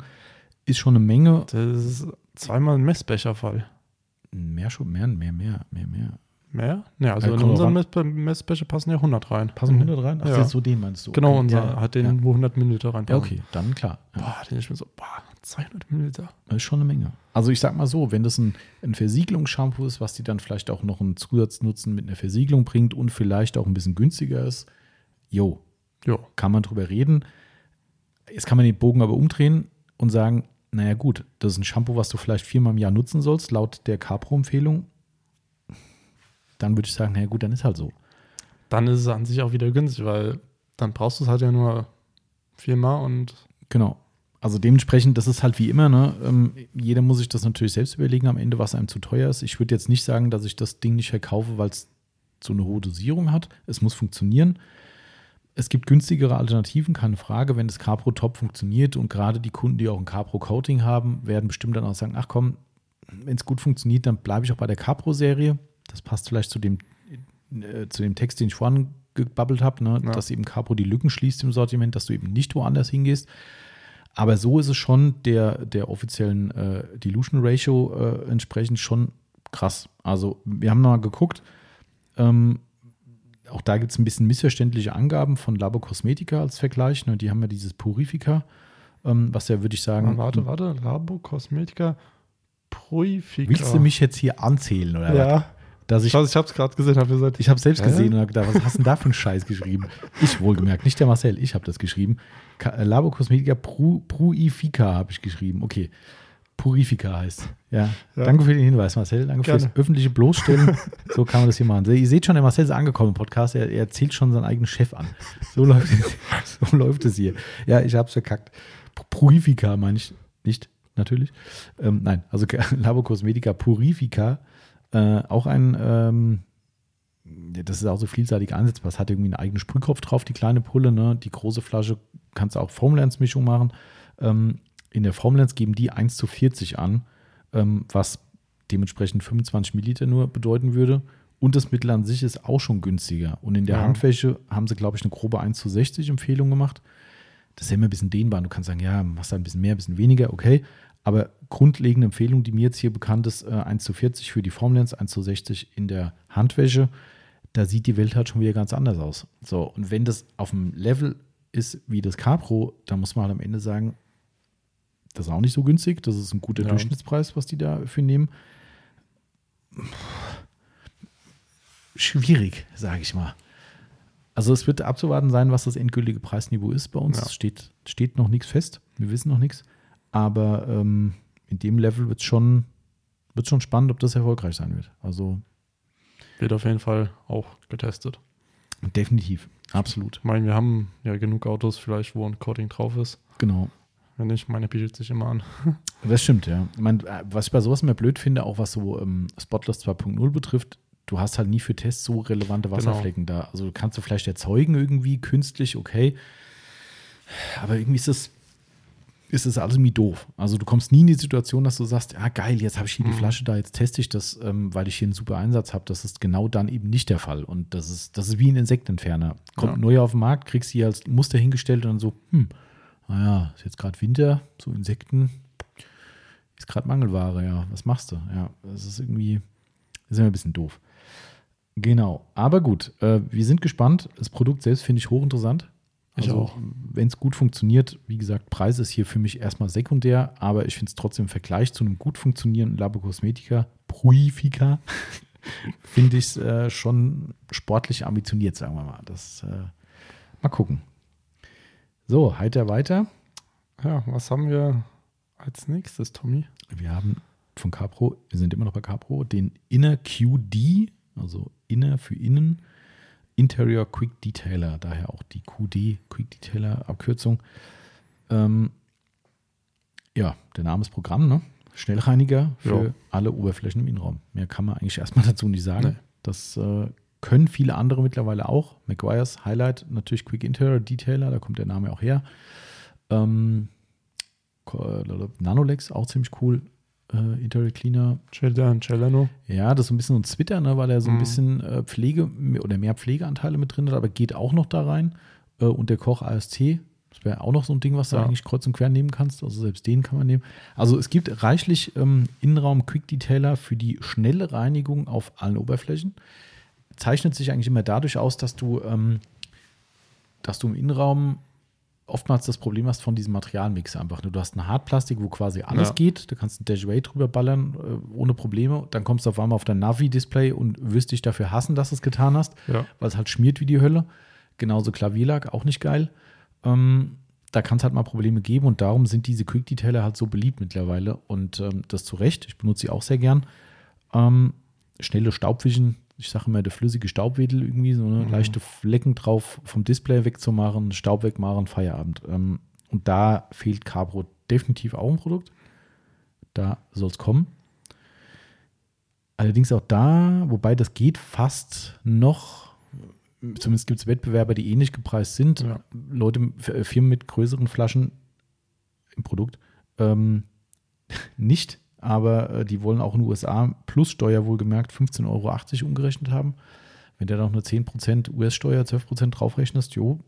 [SPEAKER 1] ist schon eine Menge.
[SPEAKER 2] das ist zweimal ein Messbecher voll.
[SPEAKER 1] Mehr schon, mehr, mehr, mehr, mehr, mehr.
[SPEAKER 2] Mehr? Ja, also
[SPEAKER 1] Ja,
[SPEAKER 2] in Mess Messbecher passen ja 100 rein.
[SPEAKER 1] Passen 100 rein? Ach,
[SPEAKER 2] Ja.
[SPEAKER 1] ist so den meinst du?
[SPEAKER 2] Genau,
[SPEAKER 1] Okay.
[SPEAKER 2] unser
[SPEAKER 1] ja,
[SPEAKER 2] hat den, wo 100 Milliliter rein.
[SPEAKER 1] ja, okay, dann klar. Ja.
[SPEAKER 2] Boah, den ich mir so, boah, 200 Milliliter.
[SPEAKER 1] Das ist schon eine Menge. Also ich sag mal so, wenn das ein, ein Versiegelungsshampoo ist, was die dann vielleicht auch noch einen Zusatznutzen mit einer Versiegelung bringt und vielleicht auch ein bisschen günstiger ist, jo,
[SPEAKER 2] Jo,
[SPEAKER 1] kann man drüber reden. Jetzt kann man den Bogen aber umdrehen und sagen, naja gut, das ist ein Shampoo, was du vielleicht viermal im Jahr nutzen sollst, laut der Capro-Empfehlung. Dann würde ich sagen, naja gut, dann ist halt so.
[SPEAKER 2] dann ist es an sich auch wieder günstig, weil dann brauchst du es halt ja nur viermal und
[SPEAKER 1] Genau. Also dementsprechend, das ist halt wie immer, ne? Ähm, jeder muss sich das natürlich selbst überlegen am Ende, was einem zu teuer ist. Ich würde jetzt nicht sagen, dass ich das Ding nicht verkaufe, weil es so eine hohe Dosierung hat. Es muss funktionieren. Es gibt günstigere Alternativen, keine Frage. Wenn das Capro top funktioniert und gerade die Kunden, die auch ein Capro Coating haben, werden bestimmt dann auch sagen, ach komm, wenn es gut funktioniert, dann bleibe ich auch bei der Capro-Serie. Das passt vielleicht zu dem, äh, zu dem Text, den ich vorhin gebabbelt habe, ne?
[SPEAKER 2] Ja.
[SPEAKER 1] dass eben Capro die Lücken schließt im Sortiment, dass du eben nicht woanders hingehst. Aber so ist es schon der, der offiziellen äh, Dilution Ratio äh, entsprechend schon krass. Also wir haben mal geguckt, ähm, auch da gibt es ein bisschen missverständliche Angaben von Labo Cosmetica als Vergleich. Ne? Die haben ja dieses Purifica, ähm, was ja, würde ich sagen,
[SPEAKER 2] warte, warte, Labo Cosmetica Purifica.
[SPEAKER 1] willst du mich jetzt hier anzählen oder was?
[SPEAKER 2] Ja,
[SPEAKER 1] Dass
[SPEAKER 2] ich, weiß, ich habe es gerade gesehen, habe gesagt,
[SPEAKER 1] ich habe selbst
[SPEAKER 2] Hä?
[SPEAKER 1] gesehen und habe gedacht, was hast du denn da für einen Scheiß geschrieben? Ich wohlgemerkt, nicht der Marcel, ich habe das geschrieben. Äh, Labo Cosmetica Pru Pruifica habe ich geschrieben. Okay. Purifica heißt. Ja.
[SPEAKER 2] Ja.
[SPEAKER 1] Danke für den Hinweis, Marcel. Danke
[SPEAKER 2] Gerne.
[SPEAKER 1] fürs öffentliche Bloßstellen. so kann man das hier machen. Ihr seht schon, der Marcel ist angekommen im Podcast. Er, er zählt schon seinen eigenen Chef an. So läuft es, so läuft es hier. Ja, ich habe es verkackt. Purifica meine ich nicht, natürlich. Ähm, nein, also Labo Cosmetica Purifica. Äh, auch ein, ähm, das ist auch so vielseitig einsetzbar. Es hat irgendwie einen eigenen Sprühkopf drauf, die kleine Pulle. Ne? Die große Flasche kannst du auch Formlands-Mischung machen. Ähm, in der Formlands geben die 1 zu 40 an, ähm, was dementsprechend 25 Milliliter nur bedeuten würde. Und das Mittel an sich ist auch schon günstiger. Und in der
[SPEAKER 2] Ja.
[SPEAKER 1] Handwäsche haben sie, glaube ich, eine grobe 1 zu 60 Empfehlung gemacht. Das ist ja immer ein bisschen dehnbar. Du kannst sagen, ja, machst da ein bisschen mehr, ein bisschen weniger, okay. Aber grundlegende Empfehlung, die mir jetzt hier bekannt ist, äh, 1 zu 40 für die Formlands, 1 zu 60 in der Handwäsche. Da sieht die Welt halt schon wieder ganz anders aus. So, und wenn das auf dem Level ist wie das Capro, dann muss man halt am Ende sagen, das ist auch nicht so günstig. Das ist ein guter
[SPEAKER 2] Ja.
[SPEAKER 1] Durchschnittspreis, was die dafür nehmen. Schwierig, sage ich mal. Also es wird abzuwarten sein, was das endgültige Preisniveau ist bei uns.
[SPEAKER 2] Ja.
[SPEAKER 1] Es steht, steht noch nichts fest. Wir wissen noch nichts. Aber ähm, in dem Level wird es schon, wird's schon spannend, ob das erfolgreich sein wird. Also
[SPEAKER 2] wird auf jeden Fall auch getestet.
[SPEAKER 1] definitiv, absolut.
[SPEAKER 2] Ich meine, wir haben ja genug Autos vielleicht, wo ein Coating drauf ist.
[SPEAKER 1] Genau.
[SPEAKER 2] Wenn nicht, meine bietet sich immer an.
[SPEAKER 1] Das stimmt, ja. Ich meine, äh, was ich bei sowas immer blöd finde, auch was so ähm, Spotless 2.0 betrifft, du hast halt nie für Tests so relevante Wasserflecken da. Also kannst du vielleicht erzeugen irgendwie, künstlich, okay. Aber irgendwie ist das, ist es alles irgendwie doof. Also du kommst nie in die Situation, dass du sagst, ja geil, jetzt habe ich hier die
[SPEAKER 2] Mhm.
[SPEAKER 1] Flasche da, jetzt teste ich das, ähm, weil ich hier einen super Einsatz habe. Das ist genau dann eben nicht der Fall. Und das ist, das ist wie ein Insektenentferner. Kommt
[SPEAKER 2] Ja.
[SPEAKER 1] neu auf den Markt, kriegst sie als Muster hingestellt und dann so, hm, naja, ist jetzt gerade Winter, so Insekten, ist gerade Mangelware, ja, was machst du? Ja, das ist irgendwie, das ist immer ein bisschen doof. Genau, aber gut, äh, wir sind gespannt. Das Produkt selbst finde ich hochinteressant.
[SPEAKER 2] Ich
[SPEAKER 1] Also,
[SPEAKER 2] auch.
[SPEAKER 1] Wenn es gut funktioniert, wie gesagt, Preis ist hier für mich erstmal sekundär, aber ich finde es trotzdem im Vergleich zu einem gut funktionierenden Labo Cosmetica, Pruifica, finde ich es äh, schon sportlich ambitioniert, sagen wir mal. Das, äh, mal gucken. So, heiter weiter.
[SPEAKER 2] Ja, was haben wir als nächstes, Tommy?
[SPEAKER 1] Wir haben von Capro, wir sind immer noch bei Capro, den Inner QD, also Inner für Innen, Interior Quick Detailer, daher auch die QD Quick Detailer Abkürzung. Ähm, ja, der Name ist Programm, ne? Schnellreiniger für
[SPEAKER 2] Ja.
[SPEAKER 1] alle Oberflächen im Innenraum. Mehr kann man eigentlich erstmal dazu nicht sagen.
[SPEAKER 2] Nee.
[SPEAKER 1] Das äh, können viele andere mittlerweile auch. McGuire's Highlight, natürlich Quick Interior Detailer, da kommt der Name auch her. Ähm, Ko- Nanolex, auch ziemlich cool. Äh, Interior Cleaner,
[SPEAKER 2] Celan, Celano.
[SPEAKER 1] ja, das ist so ein bisschen so ein Twitter, ne, weil er so ein
[SPEAKER 2] Mhm.
[SPEAKER 1] bisschen äh, Pflege oder mehr Pflegeanteile mit drin hat, aber geht auch noch da rein. Äh, und der Koch AST, das wäre auch noch so ein Ding, was du
[SPEAKER 2] Ja.
[SPEAKER 1] eigentlich kreuz und quer nehmen kannst. Also selbst den kann man nehmen. Also es gibt reichlich ähm, Innenraum-Quick-Detailer für die schnelle Reinigung auf allen Oberflächen. Zeichnet sich eigentlich immer dadurch aus, dass du, ähm, dass du im Innenraum oftmals das Problem hast von diesem Materialmix einfach. Du hast eine Hartplastik, wo quasi alles
[SPEAKER 2] Ja.
[SPEAKER 1] geht. Da kannst du ein Dash Ray drüber ballern, äh, ohne Probleme. Dann kommst du auf einmal auf dein Navi-Display und wirst dich dafür hassen, dass du es getan hast,
[SPEAKER 2] Ja.
[SPEAKER 1] weil es halt schmiert wie die Hölle. Genauso Klavierlack, auch nicht geil. Ähm, da kann es halt mal Probleme geben und darum sind diese Quick Detailer halt so beliebt mittlerweile und ähm, das zu Recht. Ich benutze sie auch sehr gern. Ähm, schnelle Staubwischen, ich sage immer, der flüssige Staubwedel irgendwie, so eine
[SPEAKER 2] Mhm.
[SPEAKER 1] leichte Flecken drauf vom Display wegzumachen, Staub wegmachen, Feierabend. Ähm, und da fehlt Cabro definitiv auch ein Produkt. Da soll es kommen. Allerdings auch da, wobei das geht fast noch, zumindest gibt es Wettbewerber, die ähnlich gepreist sind.
[SPEAKER 2] Ja.
[SPEAKER 1] Leute, F- Firmen mit größeren Flaschen im Produkt ähm, nicht, aber äh, die wollen auch in den USA plus Steuer wohlgemerkt 15,80 Euro umgerechnet haben. Wenn du da noch eine 10% US-Steuer, 12% draufrechnest, jo,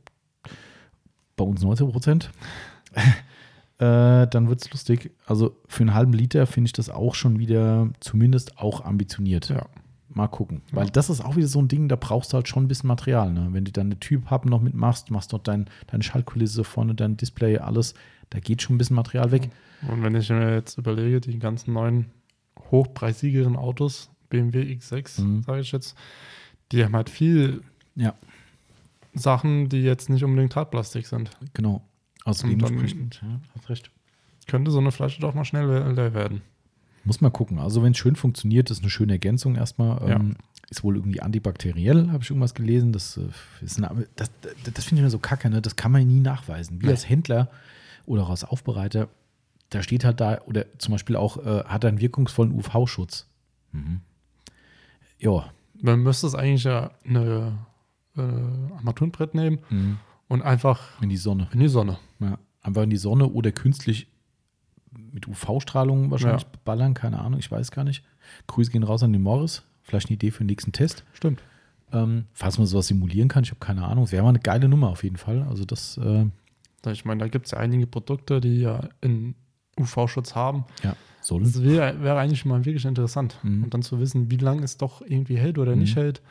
[SPEAKER 1] bei uns 19%, äh, dann wird es lustig. Also für einen halben Liter finde ich das auch schon wieder zumindest auch ambitioniert.
[SPEAKER 2] Ja.
[SPEAKER 1] Mal gucken. Weil das ist auch wieder so ein Ding, da brauchst du halt schon ein bisschen Material. Ne? Wenn du dann eine Typ-Hub noch mitmachst, machst dort dein, deine Schaltkulisse vorne, dein Display, alles, da geht schon ein bisschen Material weg.
[SPEAKER 2] Und wenn ich mir jetzt überlege, die ganzen neuen hochpreisigeren Autos, BMW X6,
[SPEAKER 1] Mhm.
[SPEAKER 2] sage ich jetzt, die haben halt viel
[SPEAKER 1] Ja,
[SPEAKER 2] Sachen, die jetzt nicht unbedingt Hartplastik sind.
[SPEAKER 1] genau. Also
[SPEAKER 2] Und dann-
[SPEAKER 1] dementsprechend, ja, hast recht.
[SPEAKER 2] Könnte so eine Flasche doch mal schnell leer werden.
[SPEAKER 1] Muss mal gucken. Also wenn es schön funktioniert, ist eine schöne Ergänzung erstmal.
[SPEAKER 2] Ja.
[SPEAKER 1] Ähm, ist wohl irgendwie antibakteriell, habe ich irgendwas gelesen. Das, äh, ist eine, das, das, das finde ich mir so kacke, ne? das kann man nie nachweisen. Wir
[SPEAKER 2] Nee.
[SPEAKER 1] als Händler oder auch als Aufbereiter, da steht halt da, oder zum Beispiel auch, äh, hat er einen wirkungsvollen UV-Schutz. Mhm. Ja.
[SPEAKER 2] Man müsste es eigentlich ja eine äh, Armaturenbrett nehmen
[SPEAKER 1] Mhm.
[SPEAKER 2] und einfach
[SPEAKER 1] In die Sonne.
[SPEAKER 2] in die Sonne.
[SPEAKER 1] Ja. Einfach in die Sonne oder künstlich mit UV-Strahlung wahrscheinlich
[SPEAKER 2] Ja.
[SPEAKER 1] ballern, keine Ahnung, ich weiß gar nicht. Grüße gehen raus an den Morris. Vielleicht eine Idee für den nächsten Test.
[SPEAKER 2] Stimmt.
[SPEAKER 1] Ähm, falls man sowas simulieren kann, ich habe keine Ahnung. Es wäre mal eine geile Nummer auf jeden Fall. Also das, äh,
[SPEAKER 2] Ich meine, da gibt es ja einige Produkte, die ja in UV-Schutz haben.
[SPEAKER 1] ja, soll.
[SPEAKER 2] Das wäre, wäre eigentlich mal wirklich interessant.
[SPEAKER 1] Mhm.
[SPEAKER 2] Und dann zu wissen, wie lange es doch irgendwie hält oder nicht
[SPEAKER 1] Mhm.
[SPEAKER 2] hält.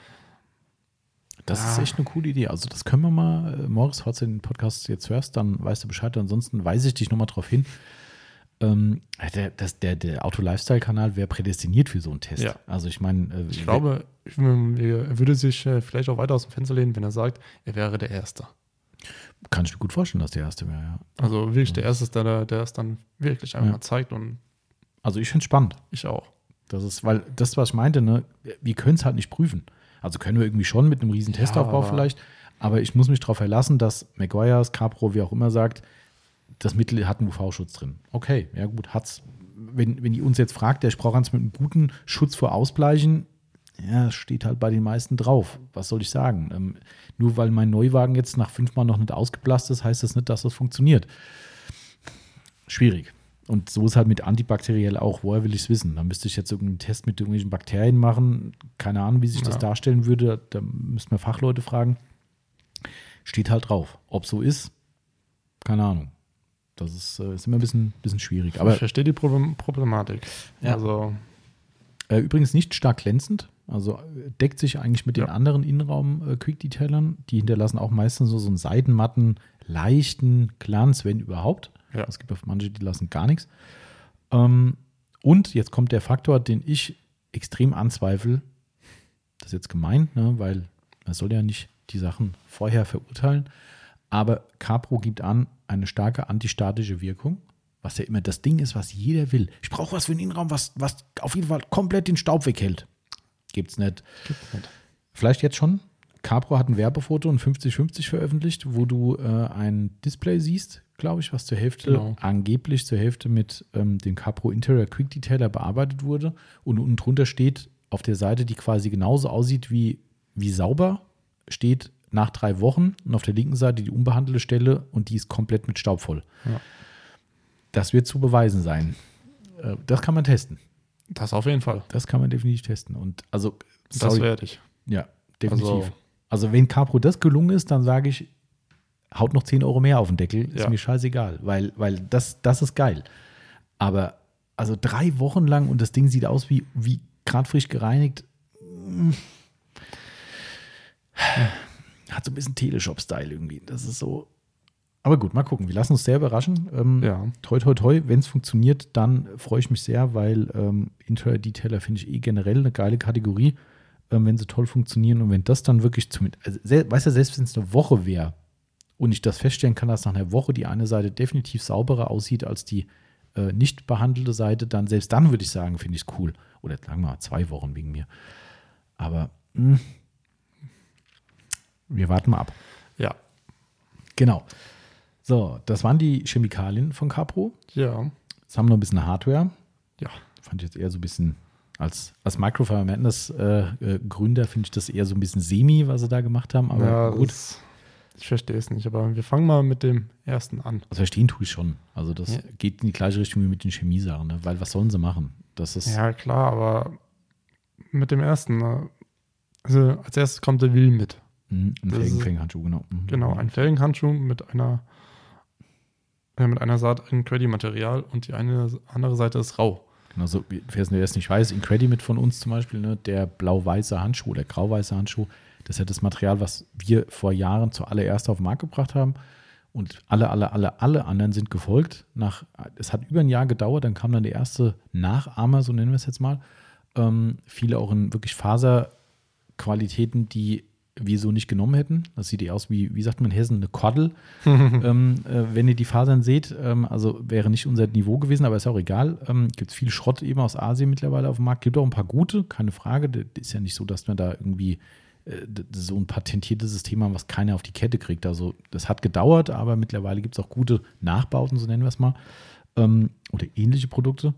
[SPEAKER 1] Das ist
[SPEAKER 2] Ah.
[SPEAKER 1] echt eine coole Idee. Also das können wir mal, äh, Morris, falls du den Podcast jetzt hörst, dann weißt du Bescheid. Ansonsten weise ich dich nochmal drauf hin. Ähm, der, das, der, der Auto-Lifestyle-Kanal wäre prädestiniert für so einen Test.
[SPEAKER 2] Ja.
[SPEAKER 1] Also ich meine, äh,
[SPEAKER 2] Ich glaube, ich- er würde sich äh, vielleicht auch weiter aus dem Fenster lehnen, wenn er sagt, er wäre der Erste.
[SPEAKER 1] Kann ich mir gut vorstellen, dass der erste wäre, ja.
[SPEAKER 2] Also wirklich der Erste, ist, der, der es dann wirklich einfach
[SPEAKER 1] Ja.
[SPEAKER 2] zeigt und
[SPEAKER 1] Also ich finde es spannend.
[SPEAKER 2] ich auch.
[SPEAKER 1] Das ist, weil das, was ich meinte, ne, wir können es halt nicht prüfen. Also können wir irgendwie schon mit einem riesen
[SPEAKER 2] Ja,
[SPEAKER 1] Testaufbau
[SPEAKER 2] aber-
[SPEAKER 1] vielleicht, aber ich muss mich darauf verlassen, dass Maguires, Capro, wie auch immer sagt, das Mittel hat einen UV-Schutz drin. Okay, ja gut, hat's. Wenn, wenn ihr uns jetzt fragt, der sprach ans mit einem guten Schutz vor Ausbleichen, ja, steht halt bei den meisten drauf. Was soll ich sagen? Nur weil mein Neuwagen jetzt nach fünfmal noch nicht ausgeblasst ist, heißt das nicht, dass das funktioniert. schwierig. Und so ist halt mit antibakteriell auch. Woher will ich es wissen? Da müsste ich jetzt irgendeinen Test mit irgendwelchen Bakterien machen. Keine Ahnung, wie sich das
[SPEAKER 2] Ja.
[SPEAKER 1] darstellen würde. Da müssten wir Fachleute fragen. Steht halt drauf. Ob so ist, keine Ahnung. Das ist, äh, ist immer ein bisschen, bisschen schwierig. Aber
[SPEAKER 2] ich verstehe die Problem Problematik.
[SPEAKER 1] Ja.
[SPEAKER 2] Also,
[SPEAKER 1] Äh, übrigens nicht stark glänzend. Also äh, deckt sich eigentlich mit den
[SPEAKER 2] Ja.
[SPEAKER 1] anderen Innenraum-Quick-Detailern. Die hinterlassen auch meistens so, so einen seidenmatten, leichten Glanz, wenn überhaupt.
[SPEAKER 2] Ja.
[SPEAKER 1] Es gibt auch manche, die lassen gar nichts. Ähm, und jetzt kommt der Faktor, den ich extrem anzweifle. Das ist jetzt gemein, ne, weil man soll ja nicht die Sachen vorher verurteilen. Aber Capro gibt an eine starke antistatische Wirkung, was ja immer das Ding ist, was jeder will. Ich brauche was für den Innenraum, was, was auf jeden Fall komplett den Staub weghält. Gibt's nicht.
[SPEAKER 2] gibt's nicht.
[SPEAKER 1] Vielleicht jetzt schon. Capro hat ein Werbefoto, ein 50-50 veröffentlicht, wo du äh, ein Display siehst, glaube ich, was zur Hälfte,
[SPEAKER 2] Genau.
[SPEAKER 1] angeblich zur Hälfte mit ähm, dem Capro Interior Quick Detailer bearbeitet wurde. Und unten drunter steht auf der Seite, die quasi genauso aussieht wie, wie sauber, steht nach drei Wochen und auf der linken Seite die unbehandelte Stelle und die ist komplett mit Staub voll.
[SPEAKER 2] Ja.
[SPEAKER 1] Das wird zu beweisen sein. Äh, das kann man testen.
[SPEAKER 2] Das auf jeden Fall.
[SPEAKER 1] Das kann man definitiv testen. Und also,
[SPEAKER 2] Das
[SPEAKER 1] sorry,
[SPEAKER 2] werde ich.
[SPEAKER 1] ja, definitiv.
[SPEAKER 2] Also-
[SPEAKER 1] Also, wenn Capro das gelungen ist, dann sage ich, haut noch 10 Euro mehr auf den Deckel, ist
[SPEAKER 2] Ja.
[SPEAKER 1] mir scheißegal, weil, weil das, das ist geil. Aber also drei Wochen lang und das Ding sieht aus wie, wie gerade frisch gereinigt. mm, Hat so ein bisschen Teleshop-Style irgendwie. Das ist so. Aber gut, mal gucken. Wir lassen uns sehr überraschen. Ähm,
[SPEAKER 2] Ja.
[SPEAKER 1] Toi, toi, toi. Wenn es funktioniert, dann freue ich mich sehr, weil ähm, Interior Detailer finde ich eh generell eine geile Kategorie, ähm, wenn sie toll funktionieren. Und wenn das dann wirklich zumindest, also, weißt du, selbst wenn es eine Woche wäre und ich das feststellen kann, dass nach einer Woche die eine Seite definitiv sauberer aussieht als die äh, nicht behandelte Seite, dann selbst dann würde ich sagen, finde ich es cool. Oder sagen wir mal zwei Wochen wegen mir. Aber mh, wir warten mal ab.
[SPEAKER 2] Ja.
[SPEAKER 1] Genau. So, das waren die Chemikalien von Capro.
[SPEAKER 2] Ja.
[SPEAKER 1] Jetzt haben wir noch ein bisschen Hardware.
[SPEAKER 2] Ja.
[SPEAKER 1] Fand ich jetzt eher so ein bisschen als, als Microfire Madness äh, äh, Gründer finde ich das eher so ein bisschen semi, was sie da gemacht haben. Aber
[SPEAKER 2] ja,
[SPEAKER 1] gut,
[SPEAKER 2] Das, ich verstehe es nicht, aber wir fangen mal mit dem ersten an.
[SPEAKER 1] also verstehen tue ich schon. Also das
[SPEAKER 2] Ja.
[SPEAKER 1] geht in die gleiche Richtung wie mit den Chemiesachen, ne? weil was sollen sie machen? Das ist
[SPEAKER 2] Ja, klar, aber mit dem ersten, ne? also als erstes kommt der Will mit.
[SPEAKER 1] mh, ein Felgenfänghandschuh, genau. Mhm.
[SPEAKER 2] Genau, ein Felgenhandschuh mit einer mit einer Saat in Credit-Material und die eine andere Seite ist rau.
[SPEAKER 1] Genau so, wer es nicht weiß, Incredimit von uns zum Beispiel, ne, der blau-weiße Handschuh oder grau-weiße Handschuh, das ist ja das Material, was wir vor Jahren zuallererst auf den Markt gebracht haben. Und alle, alle, alle, alle anderen sind gefolgt. Nach, es hat über ein Jahr gedauert, dann kam dann der erste Nachahmer, so nennen wir es jetzt mal. Ähm, viele auch in wirklich Faserqualitäten, die wir so nicht genommen hätten. Das sieht eher aus wie, wie sagt man in Hessen, eine Kordel. ähm, äh, wenn ihr die Fasern seht, ähm, also wäre nicht unser Niveau gewesen, aber ist auch egal. Ähm, Gibt es viel Schrott eben aus Asien mittlerweile auf dem Markt. Gibt auch ein paar gute, keine Frage. Das ist ja nicht so, dass man da irgendwie äh, so ein patentiertes System haben, was keiner auf die Kette kriegt. Also das hat gedauert, aber mittlerweile gibt es auch gute Nachbauten, so nennen wir es mal, ähm, oder ähnliche Produkte.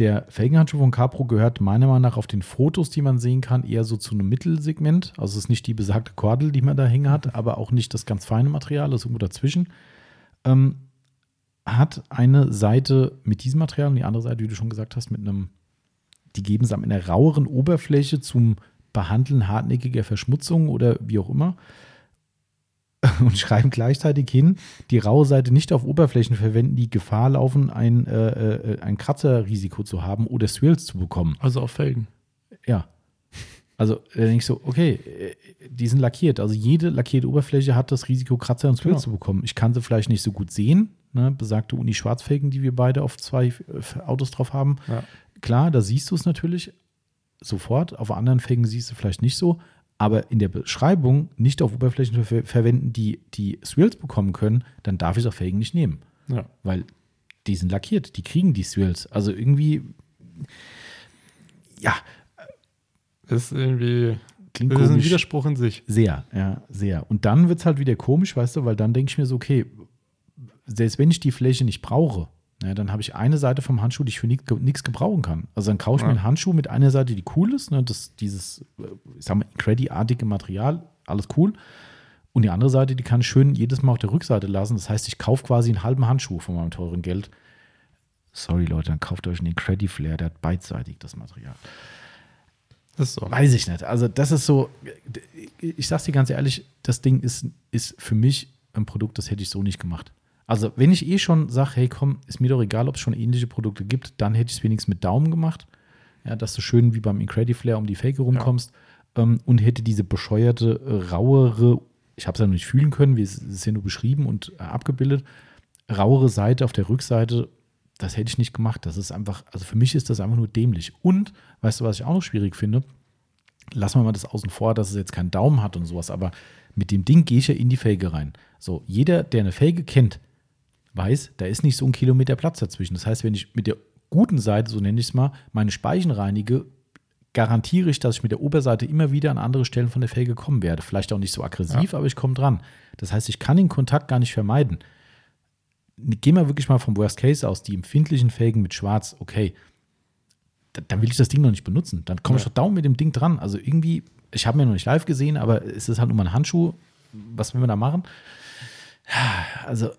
[SPEAKER 1] Der Felgenhandschuh von Capro gehört meiner Meinung nach auf den Fotos, die man sehen kann, eher so zu einem Mittelsegment. Also es ist nicht die besagte Kordel, die man da hängen hat, aber auch nicht das ganz feine Material, das ist irgendwo dazwischen. Ähm, hat eine Seite mit diesem Material und die andere Seite, wie du schon gesagt hast, mit einem, die geben es an einer raueren Oberfläche zum Behandeln hartnäckiger Verschmutzung oder wie auch immer und schreiben gleichzeitig hin, die raue Seite nicht auf Oberflächen verwenden, die Gefahr laufen, ein, äh, äh, ein Kratzerrisiko zu haben oder Swirls zu bekommen.
[SPEAKER 2] Also auf Felgen.
[SPEAKER 1] Ja. Also da denke ich so, okay, äh, die sind lackiert. Also jede lackierte Oberfläche hat das Risiko, Kratzer und Swirls
[SPEAKER 2] Genau.
[SPEAKER 1] zu bekommen. Ich kann sie vielleicht nicht so gut sehen. Ne? Besagte Uni Schwarzfelgen, die wir beide auf zwei äh, Autos drauf haben.
[SPEAKER 2] Ja.
[SPEAKER 1] Klar, da siehst du es natürlich sofort. Auf anderen Felgen siehst du vielleicht nicht so. Aber in der Beschreibung nicht auf Oberflächen ver verwenden, die die Swirls bekommen können, dann darf ich auch Felgen nicht nehmen.
[SPEAKER 2] Ja.
[SPEAKER 1] Weil die sind lackiert, die kriegen die Swirls. Also irgendwie, ja,
[SPEAKER 2] Ist irgendwie.
[SPEAKER 1] klingt
[SPEAKER 2] Das ist ein. Widerspruch in sich.
[SPEAKER 1] Sehr, ja, sehr. Und dann wird es halt wieder komisch, weißt du, weil dann denke ich mir so, okay, selbst wenn ich die Fläche nicht brauche, ja, dann habe ich eine Seite vom Handschuh, die ich für nichts gebrauchen kann. Also dann kaufe ich
[SPEAKER 2] Ja.
[SPEAKER 1] mir einen Handschuh mit einer Seite, die cool ist, ne, das, dieses, äh, ich sag mal, Creddy-artige Material, alles cool. Und die andere Seite, die kann ich schön jedes Mal auf der Rückseite lassen. Das heißt, ich kaufe quasi einen halben Handschuh von meinem teuren Geld. Sorry, Leute, dann kauft euch einen Credit Flare, der hat beidseitig das Material.
[SPEAKER 2] Ist so.
[SPEAKER 1] Weiß ich nicht. Also, das ist so, ich sag's dir ganz ehrlich, das Ding ist, ist für mich ein Produkt, das hätte ich so nicht gemacht. Also, wenn ich eh schon sage, hey, komm, ist mir doch egal, ob es schon ähnliche Produkte gibt, dann hätte ich es wenigstens mit Daumen gemacht. Ja, dass du schön wie beim Incrediflare um die Fake rumkommst ähm, und hätte diese bescheuerte, äh, rauere, ich habe es ja noch nicht fühlen können, wie es es ist ja nur beschrieben und äh, abgebildet, rauere Seite auf der Rückseite, das hätte ich nicht gemacht. Das ist einfach, also für mich ist das einfach nur dämlich. Und, weißt du, was ich auch noch schwierig finde? Lassen wir mal das außen vor, dass es jetzt keinen Daumen hat und sowas, aber mit dem Ding gehe ich ja in die Felge rein. So, jeder, der eine Felge kennt, weiß, da ist nicht so ein Kilometer Platz dazwischen. Das heißt, wenn ich mit der guten Seite, so nenne ich es mal, meine Speichen reinige, garantiere ich, dass ich mit der Oberseite immer wieder an andere Stellen von der Felge kommen werde. Vielleicht auch nicht so aggressiv, aber ich komme dran. Das heißt, ich kann den Kontakt gar nicht vermeiden. Gehen wir wirklich mal vom Worst Case aus, die empfindlichen Felgen mit Schwarz, okay, da- dann will ich das Ding noch nicht benutzen. Dann komme ich
[SPEAKER 2] Ja.
[SPEAKER 1] doch dauernd mit dem Ding dran. Also irgendwie, ich habe mir noch nicht live gesehen, aber es ist halt nur mal ein Handschuh. Was will man da machen? Also,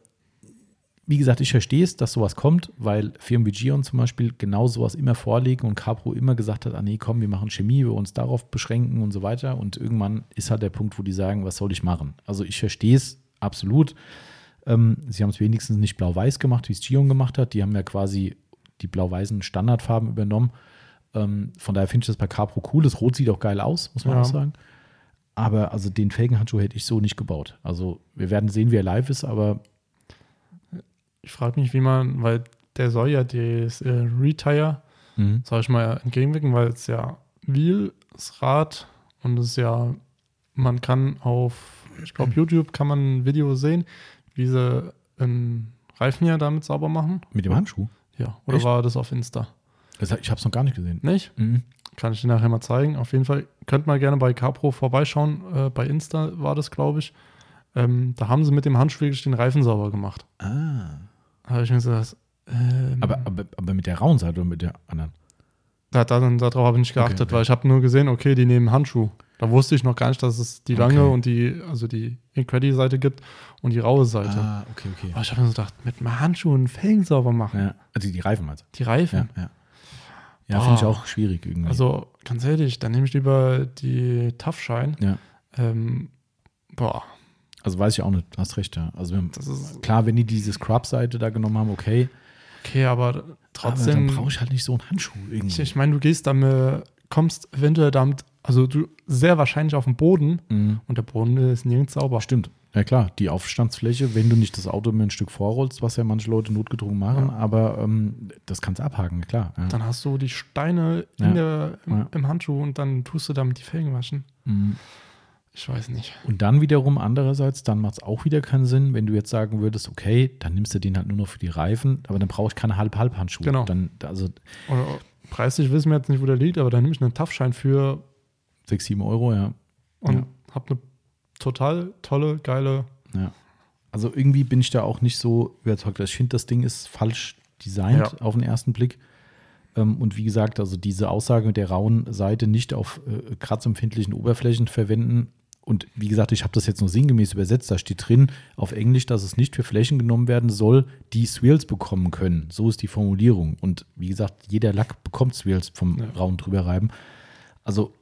[SPEAKER 1] wie gesagt, ich verstehe es, dass sowas kommt, weil Firmen wie Gion zum Beispiel genau sowas immer vorlegen und Capro immer gesagt hat, ah nee, komm, wir machen Chemie, wir uns darauf beschränken und so weiter. Und irgendwann ist halt der Punkt, wo die sagen, was soll ich machen? Also ich verstehe es absolut. Ähm, sie haben es wenigstens nicht blau-weiß gemacht, wie es Gion gemacht hat. Die haben ja quasi die blau-weißen Standardfarben übernommen. Ähm, von daher finde ich das bei Capro cool. Das Rot sieht auch geil aus, muss man
[SPEAKER 2] Ja.
[SPEAKER 1] auch sagen. Aber also den Felgenhandschuh hätte ich so nicht gebaut. Also wir werden sehen, wie er live ist, aber
[SPEAKER 2] Ich frage mich, wie man, weil der soll ja das äh, Retire,
[SPEAKER 1] mhm.
[SPEAKER 2] sag ich mal, entgegenwirken, weil es ja Wheel, das Rad und es ist ja, man kann auf, ich glaube, YouTube kann man ein Video sehen, wie sie einen Reifen ja damit sauber machen.
[SPEAKER 1] mit dem Handschuh.
[SPEAKER 2] Ja, oder
[SPEAKER 1] Echt?
[SPEAKER 2] war das auf Insta?
[SPEAKER 1] Das, ich habe es noch gar nicht gesehen.
[SPEAKER 2] Nicht?
[SPEAKER 1] Mhm.
[SPEAKER 2] Kann ich dir nachher mal zeigen. Auf jeden Fall könnt mal gerne bei Capro vorbeischauen. Äh, bei Insta war das, glaube ich. Ähm, da haben sie mit dem Handschuh wirklich den Reifen sauber gemacht.
[SPEAKER 1] Ah.
[SPEAKER 2] Habe ich mir gesagt, ähm,
[SPEAKER 1] Aber, aber, aber mit der rauen Seite oder mit der anderen?
[SPEAKER 2] da, da, darauf habe ich nicht geachtet,
[SPEAKER 1] okay.
[SPEAKER 2] weil ich habe nur gesehen, okay, die nehmen Handschuh. Da wusste ich noch gar nicht, dass es die lange
[SPEAKER 1] Okay.
[SPEAKER 2] und die, also die Incredi-Seite gibt und die raue Seite.
[SPEAKER 1] Ah, okay, okay.
[SPEAKER 2] Aber ich habe mir so gedacht, mit einem Handschuh einen Felgen sauber machen.
[SPEAKER 1] Ja, also die Reifen meinst
[SPEAKER 2] Die? Reifen.
[SPEAKER 1] Ja, ja. Ja, finde ich
[SPEAKER 2] Ah.
[SPEAKER 1] auch schwierig irgendwie.
[SPEAKER 2] Also ganz ehrlich, dann nehme ich lieber die Tough-Shine.
[SPEAKER 1] ja.
[SPEAKER 2] Ähm, boah,
[SPEAKER 1] Also weiß ich auch nicht, hast recht, ja. Also klar, wenn die diese Scrub-Seite da genommen haben, okay.
[SPEAKER 2] okay, aber
[SPEAKER 1] Aber
[SPEAKER 2] trotzdem.
[SPEAKER 1] dann brauche ich halt nicht so einen Handschuh irgendwie.
[SPEAKER 2] ich meine, du gehst damit, kommst eventuell damit, also du sehr wahrscheinlich auf den Boden
[SPEAKER 1] Mhm.
[SPEAKER 2] und der Boden ist nirgends sauber.
[SPEAKER 1] Stimmt. Ja klar, die Aufstandsfläche, wenn du nicht das Auto mir ein Stück vorrollst, was ja manche Leute notgedrungen machen,
[SPEAKER 2] Ja.
[SPEAKER 1] aber ähm, das kannst du abhaken, klar. Ja.
[SPEAKER 2] Dann hast du die Steine in
[SPEAKER 1] Ja.
[SPEAKER 2] der, im, im Handschuh und dann tust du damit die Felgen waschen.
[SPEAKER 1] Mhm.
[SPEAKER 2] Ich weiß nicht.
[SPEAKER 1] Und dann wiederum andererseits, dann macht es auch wieder keinen Sinn, wenn du jetzt sagen würdest, okay, dann nimmst du den halt nur noch für die Reifen, aber dann brauche ich keine Halb-Halb-Handschuhe.
[SPEAKER 2] Genau.
[SPEAKER 1] Dann, also
[SPEAKER 2] Oder, preislich wissen wir jetzt nicht, wo der liegt, aber dann nehme ich einen Tough-Schein für
[SPEAKER 1] 6, 7 Euro, ja.
[SPEAKER 2] und
[SPEAKER 1] Ja.
[SPEAKER 2] habe eine total tolle, geile.
[SPEAKER 1] ja. Also irgendwie bin ich da auch nicht so überzeugt. Ich finde, das Ding ist falsch designt
[SPEAKER 2] Ja.
[SPEAKER 1] auf den ersten Blick. Ähm, Und wie gesagt, also diese Aussage mit der rauen Seite nicht auf äh, kratzempfindlichen Oberflächen verwenden. Und wie gesagt, ich habe das jetzt nur sinngemäß übersetzt. Da steht drin auf Englisch, dass es nicht für Flächen genommen werden soll, die Swirls bekommen können. So ist die Formulierung. Und wie gesagt, jeder Lack bekommt Swirls vom
[SPEAKER 2] Ja.
[SPEAKER 1] rauen drüberreiben. Also,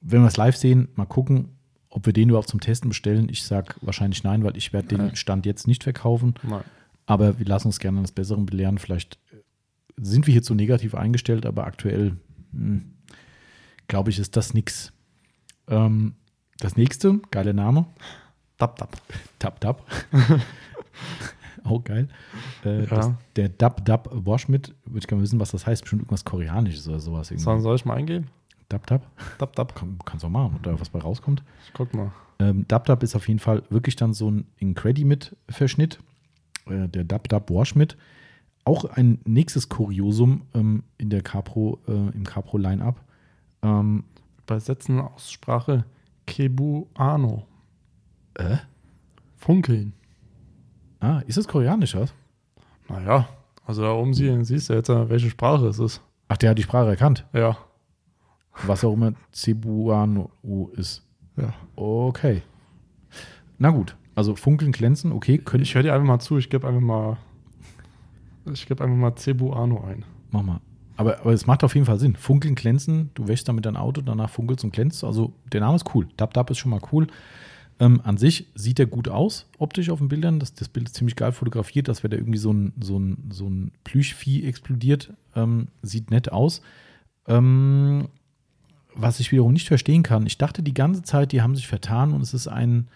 [SPEAKER 1] wenn wir es live sehen, mal gucken, ob wir den überhaupt zum Testen bestellen. Ich sage wahrscheinlich nein, weil ich werde den. Stand jetzt nicht verkaufen.
[SPEAKER 2] Nein.
[SPEAKER 1] Aber wir lassen uns gerne eines Besseren belehren. Vielleicht äh, sind wir hier zu negativ eingestellt, aber aktuell hm, glaube ich, ist das nix. Ähm, das nächste, geiler Name,
[SPEAKER 2] Dab, dab.
[SPEAKER 1] Tap Tap. Auch geil. Äh,
[SPEAKER 2] Ja.
[SPEAKER 1] das, der Dab Dab Washmit, würde ich gerne wissen, was das heißt. Bestimmt irgendwas Koreanisches oder sowas.
[SPEAKER 2] So,
[SPEAKER 1] Irgendwie.
[SPEAKER 2] soll ich mal eingeben?
[SPEAKER 1] Dab Dab.
[SPEAKER 2] Dab, dab.
[SPEAKER 1] Kann, kannst du auch machen, oder was bei rauskommt.
[SPEAKER 2] Ich guck mal.
[SPEAKER 1] Ähm, Dab Dab ist auf jeden Fall wirklich dann so ein Incredi-Mit-Verschnitt. Äh, der Dab Dab Washmit. Auch ein nächstes Kuriosum ähm, in der Capro, äh, im Capro Line-Up. Ähm,
[SPEAKER 2] Übersetzen Aussprache Kebuano.
[SPEAKER 1] äh?
[SPEAKER 2] Funkeln.
[SPEAKER 1] Ah, ist das koreanisch, was?
[SPEAKER 2] Naja, also da oben sie, siehst du jetzt, äh, welche Sprache es ist.
[SPEAKER 1] Ach, der hat die Sprache erkannt.
[SPEAKER 2] Ja.
[SPEAKER 1] Was auch immer Cebuano ist.
[SPEAKER 2] ja.
[SPEAKER 1] Okay. Na gut. Also funkeln, glänzen, okay. Könnte
[SPEAKER 2] Ich höre dir einfach mal zu, ich gebe einfach mal Ich gebe einfach mal Cebuano ein.
[SPEAKER 1] Mach mal. Aber, aber es macht auf jeden Fall Sinn. Funkeln, glänzen, du wäschst damit dein Auto, danach funkelst und glänzt. Also der Name ist cool. Dab Dab ist schon mal cool. Ähm, an sich sieht er gut aus, optisch auf den Bildern. Das, das Bild ist ziemlich geil fotografiert, dass wenn da irgendwie so ein, so ein, so ein Plüschvieh explodiert. Ähm, sieht nett aus. Ähm, was ich wiederum nicht verstehen kann, ich dachte die ganze Zeit, die haben sich vertan und es ist ein,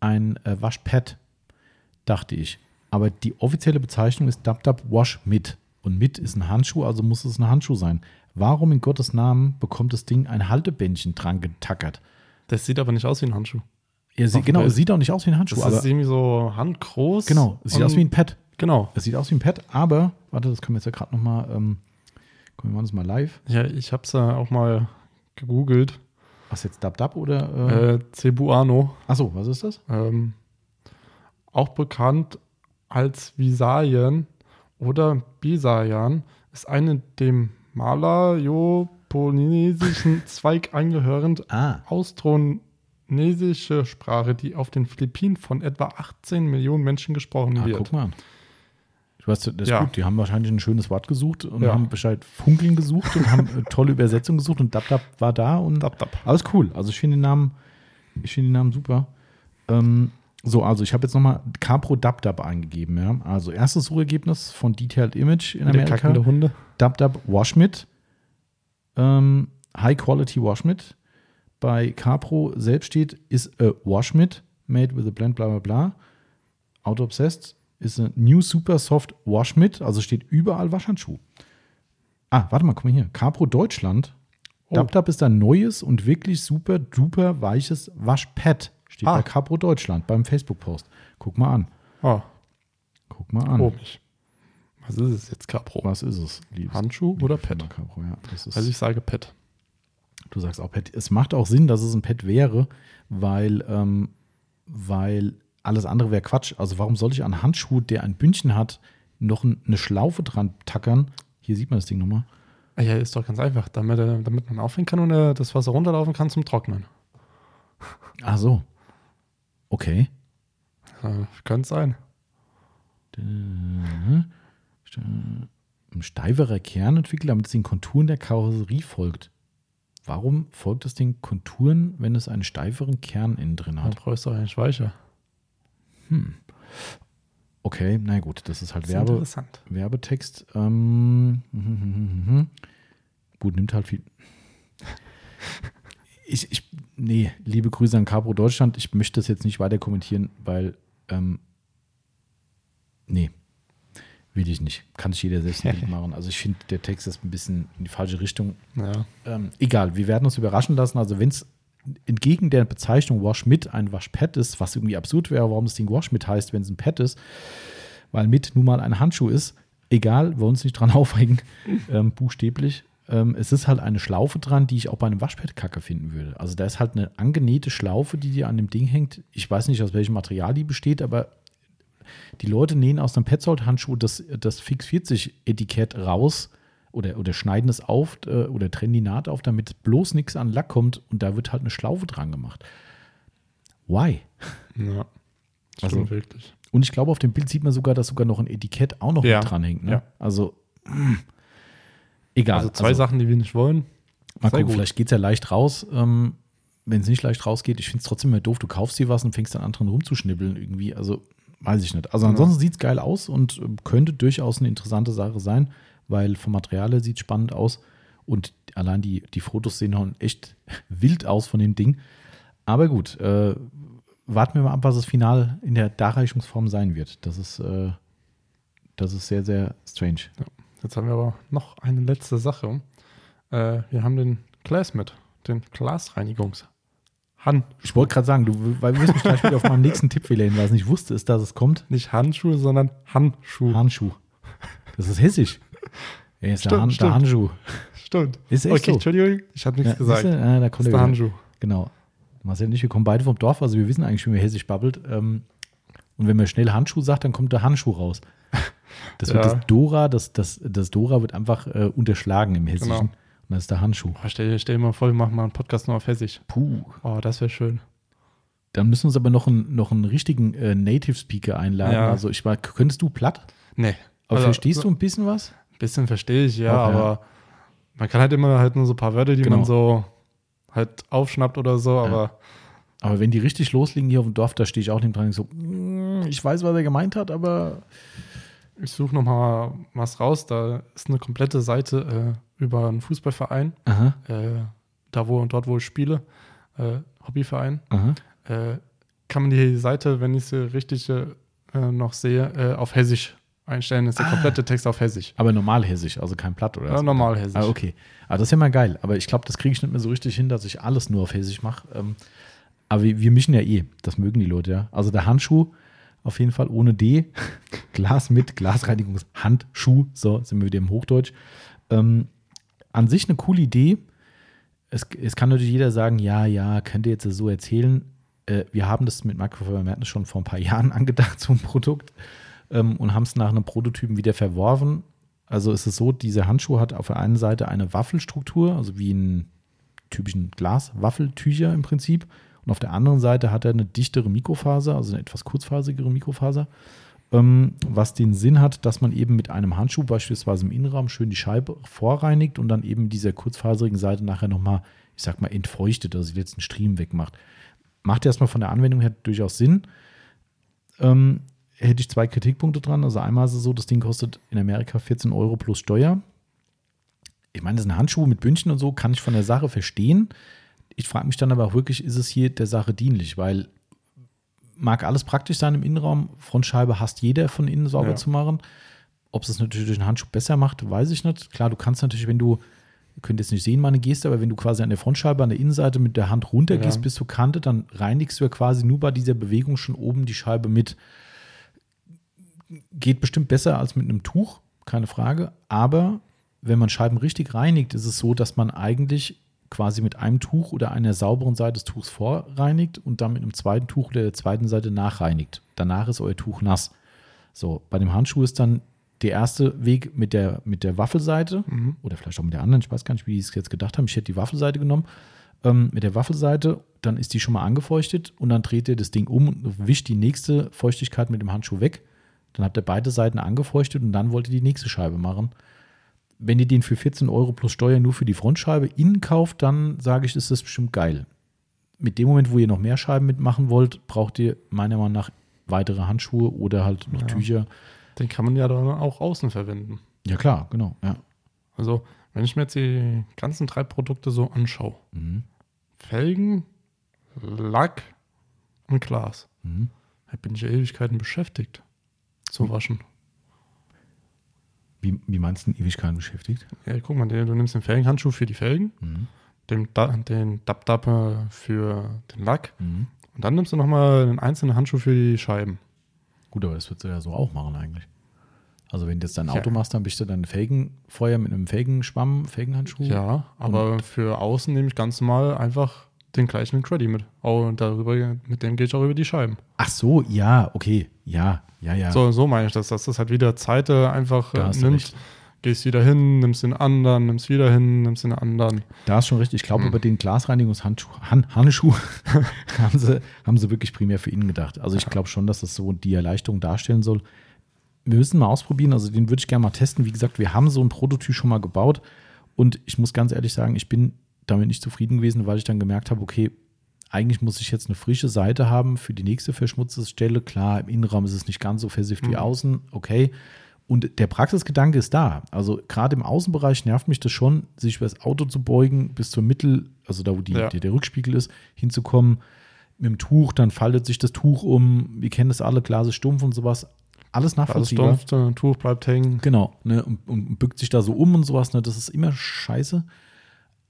[SPEAKER 1] ein äh, Waschpad, dachte ich. Aber die offizielle Bezeichnung ist Dab Dab Wash Mit. Und mit ist ein Handschuh, also muss es ein Handschuh sein. Warum in Gottes Namen bekommt das Ding ein Haltebändchen dran getackert?
[SPEAKER 2] Das sieht aber nicht aus wie ein Handschuh.
[SPEAKER 1] Ja, sie, genau, es sieht auch nicht aus wie ein Handschuh.
[SPEAKER 2] Das ist irgendwie so handgroß.
[SPEAKER 1] genau, es sieht aus wie ein Pad.
[SPEAKER 2] Genau.
[SPEAKER 1] Es sieht aus wie ein Pad, aber, warte, das können wir jetzt ja gerade nochmal, ähm, wir machen das mal live.
[SPEAKER 2] Ja, ich habe es ja auch mal gegoogelt.
[SPEAKER 1] Was jetzt Dab Dab oder? Äh,
[SPEAKER 2] Äh, Cebuano.
[SPEAKER 1] Achso, was ist das?
[SPEAKER 2] Ähm, auch bekannt als Visayen oder Bisayan, ist eine dem malayo-polynesischen Zweig angehörend
[SPEAKER 1] Ah,
[SPEAKER 2] austronesische Sprache, die auf den Philippinen von etwa 18 Millionen Menschen gesprochen
[SPEAKER 1] ah
[SPEAKER 2] wird.
[SPEAKER 1] guck mal. Du hast, das
[SPEAKER 2] Ja.
[SPEAKER 1] gut, die haben wahrscheinlich ein schönes Wort gesucht und
[SPEAKER 2] Ja.
[SPEAKER 1] haben Bescheid Funkeln gesucht und haben äh, tolle Übersetzung gesucht und Dab Dab war da und
[SPEAKER 2] Dab, dab.
[SPEAKER 1] Alles cool. Also ich finde den Namen, ich finde den Namen super. Ähm, so, also ich habe jetzt nochmal Capro Dab Dab eingegeben. Ja? Also erstes Suchergebnis von Detailed Image in
[SPEAKER 2] Der
[SPEAKER 1] Amerika.
[SPEAKER 2] kackende Hunde.
[SPEAKER 1] Dab Dab Washmit. Ähm, High Quality Washmit. Bei Capro selbst steht, ist a Washmit made with a blend, bla bla bla. Auto Obsessed ist a New Super Soft Washmit. Also steht überall Waschhandschuh. Ah, warte mal, guck mal hier. Capro Deutschland.
[SPEAKER 2] Oh.
[SPEAKER 1] Dab Dab ist ein neues und wirklich super duper weiches Waschpad. Steht
[SPEAKER 2] Ah.
[SPEAKER 1] bei Capro Deutschland beim Facebook-Post. Guck mal an.
[SPEAKER 2] Ah,
[SPEAKER 1] Guck mal an.
[SPEAKER 2] komisch. Was ist es jetzt, Capro?
[SPEAKER 1] Was ist es, liebes?
[SPEAKER 2] Handschuh oder Pad?
[SPEAKER 1] Firma Capro, ja. Das ist,
[SPEAKER 2] Also ich sage Pet.
[SPEAKER 1] Du sagst auch Pad. Es macht auch Sinn, dass es ein Pad wäre, weil, ähm, weil alles andere wäre Quatsch. Also warum soll ich an Handschuh, der ein Bündchen hat, noch ein, eine Schlaufe dran tackern? Hier sieht man das Ding nochmal.
[SPEAKER 2] Ah Ja, ist doch ganz einfach, damit, er- damit man aufhängen kann und er das Wasser runterlaufen kann zum Trocknen.
[SPEAKER 1] Ach so. Okay.
[SPEAKER 2] Äh, könnte sein.
[SPEAKER 1] Ein steiferer Kern entwickelt, damit es den Konturen der Karosserie folgt. Warum folgt es den Konturen, wenn es einen steiferen Kern innen drin
[SPEAKER 2] Dann
[SPEAKER 1] hat?
[SPEAKER 2] brauchst du eigentlich weicher.
[SPEAKER 1] Okay, na gut, das ist halt
[SPEAKER 2] Das ist
[SPEAKER 1] Werbe,
[SPEAKER 2] interessant.
[SPEAKER 1] Werbetext. Ähm, gut, nimmt halt viel. Ich, ich, nee, liebe Grüße an Capro Deutschland. Ich möchte das jetzt nicht weiter kommentieren, weil, ähm, nee, will ich nicht. Kann sich jeder selbst ein Bild machen. Also ich finde, der Text ist ein bisschen in die falsche Richtung.
[SPEAKER 2] Ja.
[SPEAKER 1] Ähm, egal, wir werden uns überraschen lassen. Also wenn es entgegen der Bezeichnung Wash mit ein Waschpad ist, was irgendwie absurd wäre, warum das Ding Wash mit heißt, wenn es ein Pad ist, weil mit nun mal ein Handschuh ist, egal, wir uns nicht dran aufregen, ähm, buchstäblich. Ähm, es ist halt eine Schlaufe dran, die ich auch bei einem Waschpad kacke finden würde. Also da ist halt eine angenähte Schlaufe, die dir an dem Ding hängt. Ich weiß nicht, aus welchem Material die besteht, aber die Leute nähen aus einem Petzold-Handschuh das, das Fix 40-Etikett raus oder, oder schneiden es auf äh, oder trennen die Naht auf, damit bloß nichts an Lack kommt und da wird halt eine Schlaufe dran gemacht. Why?
[SPEAKER 2] Ja.
[SPEAKER 1] Also-
[SPEAKER 2] Stimmt wirklich.
[SPEAKER 1] Und ich glaube, auf dem Bild sieht man sogar, dass sogar noch ein Etikett auch noch
[SPEAKER 2] Ja.
[SPEAKER 1] mit dranhängt. Ne?
[SPEAKER 2] Ja.
[SPEAKER 1] Also, mm, egal.
[SPEAKER 2] Also zwei Sachen, die wir nicht wollen.
[SPEAKER 1] Mal gucken,
[SPEAKER 2] gut.
[SPEAKER 1] vielleicht geht es ja leicht raus. Ähm, Wenn es nicht leicht rausgeht, ich finde es trotzdem immer doof. Du kaufst dir was und fängst dann an dran rumzuschnibbeln irgendwie. Also, weiß ich nicht. Also, ansonsten sieht es geil aus und ähm, könnte durchaus eine interessante Sache sein, weil vom Material her sieht spannend aus. Und allein die, die Fotos sehen schon echt wild aus von dem Ding. Aber gut, äh, warten wir mal ab, was das Final in der Darreichungsform sein wird. Das ist, äh, das ist sehr, sehr strange.
[SPEAKER 2] Jetzt haben wir aber noch eine letzte Sache. Äh, wir haben den Glass mit, den Glasreinigungs. Han,
[SPEAKER 1] Ich wollte gerade sagen, du weil wir mich gleich wieder auf meinen nächsten Tippfehler hinweisen. Ich wusste es, dass es kommt.
[SPEAKER 2] nicht Handschuhe, sondern Handschuh.
[SPEAKER 1] Handschuh. Das ist hessisch. Ja, ist
[SPEAKER 2] Stimmt,
[SPEAKER 1] der, Han, der
[SPEAKER 2] stimmt.
[SPEAKER 1] Handschuh.
[SPEAKER 2] Stimmt.
[SPEAKER 1] Ist echt
[SPEAKER 2] okay,
[SPEAKER 1] so.
[SPEAKER 2] Entschuldigung, ich habe nichts
[SPEAKER 1] Ja,
[SPEAKER 2] gesagt.
[SPEAKER 1] siehste? Ah, da
[SPEAKER 2] Das
[SPEAKER 1] kommt
[SPEAKER 2] ist
[SPEAKER 1] er
[SPEAKER 2] der
[SPEAKER 1] wieder.
[SPEAKER 2] Handschuh.
[SPEAKER 1] Genau. Marcel und ich, wir kommen beide vom Dorf, also wir wissen eigentlich, wie man hessisch babbelt. Ähm, und wenn man schnell Handschuh sagt, dann kommt der Handschuh raus. Das wird
[SPEAKER 2] Ja.
[SPEAKER 1] das Dora, das, das, das Dora wird einfach äh, unterschlagen im Hessischen.
[SPEAKER 2] Genau.
[SPEAKER 1] Und das ist der Handschuh.
[SPEAKER 2] Oh, stell, dir- stell dir mal vor, wir machen mal einen Podcast nur auf Hessisch.
[SPEAKER 1] Puh.
[SPEAKER 2] Oh, das wäre schön.
[SPEAKER 1] Dann müssen wir uns aber noch einen, noch einen richtigen äh, Native Speaker einladen.
[SPEAKER 2] Ja.
[SPEAKER 1] Also ich war, könntest du platt?
[SPEAKER 2] Nee.
[SPEAKER 1] Aber
[SPEAKER 2] Also,
[SPEAKER 1] verstehst du ein bisschen was?
[SPEAKER 2] Ein bisschen verstehe ich, ja,
[SPEAKER 1] ja.
[SPEAKER 2] aber man kann halt immer halt nur so ein paar Wörter, die
[SPEAKER 1] Genau.
[SPEAKER 2] man so halt aufschnappt oder so, aber
[SPEAKER 1] Aber wenn die richtig loslegen hier auf dem Dorf, da stehe ich auch neben dran und so, "Mm, ich weiß, was er gemeint hat, aber
[SPEAKER 2] ich suche noch mal was raus. Da ist eine komplette Seite äh, über einen Fußballverein, äh, da wo dort, wo ich spiele, äh, Hobbyverein. Äh, kann man die Seite, wenn ich sie richtig äh, noch sehe, äh, auf Hessisch einstellen. Das ist der
[SPEAKER 1] Ah.
[SPEAKER 2] komplette Text auf Hessisch.
[SPEAKER 1] Aber normal hessisch, also kein Platt oder
[SPEAKER 2] Ja,
[SPEAKER 1] so.
[SPEAKER 2] normal Hessisch.
[SPEAKER 1] Ah, okay. Aber das ist ja mal geil. Aber ich glaube, das kriege ich nicht mehr so richtig hin, dass ich alles nur auf Hessisch mache. Ähm, aber wir, wir mischen ja eh. Das mögen die Leute ja. Also der Handschuh auf jeden Fall ohne D. Glas mit Glasreinigungshandschuh. So, sind wir wieder im Hochdeutsch. Ähm, an sich eine coole Idee. Es, es kann natürlich jeder sagen, ja, ja, könnt ihr jetzt so erzählen. Äh, wir haben das mit Microfiber Madness schon vor ein paar Jahren angedacht, so ein Produkt, ähm, und haben es nach einem Prototypen wieder verworfen. Also ist es so, dieser Handschuh hat auf der einen Seite eine Waffelstruktur, also wie ein typischen Glas-Waffeltücher im Prinzip. Und auf der anderen Seite hat er eine dichtere Mikrofaser, also eine etwas kurzfaserigere Mikrofaser, ähm, was den Sinn hat, dass man eben mit einem Handschuh beispielsweise im Innenraum schön die Scheibe vorreinigt und dann eben dieser kurzfaserigen Seite nachher nochmal, ich sag mal, entfeuchtet, also die letzten Striemen wegmacht. Macht erstmal von der Anwendung her durchaus Sinn. Ähm, hätte ich zwei Kritikpunkte dran. Also einmal ist es so, das Ding kostet in Amerika 14 Euro plus Steuer. Ich meine, das sind Handschuhe mit Bündchen und so, kann ich von der Sache verstehen. Ich frage mich dann aber auch wirklich, ist es hier der Sache dienlich? Weil mag alles praktisch sein im Innenraum. Frontscheibe hasst jeder von innen sauber
[SPEAKER 2] Ja.
[SPEAKER 1] zu machen. Ob es das natürlich durch einen Handschuh besser macht, weiß ich nicht. Klar, du kannst natürlich, wenn du, ihr könnt jetzt nicht sehen, meine Geste, aber wenn du quasi an der Frontscheibe, an der Innenseite mit der Hand runtergehst
[SPEAKER 2] Ja.
[SPEAKER 1] bis zur Kante, dann reinigst du ja quasi nur bei dieser Bewegung schon oben die Scheibe mit. Geht bestimmt besser als mit einem Tuch, keine Frage. Aber wenn man Scheiben richtig reinigt, ist es so, dass man eigentlich quasi mit einem Tuch oder einer sauberen Seite des Tuchs vorreinigt und dann mit einem zweiten Tuch oder der zweiten Seite nachreinigt. Danach ist euer Tuch nass. So, bei dem Handschuh ist dann der erste Weg mit der, mit der Waffelseite
[SPEAKER 2] Mhm.
[SPEAKER 1] oder vielleicht auch mit der anderen, ich weiß gar nicht, wie die es jetzt gedacht haben. Ich hätte die Waffelseite genommen. Ähm, mit der Waffelseite, dann ist die schon mal angefeuchtet und dann dreht ihr das Ding um und wischt die nächste Feuchtigkeit mit dem Handschuh weg. Dann habt ihr beide Seiten angefeuchtet und dann wollt ihr die nächste Scheibe machen. Wenn ihr den für 14 Euro plus Steuer nur für die Frontscheibe innen kauft, dann sage ich, ist das bestimmt geil. Mit dem Moment, wo ihr noch mehr Scheiben mitmachen wollt, braucht ihr meiner Meinung nach weitere Handschuhe oder halt noch
[SPEAKER 2] Ja.
[SPEAKER 1] Tücher.
[SPEAKER 2] Den kann man ja dann auch außen verwenden.
[SPEAKER 1] Ja, klar, genau. Ja.
[SPEAKER 2] Also, wenn ich mir jetzt die ganzen drei Produkte so anschaue,
[SPEAKER 1] Mhm.
[SPEAKER 2] Felgen, Lack und Glas,
[SPEAKER 1] Mhm.
[SPEAKER 2] da bin ich ja Ewigkeiten beschäftigt zu waschen.
[SPEAKER 1] Wie, wie meinst du denn Ewigkeiten beschäftigt?
[SPEAKER 2] Ja, guck mal, du nimmst den Felgenhandschuh für die Felgen,
[SPEAKER 1] Mhm.
[SPEAKER 2] den, den Dab-Dab für den Lack
[SPEAKER 1] Mhm.
[SPEAKER 2] und dann nimmst du nochmal einen einzelnen Handschuh für die Scheiben.
[SPEAKER 1] Gut, aber das würdest du ja so auch machen eigentlich. Also wenn du jetzt dein
[SPEAKER 2] Ja.
[SPEAKER 1] Auto machst, dann bist du dein Felgenfeuer mit einem Felgenschwamm, Felgenhandschuh.
[SPEAKER 2] Ja, aber für außen nehme ich ganz normal einfach den gleichen Creddy mit. Oh, und darüber, mit dem gehe ich auch über die Scheiben.
[SPEAKER 1] Ach so, ja, okay. Ja, ja, ja.
[SPEAKER 2] So, so meine ich das, dass das halt wieder Zeit äh, einfach äh, nimmt. Gehst wieder hin, nimmst den anderen, nimmst wieder hin, nimmst den anderen.
[SPEAKER 1] Da ist schon richtig. Ich glaube,
[SPEAKER 2] Hm.
[SPEAKER 1] über den Glasreinigungshandschuh Han, haben, sie, haben sie wirklich primär für ihn gedacht. Also ich glaube schon, dass das so die Erleichterung darstellen soll. Wir müssen mal ausprobieren. Also den würde ich gerne mal testen. Wie gesagt, wir haben so einen Prototyp schon mal gebaut. Und ich muss ganz ehrlich sagen, ich bin damit nicht zufrieden gewesen, weil ich dann gemerkt habe, okay, eigentlich muss ich jetzt eine frische Seite haben für die nächste verschmutzte Stelle. Klar, im Innenraum ist es nicht ganz so versifft wie
[SPEAKER 2] Mhm.
[SPEAKER 1] außen, okay. Und der Praxisgedanke ist da. Also gerade im Außenbereich nervt mich das schon, sich über das Auto zu beugen, bis zur Mittel, also da, wo die,
[SPEAKER 2] Ja.
[SPEAKER 1] der, der Rückspiegel ist, hinzukommen. Mit dem Tuch, dann faltet sich das Tuch um. Wir kennen das alle, Glas ist stumpf und sowas. Alles
[SPEAKER 2] Alles
[SPEAKER 1] nachvollziehbar.
[SPEAKER 2] stumpft, ein Tuch bleibt hängen.
[SPEAKER 1] Genau, ne, und, und bückt sich da so um und sowas, ne, das ist immer scheiße.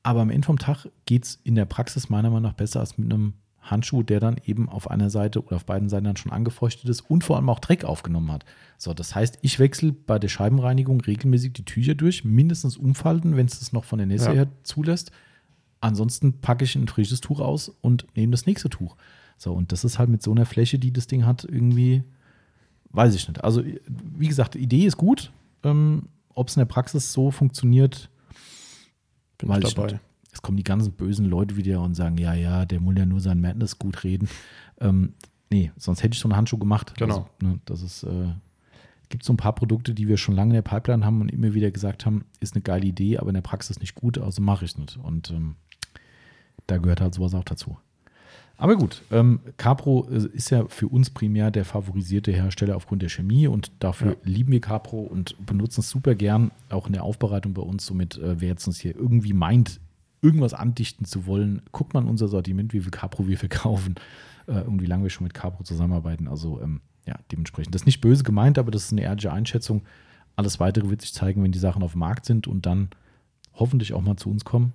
[SPEAKER 1] Aber am Ende vom Tag geht es in der Praxis meiner Meinung nach besser als mit einem Handschuh, der dann eben auf einer Seite oder auf beiden Seiten dann schon angefeuchtet ist und vor allem auch Dreck aufgenommen hat. So, das heißt, ich wechsle bei der Scheibenreinigung regelmäßig die Tücher durch, mindestens umfalten, wenn es das noch von der Nässe
[SPEAKER 2] Ja.
[SPEAKER 1] her zulässt. Ansonsten packe ich ein frisches Tuch aus und nehme das nächste Tuch. So, und das ist halt mit so einer Fläche, die das Ding hat, irgendwie, weiß ich nicht. Also, wie gesagt, die Idee ist gut. Ähm, Ob es in der Praxis so funktioniert,
[SPEAKER 2] Bin
[SPEAKER 1] Weiß
[SPEAKER 2] ich dabei.
[SPEAKER 1] es kommen die ganzen bösen Leute wieder und sagen, ja, ja, der muss ja nur sein Madness gut reden. Ähm, nee, sonst hätte ich so einen Handschuh gemacht.
[SPEAKER 2] Genau.
[SPEAKER 1] Also, ne, das ist, äh, gibt es so ein paar Produkte, die wir schon lange in der Pipeline haben und immer wieder gesagt haben, ist eine geile Idee, aber in der Praxis nicht gut, also mache ich es nicht. Und ähm, da gehört halt sowas auch dazu. Aber gut, ähm, Capro äh, ist ja für uns primär der favorisierte Hersteller aufgrund der Chemie und dafür ja. lieben wir Capro und benutzen es super gern, auch in der Aufbereitung bei uns. Somit, äh, wer jetzt uns hier irgendwie meint, irgendwas andichten zu wollen, guckt man unser Sortiment, wie viel Capro wir verkaufen äh, und wie lange wir schon mit Capro zusammenarbeiten. Also ähm, ja, dementsprechend. Das ist nicht böse gemeint, aber das ist eine ehrliche Einschätzung. Alles weitere wird sich zeigen, wenn die Sachen auf dem Markt sind und dann hoffentlich auch mal zu uns kommen.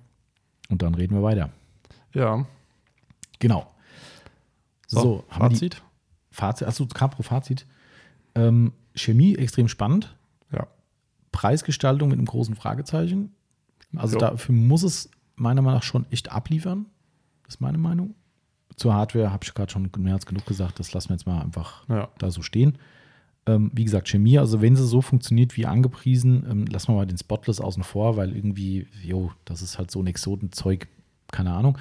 [SPEAKER 1] Und dann reden wir weiter.
[SPEAKER 2] Ja.
[SPEAKER 1] Genau.
[SPEAKER 2] So, so Fazit?
[SPEAKER 1] Fazit, achso, Capro-Fazit. Ähm, Chemie extrem spannend.
[SPEAKER 2] Ja.
[SPEAKER 1] Preisgestaltung mit einem großen Fragezeichen. Also jo. dafür muss es meiner Meinung nach schon echt abliefern. Das ist meine Meinung. Zur Hardware habe ich gerade schon mehr als genug gesagt. Das lassen wir jetzt mal einfach ja. da so stehen. Ähm, wie gesagt, Chemie, also wenn sie so funktioniert wie angepriesen, ähm, lassen wir mal den Spotless außen vor, weil irgendwie, jo, das ist halt so ein Exotenzeug, keine Ahnung.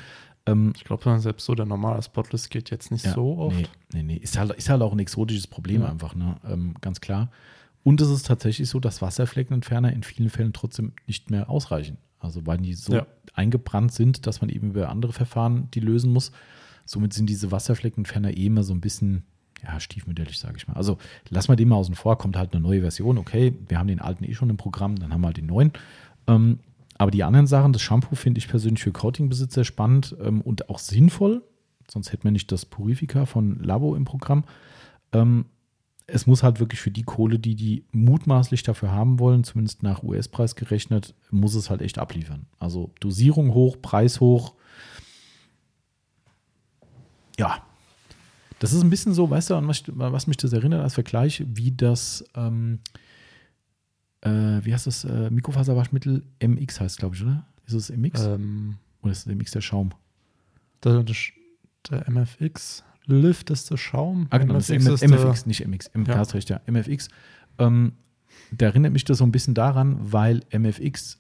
[SPEAKER 2] Ähm, ich glaube, selbst so der normale Spotless geht jetzt nicht ja, so oft.
[SPEAKER 1] Nee, nee, nee. Ist halt, ist halt auch ein exotisches Problem ja. einfach, ne? Ähm, ganz klar. Und es ist tatsächlich so, dass Wasserfleckenentferner in vielen Fällen trotzdem nicht mehr ausreichen. Also weil die so ja. eingebrannt sind, dass man eben über andere Verfahren die lösen muss. Somit sind diese Wasserfleckenentferner eh immer so ein bisschen ja, stiefmütterlich, sage ich mal. Also lass mal den mal außen vor, kommt halt eine neue Version, okay, wir haben den alten eh schon im Programm, dann haben wir halt den neuen. Ähm, aber die anderen Sachen, das Shampoo finde ich persönlich für Coating-Besitzer spannend ähm, und auch sinnvoll. Sonst hätten wir nicht das Purifica von Labo im Programm. Ähm, es muss halt wirklich für die Kohle, die die mutmaßlich dafür haben wollen, zumindest nach US-Preis gerechnet, muss es halt echt abliefern. Also Dosierung hoch, Preis hoch. Ja, das ist ein bisschen so, weißt du, an was, was mich das erinnert als Vergleich, wie das ähm, äh, wie heißt das, äh, Mikrofaserwaschmittel MX heißt, glaube ich, oder? Ist es MX? Ähm, oder ist es MX der Schaum?
[SPEAKER 2] Der, der MFX Lift ist der Schaum.
[SPEAKER 1] Ah, genau, MFX, das ist MFX, nicht MX. MK ja. recht, ja. MFX. Ähm, da erinnert mich das so ein bisschen daran, weil MFX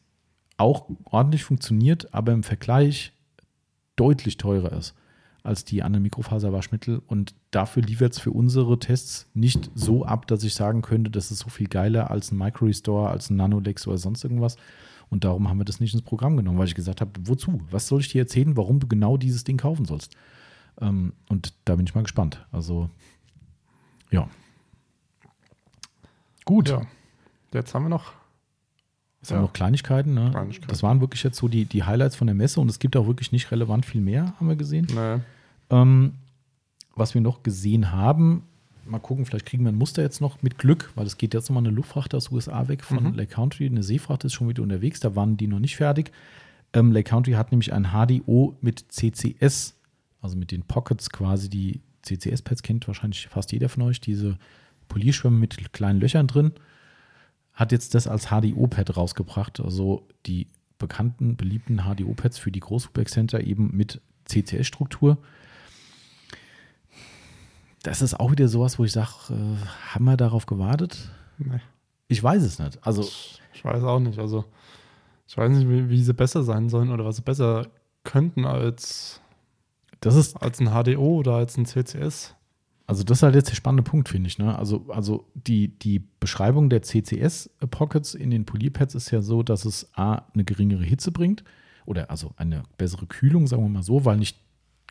[SPEAKER 1] auch ordentlich funktioniert, aber im Vergleich deutlich teurer ist als die anderen Mikrofaserwaschmittel. Und dafür liefert es für unsere Tests nicht so ab, dass ich sagen könnte, das ist so viel geiler als ein Micro-Restore, als ein Nanolex oder sonst irgendwas. Und darum haben wir das nicht ins Programm genommen, weil ich gesagt habe, wozu? Was soll ich dir erzählen, warum du genau dieses Ding kaufen sollst? Ähm, und da bin ich mal gespannt. Also, ja.
[SPEAKER 2] Gut. Ja. Jetzt haben wir noch
[SPEAKER 1] das ja. noch Kleinigkeiten, ne? Kleinigkeiten. Das waren wirklich jetzt so die, die Highlights von der Messe und es gibt auch wirklich nicht relevant viel mehr, haben wir gesehen.
[SPEAKER 2] Nee.
[SPEAKER 1] Ähm, was wir noch gesehen haben, mal gucken, vielleicht kriegen wir ein Muster jetzt noch mit Glück, weil es geht jetzt nochmal eine Luftfracht aus USA weg von mhm. Lake Country. Eine Seefracht ist schon wieder unterwegs, da waren die noch nicht fertig. Ähm, Lake Country hat nämlich ein HDO mit CCS, also mit den Pockets quasi, die CCS-Pads kennt wahrscheinlich fast jeder von euch, diese Polierschwämme mit kleinen Löchern drin. Hat jetzt das als HDO-Pad rausgebracht, also die bekannten, beliebten HDO-Pads für die Großhubeck-Center eben mit CCS-Struktur das ist auch wieder sowas, wo ich sage, äh, haben wir darauf gewartet? Nee. Ich weiß es nicht. Also
[SPEAKER 2] ich weiß auch nicht. Also ich weiß nicht, wie, wie sie besser sein sollen oder was sie besser könnten als,
[SPEAKER 1] das ist,
[SPEAKER 2] als ein HDO oder als ein CCS.
[SPEAKER 1] Also das ist halt jetzt der spannende Punkt, finde ich. Ne? Also, also die, die Beschreibung der CCS-Pockets in den Polierpads ist ja so, dass es A, eine geringere Hitze bringt oder also eine bessere Kühlung, sagen wir mal so, weil nicht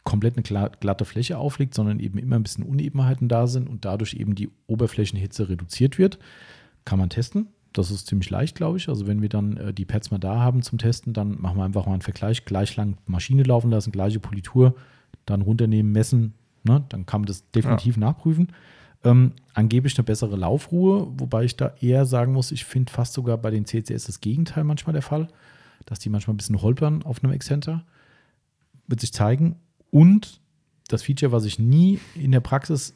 [SPEAKER 1] komplett eine glatte Fläche aufliegt, sondern eben immer ein bisschen Unebenheiten da sind und dadurch eben die Oberflächenhitze reduziert wird. Kann man testen. Das ist ziemlich leicht, glaube ich. Also wenn wir dann äh, die Pads mal da haben zum Testen, dann machen wir einfach mal einen Vergleich, gleich lang Maschine laufen lassen, gleiche Politur, dann runternehmen, messen, ne? dann kann man das definitiv ja. nachprüfen. Ähm, angeblich eine bessere Laufruhe, wobei ich da eher sagen muss, ich finde fast sogar bei den CCS das Gegenteil manchmal der Fall, dass die manchmal ein bisschen holpern auf einem Exzenter. Wird sich zeigen. Und das Feature, was ich nie in der Praxis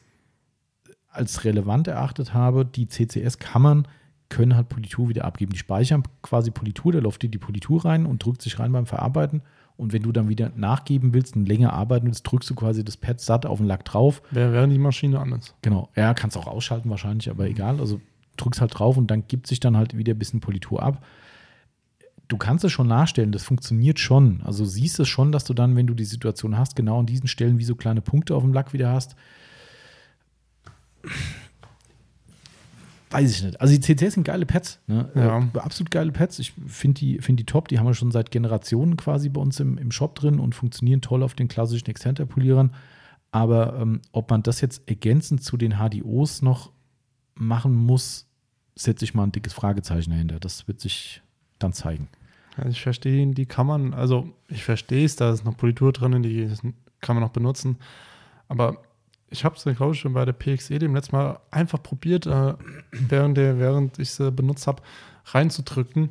[SPEAKER 1] als relevant erachtet habe, die CCS-Kammern können halt Politur wieder abgeben. Die speichern quasi Politur, da läuft dir die Politur rein und drückt sich rein beim Verarbeiten. Und wenn du dann wieder nachgeben willst und länger arbeiten willst, drückst du quasi das Pad satt auf den Lack drauf.
[SPEAKER 2] Während die Maschine an ist.
[SPEAKER 1] Genau. Ja, kannst auch ausschalten wahrscheinlich, aber egal. Also drückst halt drauf und dann gibt sich dann halt wieder ein bisschen Politur ab du kannst es schon nachstellen, das funktioniert schon. Also siehst es schon, dass du dann, wenn du die Situation hast, genau an diesen Stellen wie so kleine Punkte auf dem Lack wieder hast. weiß ich nicht. Also die CCs sind geile Pads. Ne?
[SPEAKER 2] Ja.
[SPEAKER 1] Äh, absolut geile Pads. Ich finde die, find die top. Die haben wir schon seit Generationen quasi bei uns im, im Shop drin und funktionieren toll auf den klassischen Extenter-Polierern. Aber ähm, ob man das jetzt ergänzend zu den HDOs noch machen muss, setze ich mal ein dickes Fragezeichen dahinter. Das wird sich dann zeigen.
[SPEAKER 2] Also ich verstehe ihn, die kann man, also ich verstehe es, da ist noch Politur drin, die kann man noch benutzen. Aber ich habe es, glaube ich, schon bei der PXE dem letzten Mal einfach probiert, äh, während, der, während ich sie benutzt habe, reinzudrücken.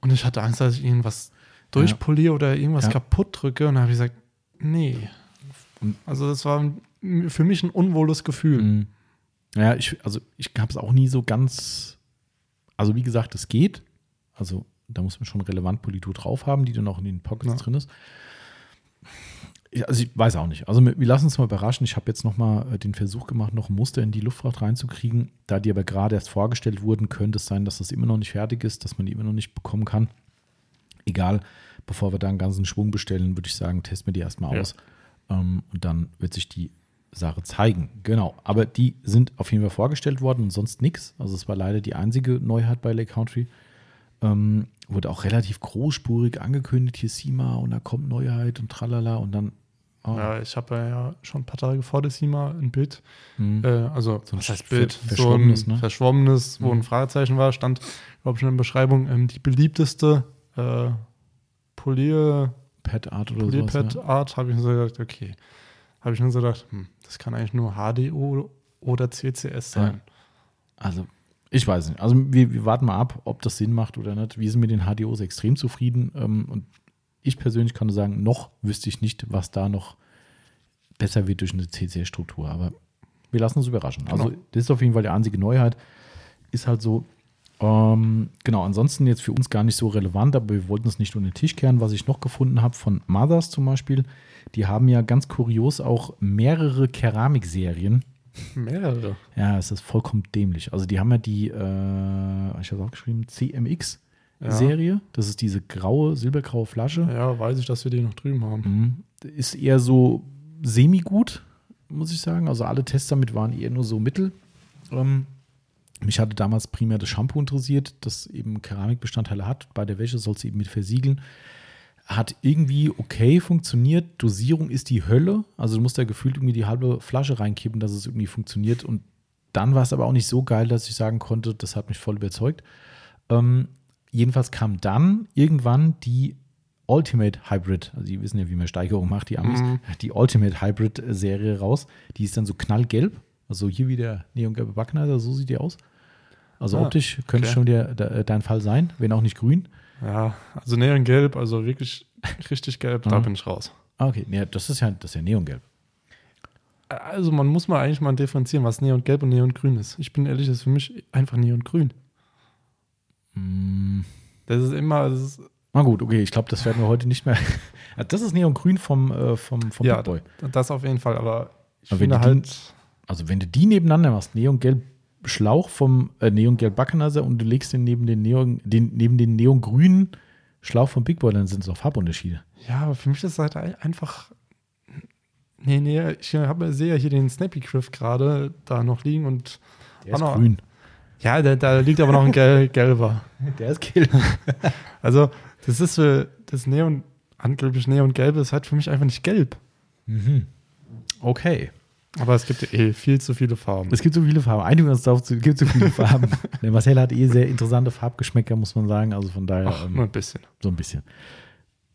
[SPEAKER 2] Und ich hatte Angst, dass ich irgendwas durchpoliere oder irgendwas
[SPEAKER 1] Ja.
[SPEAKER 2] kaputt drücke. Und da habe ich gesagt, nee. Also das war für mich ein unwohles Gefühl.
[SPEAKER 1] Mhm. Ja, ich, also ich habe es auch nie so ganz. Also wie gesagt, es geht. Also da muss man schon relevant Politur drauf haben, die dann auch in den Pockets
[SPEAKER 2] Ja.
[SPEAKER 1] drin ist. Ich, also ich weiß auch nicht. Also wir wir lassen uns mal überraschen. Ich habe jetzt noch mal äh, den Versuch gemacht, noch ein Muster in die Luftfracht reinzukriegen. Da die aber gerade erst vorgestellt wurden, könnte es sein, dass das immer noch nicht fertig ist, dass man die immer noch nicht bekommen kann. Egal, bevor wir da einen ganzen Schwung bestellen, würde ich sagen, testen wir die erstmal
[SPEAKER 2] Ja.
[SPEAKER 1] aus. Ähm, und dann wird sich die Sache zeigen. Genau. Aber die sind auf jeden Fall vorgestellt worden und sonst nichts. Also es war leider die einzige Neuheit bei Lake Country. Ähm, wurde auch relativ großspurig angekündigt, hier SEMA und da kommt Neuheit und tralala und dann. oh,
[SPEAKER 2] Ja, ich habe ja schon ein paar Tage vor der SEMA ein Bild,
[SPEAKER 1] hm.
[SPEAKER 2] äh, also
[SPEAKER 1] So ein
[SPEAKER 2] heißt
[SPEAKER 1] ver-
[SPEAKER 2] Bild?
[SPEAKER 1] verschwommenes,
[SPEAKER 2] so ein
[SPEAKER 1] ne?
[SPEAKER 2] verschwommenes, wo
[SPEAKER 1] Mhm.
[SPEAKER 2] ein Fragezeichen war, stand, glaube ich, schon in der Beschreibung, ähm, die beliebteste äh, Polier,
[SPEAKER 1] Pad Art oder sowas. Ja.
[SPEAKER 2] Polierpad-Art, habe ich mir so gedacht, okay. Habe ich mir so gedacht, hm, das kann eigentlich nur HDO oder CCS sein.
[SPEAKER 1] Also, ich weiß nicht. Also, wir, wir warten mal ab, ob das Sinn macht oder nicht. Wir sind mit den HDOs extrem zufrieden. Ähm, und ich persönlich kann nur sagen, noch wüsste ich nicht, was da noch besser wird durch eine CC-Struktur. Aber wir lassen uns überraschen. Also,
[SPEAKER 2] Genau.
[SPEAKER 1] das ist auf jeden Fall die einzige Neuheit. Ist halt so. Ähm, genau, ansonsten jetzt für uns gar nicht so relevant, aber wir wollten es nicht unter den Tisch kehren. Was ich noch gefunden habe von Mothers zum Beispiel, die haben ja ganz kurios auch mehrere Keramikserien.
[SPEAKER 2] Mehrere.
[SPEAKER 1] Ja, es ist vollkommen dämlich. Also die haben ja die, äh, ich habe auch geschrieben, CMX-Serie. Das ist diese graue, silbergraue Flasche.
[SPEAKER 2] Ja, weiß ich, dass wir die noch drüben haben.
[SPEAKER 1] Mhm. Ist eher so semi-gut, muss ich sagen. Also alle Tests damit waren eher nur so mittel. Ähm, mich hatte damals primär das Shampoo interessiert, das eben Keramikbestandteile hat. Bei der Wäsche soll es eben mit versiegeln. Hat irgendwie okay funktioniert. Dosierung ist die Hölle. Also du musst da gefühlt irgendwie die halbe Flasche reinkippen, dass es irgendwie funktioniert. Und dann war es aber auch nicht so geil, dass ich sagen konnte, das hat mich voll überzeugt. Ähm, jedenfalls kam dann irgendwann die Ultimate Hybrid, also die wissen ja, wie man Steigerung macht, die Amis,
[SPEAKER 2] Mhm.
[SPEAKER 1] die Ultimate Hybrid Serie raus. Die ist dann so knallgelb, also hier wie der neongelbe Backneiser, so sieht die aus. Also
[SPEAKER 2] Ah,
[SPEAKER 1] optisch könnte
[SPEAKER 2] okay.
[SPEAKER 1] schon der, der, dein Fall sein, wenn auch nicht grün.
[SPEAKER 2] Ja, also Neongelb, also wirklich richtig gelb, da
[SPEAKER 1] Mhm.
[SPEAKER 2] bin ich raus.
[SPEAKER 1] Ah, okay, nee, das ist ja, das ist ja neongelb.
[SPEAKER 2] Also man muss mal eigentlich mal differenzieren, was Neongelb und Neongrün ist. Ich bin ehrlich, das ist für mich einfach Neongrün.
[SPEAKER 1] Mm,
[SPEAKER 2] Das ist immer, das ist,
[SPEAKER 1] na gut, okay, ich glaube, das werden wir heute nicht mehr. Ah, das ist neongrün vom, äh, vom, vom
[SPEAKER 2] ja,
[SPEAKER 1] Big Boy.
[SPEAKER 2] das auf jeden Fall, aber ich
[SPEAKER 1] Aber
[SPEAKER 2] finde
[SPEAKER 1] die
[SPEAKER 2] halt,
[SPEAKER 1] Also wenn du die nebeneinander machst, Neongelb Schlauch vom äh, Neongelb Backneiser und du legst den neben den Neon, den, neben den neongrünen Schlauch vom Big Boy, dann sind es auch Farbunterschiede.
[SPEAKER 2] ja, aber für mich ist es halt ein- einfach, nee, nee, ich habe, sehe ja hier den Snappy Griff gerade da noch liegen und,
[SPEAKER 1] Der ist
[SPEAKER 2] Ah, no.
[SPEAKER 1] grün.
[SPEAKER 2] ja, da, da liegt aber noch ein Gel gelber.
[SPEAKER 1] Der ist gelb.
[SPEAKER 2] Also, das ist für das Neon, angeblich Neongelbe ist halt für mich einfach nicht gelb.
[SPEAKER 1] mhm. Okay.
[SPEAKER 2] Aber es gibt eh viel zu viele Farben.
[SPEAKER 1] Es gibt so viele Farben. Einigen wir uns darauf, es gibt so viele Farben. Der Marcel hat eh sehr interessante Farbgeschmäcker, muss man sagen. Also von daher
[SPEAKER 2] Ach,
[SPEAKER 1] ähm,
[SPEAKER 2] nur ein bisschen.
[SPEAKER 1] so ein bisschen.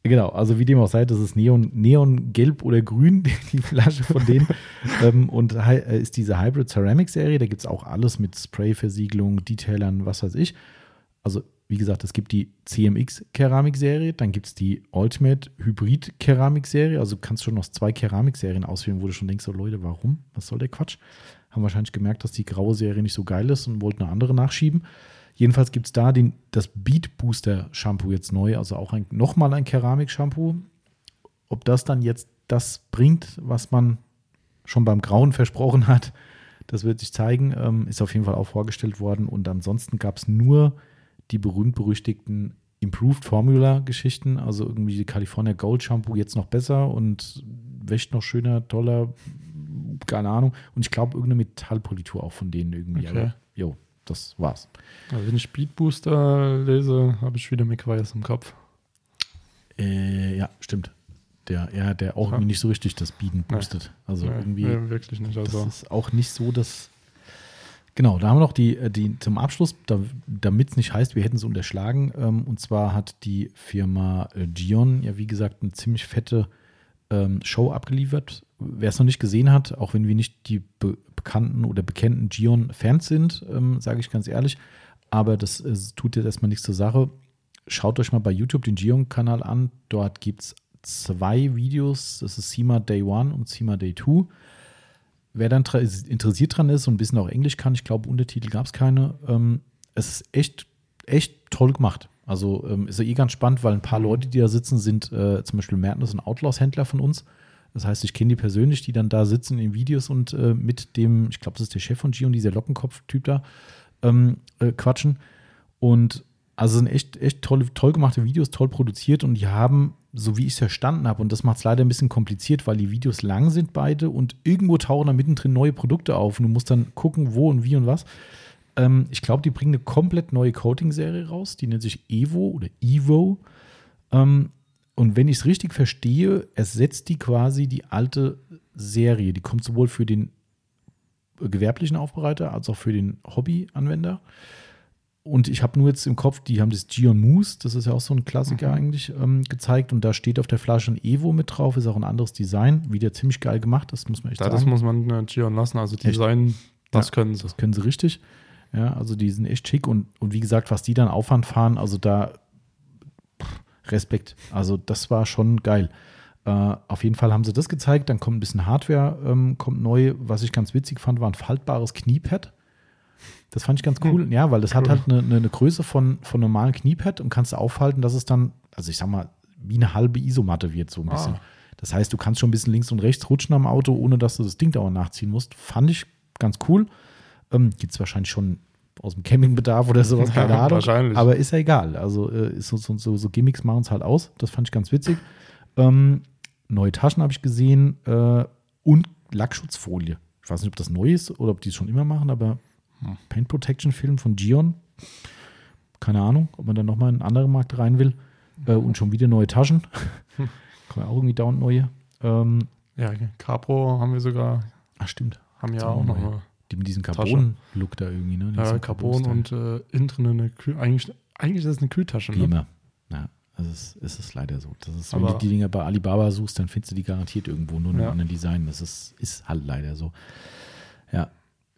[SPEAKER 1] Genau, also wie dem auch sei, das ist Neon, Neon gelb oder grün, die Flasche von denen. ähm, und äh, ist diese Hybrid Ceramic Serie, da gibt es auch alles mit Sprayversiegelung, Detailern, was weiß ich. Also, wie gesagt, es gibt die CMX Keramik Serie, dann gibt es die Ultimate Hybrid Keramik Serie. Also, du kannst schon noch zwei Keramik-Serien auswählen, wo du schon denkst, so Leute, warum? Was soll der Quatsch? Haben wahrscheinlich gemerkt, dass die graue Serie nicht so geil ist und wollten eine andere nachschieben. Jedenfalls gibt es da den, das Beat Booster Shampoo jetzt neu, also auch nochmal ein Keramik-Shampoo. Ob das dann jetzt das bringt, was man schon beim Grauen versprochen hat, das wird sich zeigen. Ähm, ist auf jeden Fall auch vorgestellt worden. Und ansonsten gab es nur die berühmt-berüchtigten Improved Formula-Geschichten, also irgendwie die California Gold Shampoo jetzt noch besser und wäscht noch schöner, toller, keine Ahnung. Und ich glaube, irgendeine Metallpolitur auch von denen irgendwie.
[SPEAKER 2] Okay.
[SPEAKER 1] Aber, jo, das war's.
[SPEAKER 2] Also wenn ich Speedbooster lese, habe ich wieder McWires im Kopf.
[SPEAKER 1] Äh, ja, stimmt. Der, ja, der auch
[SPEAKER 2] Ja.
[SPEAKER 1] irgendwie nicht so richtig das Bieten boostet. Also
[SPEAKER 2] Nee,
[SPEAKER 1] irgendwie,
[SPEAKER 2] nee, wirklich nicht. Also
[SPEAKER 1] das ist auch nicht so, dass. Genau, da haben wir noch die, äh, die zum Abschluss, da, damit es nicht heißt, wir hätten es unterschlagen. Ähm, und zwar hat die Firma äh, Gion ja, wie gesagt, eine ziemlich fette ähm, Show abgeliefert. Wer es noch nicht gesehen hat, auch wenn wir nicht die be bekannten oder bekannten Gion-Fans sind, ähm, sage ich ganz ehrlich, aber das äh, tut jetzt erstmal nichts zur Sache. Schaut euch mal bei YouTube den Gion-Kanal an. Dort gibt es zwei Videos. Das ist SEMA Day 1 und SEMA Day 2. Wer dann interessiert dran ist und ein bisschen auch Englisch kann, ich glaube, Untertitel gab es keine. Ähm, es ist echt, echt toll gemacht. Also ähm, ist ja eh ganz spannend, weil ein paar Leute, die da sitzen, sind äh, zum Beispiel Madness und Outlaws-Händler von uns. Das heißt, ich kenne die persönlich, die dann da sitzen in Videos und äh, mit dem, ich glaube, das ist der Chef von Gion, dieser Lockenkopf-Typ da, ähm, äh, quatschen. Und also sind echt, echt toll, toll gemachte Videos, toll produziert und die haben, so wie ich es verstanden habe, und das macht es leider ein bisschen kompliziert, weil die Videos lang sind beide und irgendwo tauchen da mittendrin neue Produkte auf und du musst dann gucken, wo und wie und was. Ähm, ich glaube, die bringen eine komplett neue Coating-Serie raus, die nennt sich Evo oder Evo. Ähm, und wenn ich es richtig verstehe, ersetzt die quasi die alte Serie. Die kommt sowohl für den gewerblichen Aufbereiter als auch für den Hobbyanwender. Und ich habe nur jetzt im Kopf, die haben das Gion Mousse, das ist ja auch so ein Klassiker eigentlich, ähm, gezeigt. Und da steht auf der Flasche ein Evo mit drauf, ist auch ein anderes Design. Wieder ziemlich geil gemacht, das muss man echt
[SPEAKER 2] da,
[SPEAKER 1] sagen.
[SPEAKER 2] das muss man äh, Gion lassen. Also Design, das
[SPEAKER 1] Ja.
[SPEAKER 2] können sie.
[SPEAKER 1] Das können sie richtig. Ja, also die sind echt schick und, und wie gesagt, was die dann Aufwand fahren, also da pff, Respekt. Also das war schon geil. Äh, auf jeden Fall haben sie das gezeigt. Dann kommt ein bisschen Hardware, ähm, kommt neu. Was ich ganz witzig fand, war ein faltbares Kniepad. Das fand ich ganz cool, ja, weil das hat
[SPEAKER 2] Cool.
[SPEAKER 1] halt eine, eine, eine Größe von, von normalen Kniepad und kannst du aufhalten, dass es dann, also ich sag mal, wie eine halbe Isomatte wird, so ein bisschen.
[SPEAKER 2] Ah.
[SPEAKER 1] Das heißt, du kannst schon ein bisschen links und rechts rutschen am Auto, ohne dass du das Ding dauernd nachziehen musst. Fand ich ganz cool. Ähm, Gibt es wahrscheinlich schon aus dem Campingbedarf oder sowas, keine
[SPEAKER 2] Ja,
[SPEAKER 1] Ahnung.
[SPEAKER 2] wahrscheinlich.
[SPEAKER 1] Aber ist ja egal. Also äh, so, so, so, so Gimmicks machen es halt aus. Das fand ich ganz witzig. Ähm, neue Taschen habe ich gesehen äh, und Lackschutzfolie. Ich weiß nicht, ob das neu ist oder ob die es schon immer machen, aber
[SPEAKER 2] Hm.
[SPEAKER 1] Paint Protection Film von Gion. Keine Ahnung, ob man dann nochmal in einen anderen Markt rein will. Äh, und schon wieder neue Taschen. Kommen auch irgendwie dauernd neue. Ähm,
[SPEAKER 2] Ja, Capro haben wir sogar,
[SPEAKER 1] ach, stimmt.
[SPEAKER 2] haben ja
[SPEAKER 1] Das
[SPEAKER 2] auch noch.
[SPEAKER 1] Die mit diesem. Carbon-Look da irgendwie, ne?
[SPEAKER 2] Ja, Carbon und äh, innen drin eine Kühl. Eigentlich, eigentlich ist es eine Kühltasche.
[SPEAKER 1] Wie
[SPEAKER 2] Ne?
[SPEAKER 1] immer. Ja, also es ist es leider so. Das ist, wenn
[SPEAKER 2] Aber-
[SPEAKER 1] du die Dinger bei Alibaba suchst, dann findest du die garantiert irgendwo, nur in einem
[SPEAKER 2] Ja.
[SPEAKER 1] anderen Design. Das ist, ist halt leider so. Ja.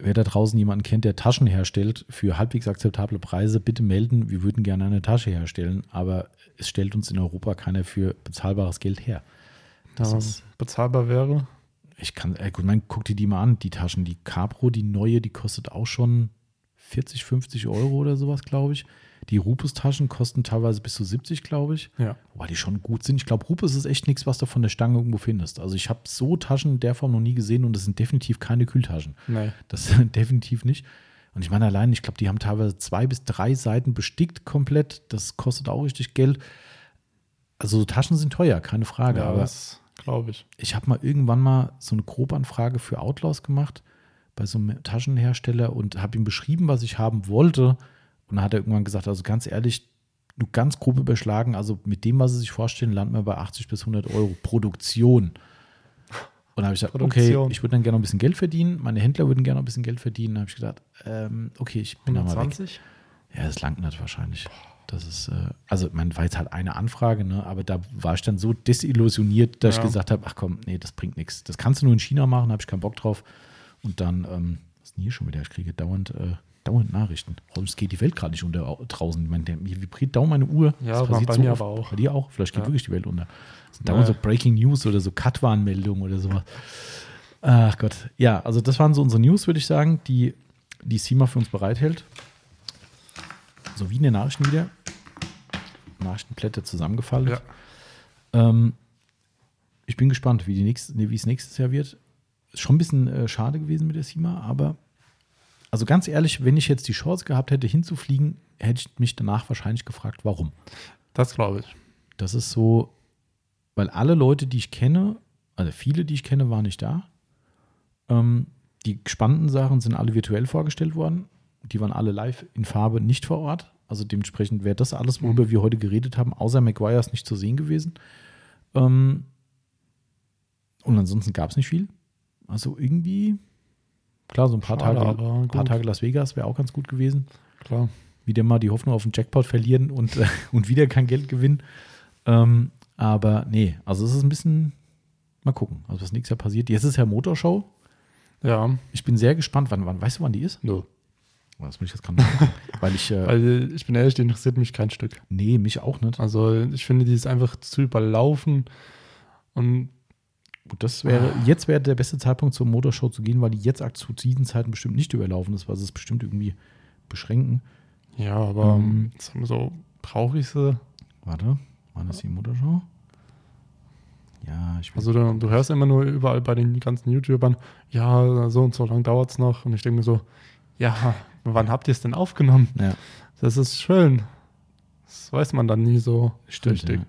[SPEAKER 1] Wer da draußen jemanden kennt, der Taschen herstellt für halbwegs akzeptable Preise, bitte melden. Wir würden gerne eine Tasche herstellen, aber es stellt uns in Europa keiner für bezahlbares Geld her. Das ist,
[SPEAKER 2] bezahlbar wäre.
[SPEAKER 1] ich kann, äh, gut, man, guck dir die mal an, die Taschen. Die Capro, die neue, die kostet auch schon 40, 50 Euro oder sowas, glaube ich. Die Rupus-Taschen kosten teilweise bis zu 70, glaube ich.
[SPEAKER 2] Ja.
[SPEAKER 1] Wobei die schon gut sind. Ich glaube, Rupus ist echt nichts, was du von der Stange irgendwo findest. Also ich habe so Taschen in der Form noch nie gesehen und das sind definitiv keine Kühltaschen.
[SPEAKER 2] Nee.
[SPEAKER 1] Das sind definitiv nicht. Und ich meine allein, ich glaube, die haben teilweise zwei bis drei Seiten bestickt komplett. Das kostet auch richtig Geld. Also so Taschen sind teuer, keine Frage.
[SPEAKER 2] Ja,
[SPEAKER 1] aber
[SPEAKER 2] das glaube ich.
[SPEAKER 1] ich habe mal irgendwann mal so eine Grobanfrage für Outlaws gemacht bei so einem Taschenhersteller und habe ihm beschrieben, was ich haben wollte. Und dann hat er irgendwann gesagt, also ganz ehrlich, nur ganz grob überschlagen, also mit dem, was sie sich vorstellen, landen wir bei 80 bis 100 Euro Produktion. Und dann habe ich gesagt, okay,
[SPEAKER 2] Produktion.
[SPEAKER 1] ich würde dann gerne noch ein bisschen Geld verdienen. Meine Händler würden gerne noch ein bisschen Geld verdienen. Dann habe ich gedacht, ähm, okay, ich bin da mal weg.
[SPEAKER 2] 120?
[SPEAKER 1] Ja, das langt nicht wahrscheinlich. Das ist, äh, also man war jetzt halt eine Anfrage, ne? aber da war ich dann so desillusioniert, dass
[SPEAKER 2] Ja.
[SPEAKER 1] ich gesagt habe, ach komm, nee, das bringt nichts. Das kannst du nur in China machen, habe ich keinen Bock drauf. Und dann, ähm, was ist denn hier schon wieder? Ich kriege dauernd, äh, dauernd Nachrichten. Warum geht die Welt gerade nicht unter au- draußen? Ich meine, der, mir vibriert dauernd meine Uhr.
[SPEAKER 2] Ja,
[SPEAKER 1] Das passiert
[SPEAKER 2] bei
[SPEAKER 1] so
[SPEAKER 2] mir
[SPEAKER 1] oft.
[SPEAKER 2] aber auch.
[SPEAKER 1] Bei dir auch? Vielleicht geht
[SPEAKER 2] Ja.
[SPEAKER 1] wirklich die Welt unter. Das sind dauernd so Breaking News oder so Cut-Warnmeldungen oder sowas. Ach Gott. Ja, also das waren so unsere News, würde ich sagen, die die SEMA für uns bereithält. So wie in den Nachrichten wieder. Nachrichtenblätter zusammengefaltet.
[SPEAKER 2] Ja.
[SPEAKER 1] Ähm, ich bin gespannt, wie, die nächste, nee, wie es nächstes Jahr wird. Ist schon ein bisschen äh, schade gewesen mit der SEMA, aber also ganz ehrlich, wenn ich jetzt die Chance gehabt hätte, hinzufliegen, hätte ich mich danach wahrscheinlich gefragt, warum.
[SPEAKER 2] Das glaube ich.
[SPEAKER 1] Das ist so, weil alle Leute, die ich kenne, also viele, die ich kenne, waren nicht da. Ähm, die spannenden Sachen sind alle virtuell vorgestellt worden. Die waren alle live in Farbe nicht vor Ort. Also dementsprechend wäre das alles, worüber mhm. wir heute geredet haben, außer Maguire ist nicht zu sehen gewesen. Ähm, und ansonsten gab es nicht viel. Also irgendwie, klar, so ein paar, Schade, Tage, paar Tage Las Vegas wäre auch ganz gut gewesen.
[SPEAKER 2] Klar.
[SPEAKER 1] Wieder mal die Hoffnung auf den Jackpot verlieren und, äh, und wieder kein Geld gewinnen. Ähm, aber nee, also es ist ein bisschen, mal gucken, also was nächstes Jahr passiert. Jetzt ist ja Motorshow.
[SPEAKER 2] Ja.
[SPEAKER 1] Ich bin sehr gespannt, wann, wann weißt du, wann die ist?
[SPEAKER 2] No.
[SPEAKER 1] Oh, das muss ich jetzt gerade Weil ich. Äh,
[SPEAKER 2] Weil ich bin ehrlich, die interessiert mich kein Stück.
[SPEAKER 1] Nee, mich auch nicht.
[SPEAKER 2] Also ich finde, die ist einfach zu überlaufen und
[SPEAKER 1] Gut, das wäre, ah. jetzt wäre der beste Zeitpunkt zur Motorshow zu gehen, weil die jetzt zu diesen Zeiten bestimmt nicht überlaufen ist, weil sie es bestimmt irgendwie beschränken.
[SPEAKER 2] Ja, aber ähm, jetzt haben wir so, brauche ich sie?
[SPEAKER 1] Warte, wann ist die Motorshow? Ja, ich
[SPEAKER 2] Also du, du, hörst immer nur überall bei den ganzen YouTubern, ja, so und so lang dauert es noch. Und ich denke mir so, ja, wann habt ihr es denn aufgenommen?
[SPEAKER 1] Ja.
[SPEAKER 2] Das ist schön. Das weiß man dann nie so
[SPEAKER 1] Stimmt, richtig. Ja.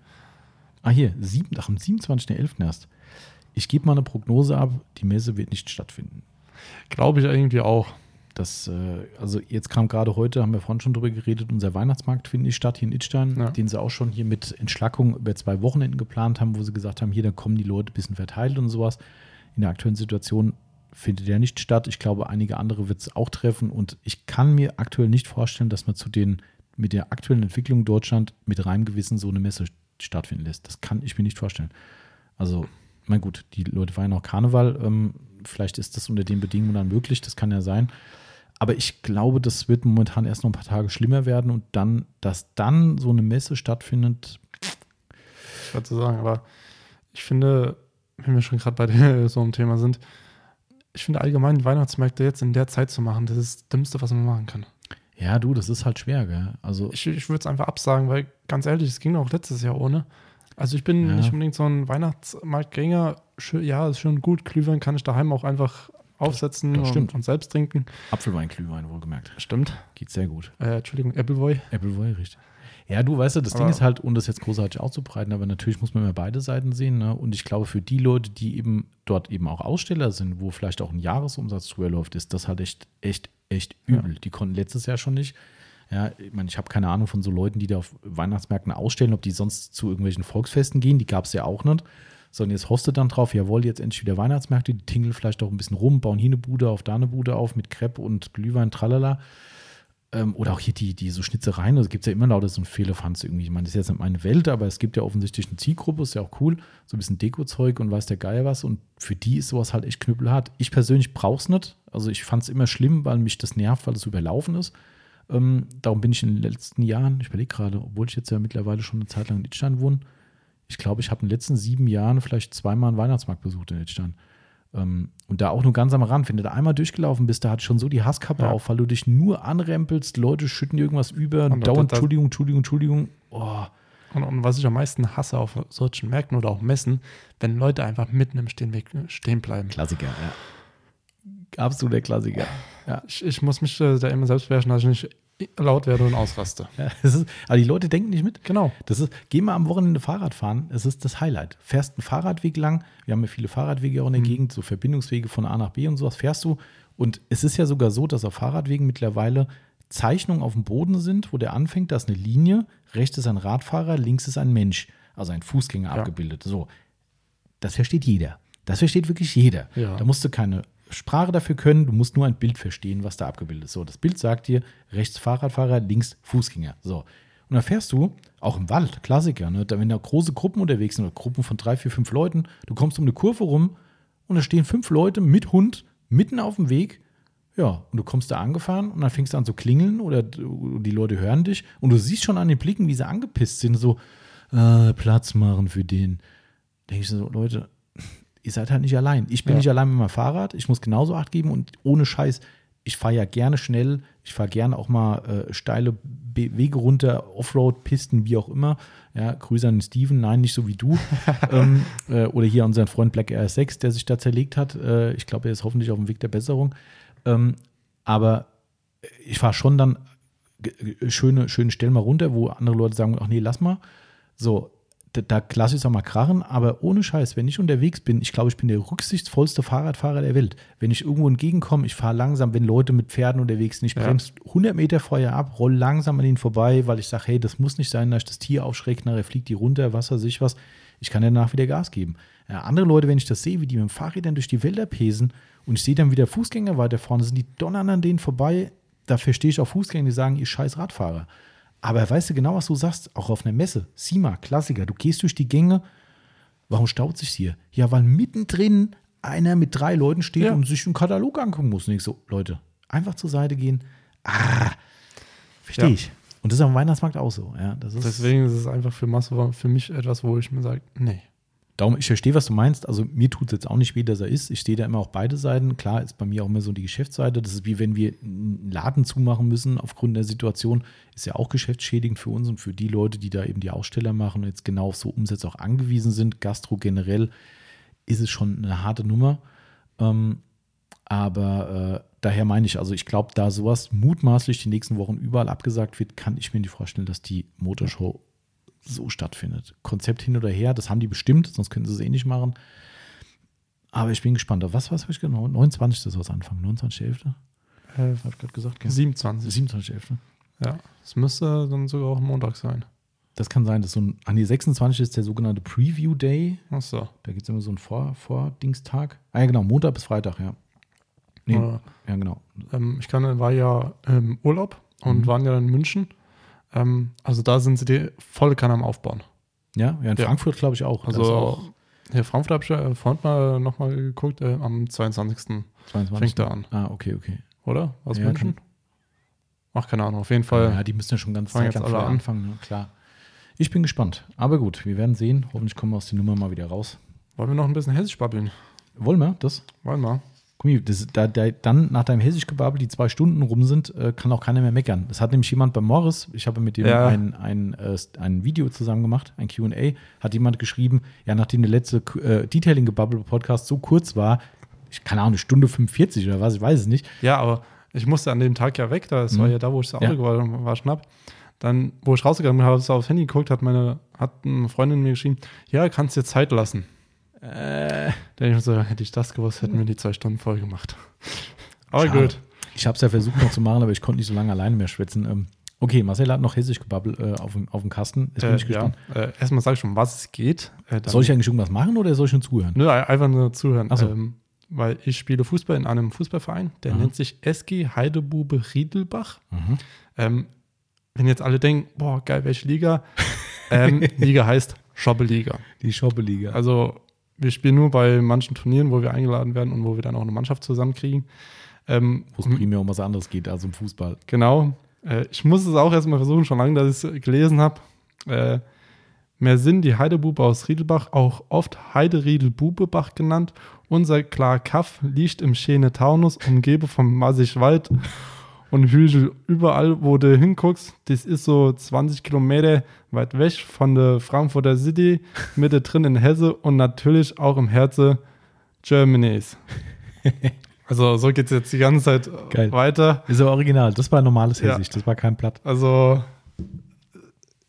[SPEAKER 1] Ah, hier, sieben, ach, am 27.11. erst. Ich gebe mal eine Prognose ab, die Messe wird nicht stattfinden.
[SPEAKER 2] Glaube ich irgendwie auch.
[SPEAKER 1] Das, äh, also jetzt kam gerade heute, haben wir vorhin schon drüber geredet, unser Weihnachtsmarkt findet nicht statt hier in Itstein, ja. den sie auch schon hier mit Entschlackung über zwei Wochenenden geplant haben, wo sie gesagt haben, hier, da kommen die Leute ein bisschen verteilt und sowas. In der aktuellen Situation findet der nicht statt. Ich glaube, einige andere wird es auch treffen und ich kann mir aktuell nicht vorstellen, dass man zu den, mit der aktuellen Entwicklung in Deutschland mit reinem Gewissen so eine Messe stattfinden lässt. Das kann ich mir nicht vorstellen. Also mein gut, die Leute feiern auch Karneval. Ähm, vielleicht ist das unter den Bedingungen dann möglich, das kann ja sein. Aber ich glaube, das wird momentan erst noch ein paar Tage schlimmer werden und dann, dass dann so eine Messe stattfindet.
[SPEAKER 2] Schwer zu sagen, aber ich finde, wenn wir schon gerade bei so einem Thema sind, ich finde allgemein Weihnachtsmärkte jetzt in der Zeit zu machen, das ist das Dümmste, was man machen kann.
[SPEAKER 1] Ja, du, das ist halt schwer, gell?
[SPEAKER 2] Also ich, ich würde es einfach absagen, weil ganz ehrlich, es ging auch letztes Jahr ohne. Also ich bin ja. nicht unbedingt so ein Weihnachtsmarktgänger. Ja, ist schon gut. Glühwein kann ich daheim auch einfach aufsetzen
[SPEAKER 1] das, das
[SPEAKER 2] und, und, selbst trinken.
[SPEAKER 1] Apfelwein, Glühwein, wohlgemerkt.
[SPEAKER 2] Stimmt.
[SPEAKER 1] Geht sehr gut.
[SPEAKER 2] Äh, Entschuldigung, Appleboy.
[SPEAKER 1] Appleboy, richtig. Ja, du weißt ja, das aber Ding ist halt, um das jetzt großartig auszubreiten, aber natürlich muss man immer beide Seiten sehen. Ne? Und ich glaube, für die Leute, die eben dort eben auch Aussteller sind, wo vielleicht auch ein Jahresumsatz drüber läuft, ist das halt echt, echt, echt übel. Ja. Die konnten letztes Jahr schon nicht. Ja, ich meine, ich habe keine Ahnung von so Leuten, die da auf Weihnachtsmärkten ausstellen, ob die sonst zu irgendwelchen Volksfesten gehen, die gab es ja auch nicht. Sondern jetzt hostet dann drauf, jawohl, jetzt endlich wieder Weihnachtsmärkte, die tingeln vielleicht auch ein bisschen rum, bauen hier eine Bude auf, da eine Bude auf mit Crepe und Glühwein, tralala. Ähm, oder auch hier die, die so Schnitzereien, also gibt es ja immer lauter so ein Fehlefanz irgendwie. Ich meine, das ist jetzt nicht meine Welt, aber es gibt ja offensichtlich eine Zielgruppe, ist ja auch cool, so ein bisschen Dekozeug und weiß der Geier was. Und für die ist sowas halt echt knüppelhart. Ich persönlich brauche es nicht. Also ich fand es immer schlimm, weil mich das nervt, weil es überlaufen ist. Ähm, darum bin ich in den letzten Jahren, ich überlege gerade, obwohl ich jetzt ja mittlerweile schon eine Zeit lang in Itstein wohne, ich glaube, ich habe in den letzten sieben Jahren vielleicht zweimal einen Weihnachtsmarkt besucht in Itstein. Ähm, und da auch nur ganz am Rand. Wenn du da einmal durchgelaufen bist, da hat schon so die Hasskappe ja. auf, weil du dich nur anrempelst, Leute schütten irgendwas über, und dauernd Entschuldigung, Entschuldigung, Entschuldigung. Oh.
[SPEAKER 2] Und, und, was ich am meisten hasse auf solchen Märkten oder auch Messen, wenn Leute einfach mitten im Stehen, stehen bleiben.
[SPEAKER 1] Klassiker, ja absoluter Klassiker.
[SPEAKER 2] Ja. Ich, ich muss mich äh, da immer selbst beherrschen, dass ich nicht laut werde und ausraste.
[SPEAKER 1] Ja, ist, aber die Leute denken nicht mit.
[SPEAKER 2] Genau.
[SPEAKER 1] Das ist, geh mal am Wochenende Fahrrad fahren. Es ist das Highlight. Fährst einen Fahrradweg lang. Wir haben ja viele Fahrradwege auch in der mhm. Gegend, so Verbindungswege von A nach B und sowas. Fährst du. Und es ist ja sogar so, dass auf Fahrradwegen mittlerweile Zeichnungen auf dem Boden sind, wo der anfängt. Da ist eine Linie. Rechts ist ein Radfahrer, links ist ein Mensch, also ein Fußgänger ja. abgebildet. So. Das versteht jeder. Das versteht wirklich jeder.
[SPEAKER 2] Ja.
[SPEAKER 1] Da musst du keine Sprache dafür können, du musst nur ein Bild verstehen, was da abgebildet ist. So, das Bild sagt dir, rechts Fahrradfahrer, links Fußgänger. So. Und dann fährst du, auch im Wald, Klassiker, ne, da, wenn da große Gruppen unterwegs sind, oder Gruppen von drei, vier, fünf Leuten, du kommst um eine Kurve rum und da stehen fünf Leute mit Hund mitten auf dem Weg. Ja, und du kommst da angefahren und dann fängst du an zu klingeln oder die Leute hören dich und du siehst schon an den Blicken, wie sie angepisst sind, so äh, Platz machen für den. Denke ich so, Leute, ihr seid halt nicht allein. Ich bin ja. nicht allein mit meinem Fahrrad, ich muss genauso Acht geben und ohne Scheiß, ich fahre ja gerne schnell, ich fahre gerne auch mal äh, steile Be Wege runter, Offroad-Pisten, wie auch immer. Ja, Grüße an Steven, nein, nicht so wie du. ähm, äh, oder hier unseren Freund Black RS6, der sich da zerlegt hat. Äh, ich glaube, er ist hoffentlich auf dem Weg der Besserung. Ähm, aber ich fahre schon dann schöne, schöne Stellen mal runter, wo andere Leute sagen, ach nee, lass mal. So, da, lasse ich es auch mal krachen, aber ohne Scheiß, wenn ich unterwegs bin, ich glaube, ich bin der rücksichtsvollste Fahrradfahrer der Welt. Wenn ich irgendwo entgegenkomme, ich fahre langsam, wenn Leute mit Pferden unterwegs sind, ich
[SPEAKER 2] Ja.
[SPEAKER 1] bremse 100 Meter vorher ab, roll langsam an ihnen vorbei, weil ich sage, hey, das muss nicht sein, dass ich das Tier aufschrecke, nachher fliegt die runter, was weiß ich was. Ich kann danach wieder Gas geben. Ja, andere Leute, wenn ich das sehe, wie die mit dem Fahrrad dann durch die Wälder pesen und ich sehe dann wieder Fußgänger weiter vorne, sind die donnern an denen vorbei. Da verstehe ich auch Fußgänger, die sagen, ihr scheiß Radfahrer. Aber weißt du genau, was du sagst? Auch auf einer Messe. SIMA, Klassiker. Du gehst durch die Gänge. Warum staut sich hier? Ja, weil mittendrin einer mit drei Leuten steht
[SPEAKER 2] Ja.
[SPEAKER 1] und sich einen Katalog angucken muss. Und ich so, Leute, einfach zur Seite gehen. Ah, verstehe
[SPEAKER 2] Ja.
[SPEAKER 1] ich. Und das ist am Weihnachtsmarkt auch so. Ja, das ist,
[SPEAKER 2] Deswegen ist es einfach für Masse für mich etwas, wo ich mir sage, nee.
[SPEAKER 1] Darum, ich verstehe, was du meinst. Also mir tut es jetzt auch nicht weh, dass er ist. Ich stehe da immer auf beide Seiten. Klar ist bei mir auch immer so die Geschäftsseite. Das ist wie wenn wir einen Laden zumachen müssen aufgrund der Situation. Ist ja auch geschäftsschädigend für uns und für die Leute, die da eben die Aussteller machen und jetzt genau auf so Umsätze auch angewiesen sind. Gastro generell ist es schon eine harte Nummer. Ähm, aber äh, daher meine ich, also ich glaube, da sowas mutmaßlich die nächsten Wochen überall abgesagt wird, kann ich mir nicht vorstellen, dass die Motorshow so stattfindet. Konzept hin oder her, das haben die bestimmt, sonst könnten sie es eh nicht machen. Aber ich bin gespannt. Auf was, was habe ich genau? 29. ist was anfangen. 29.11.
[SPEAKER 2] Äh,
[SPEAKER 1] Habe ich gerade gesagt. gell?
[SPEAKER 2] 27.
[SPEAKER 1] 27.11.
[SPEAKER 2] Ja. Es müsste dann sogar auch Montag sein.
[SPEAKER 1] Das kann sein, dass so ein, an die 26 ist der sogenannte Preview Day.
[SPEAKER 2] Achso.
[SPEAKER 1] Da gibt es immer so einen Vor, Vor-Dingstag. Ah ja, genau, Montag bis Freitag, ja. Nee,
[SPEAKER 2] Äh,
[SPEAKER 1] ja, genau.
[SPEAKER 2] ähm, ich kann, war ja im Urlaub und
[SPEAKER 1] Mhm.
[SPEAKER 2] waren ja in München. Ähm, also da sind sie die volle Kanne am Aufbauen.
[SPEAKER 1] Ja, ja in
[SPEAKER 2] Ja.
[SPEAKER 1] Frankfurt glaube ich auch. Da
[SPEAKER 2] Also auch, hier Frankfurt habe ich ja vorhin mal nochmal geguckt, äh, am 22.
[SPEAKER 1] 22.
[SPEAKER 2] fängt er an,
[SPEAKER 1] Ah, okay, okay.
[SPEAKER 2] oder? Aus
[SPEAKER 1] Ja,
[SPEAKER 2] München? Ach, keine Ahnung, auf jeden Fall.
[SPEAKER 1] Ja, die müssen ja schon ganz Zeit lang
[SPEAKER 2] alle
[SPEAKER 1] anfangen, ne? klar. Ich bin gespannt. Aber gut, wir werden sehen. Hoffentlich kommen wir aus der Nummer mal wieder raus.
[SPEAKER 2] Wollen wir noch ein bisschen Hessisch babbeln?
[SPEAKER 1] Wollen wir das?
[SPEAKER 2] Wollen wir?
[SPEAKER 1] Das, da, da, dann nach deinem Hessisch-Gebabbel, die zwei Stunden rum sind, äh, kann auch keiner mehr meckern. Das hat nämlich jemand bei Morris, ich habe mit dem
[SPEAKER 2] Ja.
[SPEAKER 1] ein, ein, äh, ein Video zusammen gemacht, ein QA, hat jemand geschrieben, ja, nachdem der letzte äh, Detailing-Gebabbel-Podcast so kurz war, ich keine Ahnung, eine Stunde 45 oder was, ich weiß es nicht.
[SPEAKER 2] Ja, aber ich musste an dem Tag ja weg, das war
[SPEAKER 1] Mhm.
[SPEAKER 2] ja da, wo ich das Auto
[SPEAKER 1] Ja.
[SPEAKER 2] war, war schnapp. Dann, wo ich rausgegangen bin, habe ich aufs Handy geguckt, hat meine, hat eine Freundin mir geschrieben, ja, kannst dir Zeit lassen.
[SPEAKER 1] Äh,
[SPEAKER 2] ich mir so, hätte ich das gewusst, hätten wir die zwei Stunden voll gemacht. Aber
[SPEAKER 1] Schade.
[SPEAKER 2] gut.
[SPEAKER 1] Ich habe es ja versucht noch zu machen, aber ich konnte nicht so lange alleine mehr schwitzen. Ähm, okay, Marcel hat noch Hessisch-Gebabbel äh, auf, dem- auf dem Kasten. Jetzt bin
[SPEAKER 2] Äh,
[SPEAKER 1] ich gespannt.
[SPEAKER 2] ja. äh, erstmal sag ich schon, was es geht. Äh,
[SPEAKER 1] Soll ich eigentlich irgendwas machen oder soll ich nur zuhören?
[SPEAKER 2] Nö, einfach nur zuhören.
[SPEAKER 1] Ach so.
[SPEAKER 2] Ähm, weil ich spiele Fußball in einem Fußballverein, der
[SPEAKER 1] Aha.
[SPEAKER 2] nennt sich SG Heidebube Riedelbach.
[SPEAKER 1] Mhm.
[SPEAKER 2] Ähm, wenn jetzt alle denken, boah, geil, welche Liga? ähm, Liga heißt Schobbeliga.
[SPEAKER 1] Die Schoppeliga.
[SPEAKER 2] Also wir spielen nur bei manchen Turnieren, wo wir eingeladen werden und wo wir dann auch eine Mannschaft zusammenkriegen. Ähm,
[SPEAKER 1] Wo es primär um was anderes geht als um Fußball.
[SPEAKER 2] Genau. Äh, ich muss es auch erstmal versuchen, schon lange, dass ich es gelesen habe. Äh, mehr Sinn, die Heidebube aus Riedelbach, auch oft Heideriedel-Bubebach genannt. Unser klar Kaff liegt im schönen Taunus, umgebe vom Massig Wald und Hügel. Überall, wo du hinguckst, das ist so 20 Kilometer weit weg von der Frankfurter City, Mitte drin in Hesse und natürlich auch im Herzen Germanys. Also so geht es jetzt die ganze Zeit
[SPEAKER 1] Geil.
[SPEAKER 2] weiter.
[SPEAKER 1] Ist aber original. Das war normales
[SPEAKER 2] Ja.
[SPEAKER 1] Hessisch. Das war kein Blatt.
[SPEAKER 2] Also,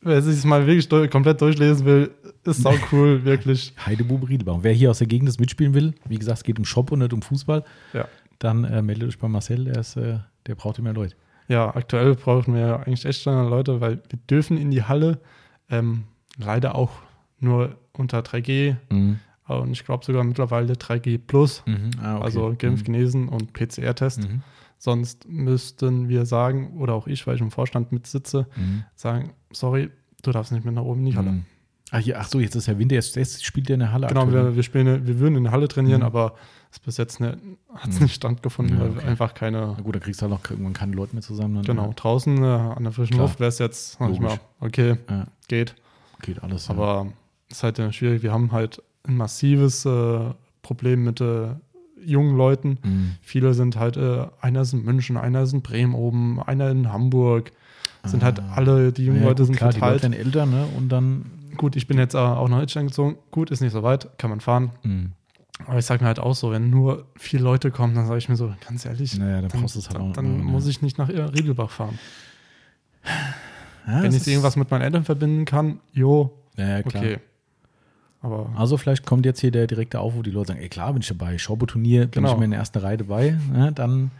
[SPEAKER 2] wer sich es mal wirklich durch, komplett durchlesen will, ist sau cool, wirklich.
[SPEAKER 1] Heidebube Riedelbaum. Wer hier aus der Gegend das mitspielen will, wie gesagt, es geht um Shop und nicht um Fußball,
[SPEAKER 2] Ja.
[SPEAKER 1] dann äh, meldet euch bei Marcel. Der, ist, äh, der braucht immer Leute.
[SPEAKER 2] Ja, aktuell brauchen wir eigentlich echt Leute, weil wir dürfen in die Halle ähm, leider auch nur unter 3G
[SPEAKER 1] Mhm.
[SPEAKER 2] und ich glaube sogar mittlerweile 3G plus,
[SPEAKER 1] Mhm. Ah, okay.
[SPEAKER 2] also Geimpf, Genesen und PCR-Test.
[SPEAKER 1] Mhm.
[SPEAKER 2] Sonst müssten wir sagen, oder auch ich, weil ich im Vorstand mitsitze,
[SPEAKER 1] Mhm.
[SPEAKER 2] sagen, sorry, du darfst nicht mehr nach oben in die Halle.
[SPEAKER 1] Mhm. Ach, hier, ach so, jetzt ist ja Winter. Jetzt, jetzt spielt der in der Halle.
[SPEAKER 2] Genau, wir, wir, spielen, wir würden in der Halle trainieren,
[SPEAKER 1] Mhm.
[SPEAKER 2] aber es bis jetzt ne, hat es
[SPEAKER 1] Mhm.
[SPEAKER 2] nicht stattgefunden,
[SPEAKER 1] Ja,
[SPEAKER 2] weil
[SPEAKER 1] okay.
[SPEAKER 2] wir einfach keine,
[SPEAKER 1] Na gut, da kriegst du halt auch irgendwann keine Leute mehr zusammen. Dann,
[SPEAKER 2] genau, draußen äh, an der frischen
[SPEAKER 1] Klar.
[SPEAKER 2] Luft wäre es jetzt manchmal, okay,
[SPEAKER 1] Ja,
[SPEAKER 2] geht,
[SPEAKER 1] geht alles. ja.
[SPEAKER 2] aber es ist halt äh, schwierig. Wir haben halt ein massives äh, Problem mit äh, jungen Leuten.
[SPEAKER 1] Mhm.
[SPEAKER 2] Viele sind halt, äh, einer ist in München, einer ist in Bremen oben, einer in Hamburg. Sind halt
[SPEAKER 1] Ah.
[SPEAKER 2] alle, die jungen
[SPEAKER 1] Ja,
[SPEAKER 2] Leute
[SPEAKER 1] gut,
[SPEAKER 2] sind
[SPEAKER 1] klar, die Leute
[SPEAKER 2] verteilt.
[SPEAKER 1] älter, ne? Und dann.
[SPEAKER 2] Gut, ich bin jetzt äh, auch nach Hitchland gezogen. Gut, ist nicht so weit, kann man fahren.
[SPEAKER 1] Mhm.
[SPEAKER 2] Aber ich sage mir halt auch so, wenn nur vier Leute kommen, dann sage ich mir so, ganz ehrlich,
[SPEAKER 1] Naja, dann
[SPEAKER 2] dann,
[SPEAKER 1] halt
[SPEAKER 2] dann, dann
[SPEAKER 1] ja,
[SPEAKER 2] muss ich nicht nach Riedelbach fahren.
[SPEAKER 1] Ja,
[SPEAKER 2] wenn ich irgendwas mit meinen Eltern verbinden kann, jo,
[SPEAKER 1] Ja,
[SPEAKER 2] okay. Aber
[SPEAKER 1] Also vielleicht kommt jetzt hier der direkte Aufruf, die Leute sagen, ey klar, bin ich dabei, Schaubo-Turnier, bin
[SPEAKER 2] Genau.
[SPEAKER 1] ich immer in der ersten Reihe dabei. Ja, dann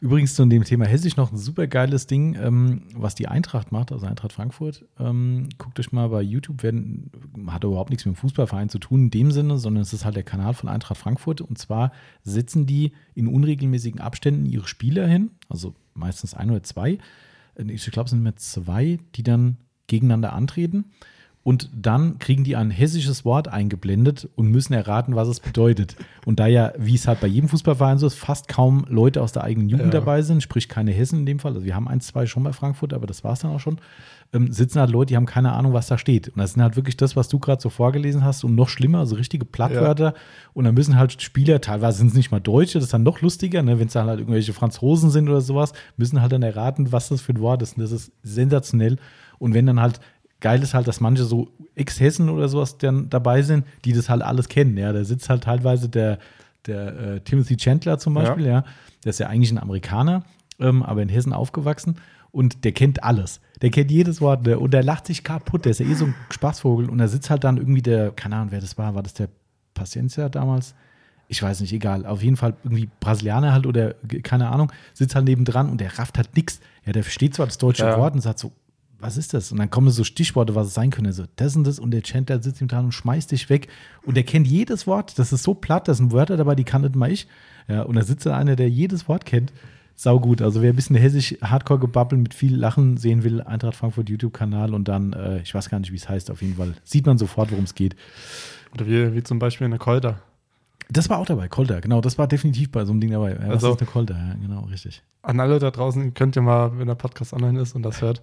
[SPEAKER 1] übrigens zu dem Thema Hessisch noch ein super geiles Ding, ähm, was die Eintracht macht, also Eintracht Frankfurt. Ähm, guckt euch mal bei YouTube, werden, hat überhaupt nichts mit dem Fußballverein zu tun in dem Sinne, sondern es ist halt der Kanal von Eintracht Frankfurt. Und zwar setzen die in unregelmäßigen Abständen ihre Spieler hin, also meistens ein oder zwei. Ich glaube, es sind immer zwei, die dann gegeneinander antreten. Und dann kriegen die ein hessisches Wort eingeblendet und müssen erraten, was es bedeutet. Und da ja, wie es halt bei jedem Fußballverein so ist, fast kaum Leute aus der eigenen Jugend
[SPEAKER 2] Ja.
[SPEAKER 1] dabei sind, sprich keine Hessen in dem Fall, also wir haben ein, zwei schon bei Frankfurt, aber das war es dann auch schon, ähm, sitzen halt Leute, die haben keine Ahnung, was da steht. Und das sind halt wirklich das, was du gerade so vorgelesen hast und noch schlimmer, also richtige Plattwörter. Und dann müssen halt Spieler, teilweise sind es nicht mal Deutsche, das ist dann noch lustiger, ne? wenn es dann halt irgendwelche Franzosen sind oder sowas, müssen halt dann erraten, was das für ein Wort ist. Und das ist sensationell. Und wenn dann halt geil ist halt, dass manche so Ex-Hessen oder sowas dann dabei sind, die das halt alles kennen. Ja, da sitzt halt teilweise der, der äh, Timothy Chandler zum Beispiel, ja. Der ist ja eigentlich ein Amerikaner, ähm, aber in Hessen aufgewachsen und der kennt alles. Der kennt jedes Wort der, und der lacht sich kaputt. Der ist ja eh so ein Spaßvogel und da sitzt halt dann irgendwie der, keine Ahnung, wer das war, war das der Paciencia damals? Ich weiß nicht, egal. Auf jeden Fall irgendwie Brasilianer halt oder keine Ahnung, sitzt halt nebendran und der rafft halt nix. Ja, der versteht zwar das deutsche
[SPEAKER 2] Ja.
[SPEAKER 1] Wort und sagt so, was ist das? Und dann kommen so Stichworte, was es sein könnte. So, das und das und der Chandler sitzt ihm dran und schmeißt dich weg. Und der kennt jedes Wort. Das ist so platt, da sind Wörter dabei, die kann nicht mal ich. Ja, und da sitzt dann einer, der jedes Wort kennt. Sau gut. Also wer ein bisschen hessisch Hardcore-Gebabbel mit viel Lachen sehen will, Eintracht Frankfurt YouTube-Kanal und dann, äh, ich weiß gar nicht, wie es heißt, auf jeden Fall. Sieht man sofort, worum es geht.
[SPEAKER 2] Oder wie, wie zum Beispiel eine Kolder.
[SPEAKER 1] Das war auch dabei, Kolter, genau. Das war definitiv bei so einem Ding dabei. Ja, was
[SPEAKER 2] Also-
[SPEAKER 1] ist eine Kolter? Ja, genau, richtig.
[SPEAKER 2] An alle da draußen könnt ihr mal, wenn der Podcast online ist und das hört,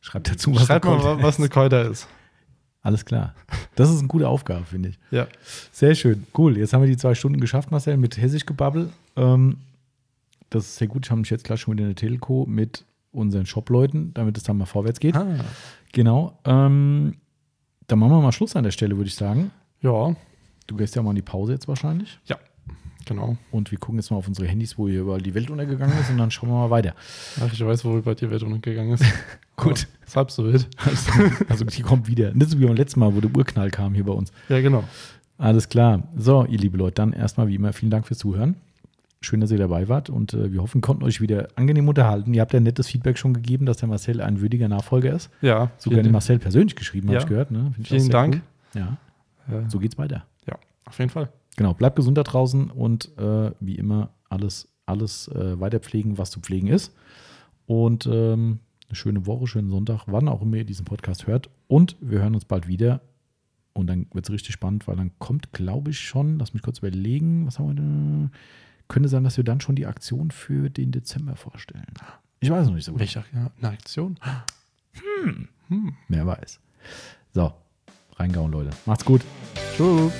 [SPEAKER 1] Schreibt dazu, was
[SPEAKER 2] schreibt
[SPEAKER 1] eine
[SPEAKER 2] mal,
[SPEAKER 1] Kolter
[SPEAKER 2] was eine
[SPEAKER 1] ist.
[SPEAKER 2] Kolder ist.
[SPEAKER 1] Alles klar. Das ist eine gute Aufgabe, finde ich.
[SPEAKER 2] Ja.
[SPEAKER 1] Sehr schön. Cool. Jetzt haben wir die zwei Stunden geschafft, Marcel, mit Hessisch gebabbel. Ähm, das ist sehr gut. Ich habe mich jetzt gleich schon wieder in der Telco mit unseren Shop-Leuten, damit es dann mal vorwärts geht.
[SPEAKER 2] Ah.
[SPEAKER 1] Genau. Ähm, dann machen wir mal Schluss an der Stelle, würde ich sagen.
[SPEAKER 2] Ja,
[SPEAKER 1] Du gehst ja mal in die Pause jetzt wahrscheinlich.
[SPEAKER 2] Genau.
[SPEAKER 1] Und wir gucken jetzt mal auf unsere Handys, wo hier überall die Welt untergegangen ist und dann schauen wir mal weiter.
[SPEAKER 2] Ach, ich weiß, worüber die Welt untergegangen ist.
[SPEAKER 1] Gut.
[SPEAKER 2] Ist halb so wild.
[SPEAKER 1] Also, also die kommt wieder. Nicht so wie beim letzten Mal, wo der Urknall kam hier bei uns.
[SPEAKER 2] Ja, genau.
[SPEAKER 1] Alles klar. So, ihr liebe Leute, dann erstmal wie immer vielen Dank fürs Zuhören. Schön, dass ihr dabei wart und äh, wir hoffen, konnten euch wieder angenehm unterhalten. Ihr habt ja nettes Feedback schon gegeben, dass der Marcel ein würdiger Nachfolger ist.
[SPEAKER 2] Ja,
[SPEAKER 1] Sogar den Marcel persönlich geschrieben,
[SPEAKER 2] Ja.
[SPEAKER 1] habe ich gehört. Ne? Ich
[SPEAKER 2] vielen Dank.
[SPEAKER 1] Cool. Ja,
[SPEAKER 2] Äh,
[SPEAKER 1] so geht's weiter.
[SPEAKER 2] ja, auf jeden Fall.
[SPEAKER 1] Genau, bleibt gesund da draußen und äh, wie immer alles, alles äh, weiter pflegen, was zu pflegen ist. Und ähm, eine schöne Woche, schönen Sonntag, wann auch immer ihr diesen Podcast hört. Und wir hören uns bald wieder. Und dann wird es richtig spannend, weil dann kommt, glaube ich, schon, lass mich kurz überlegen, was haben wir denn? Könnte sein, dass wir dann schon die Aktion für den Dezember vorstellen. Ich weiß noch nicht so gut.
[SPEAKER 2] Welche ja, eine Aktion?
[SPEAKER 1] Wer weiß. So, reingauen, Leute. Macht's gut.
[SPEAKER 2] Tschüss.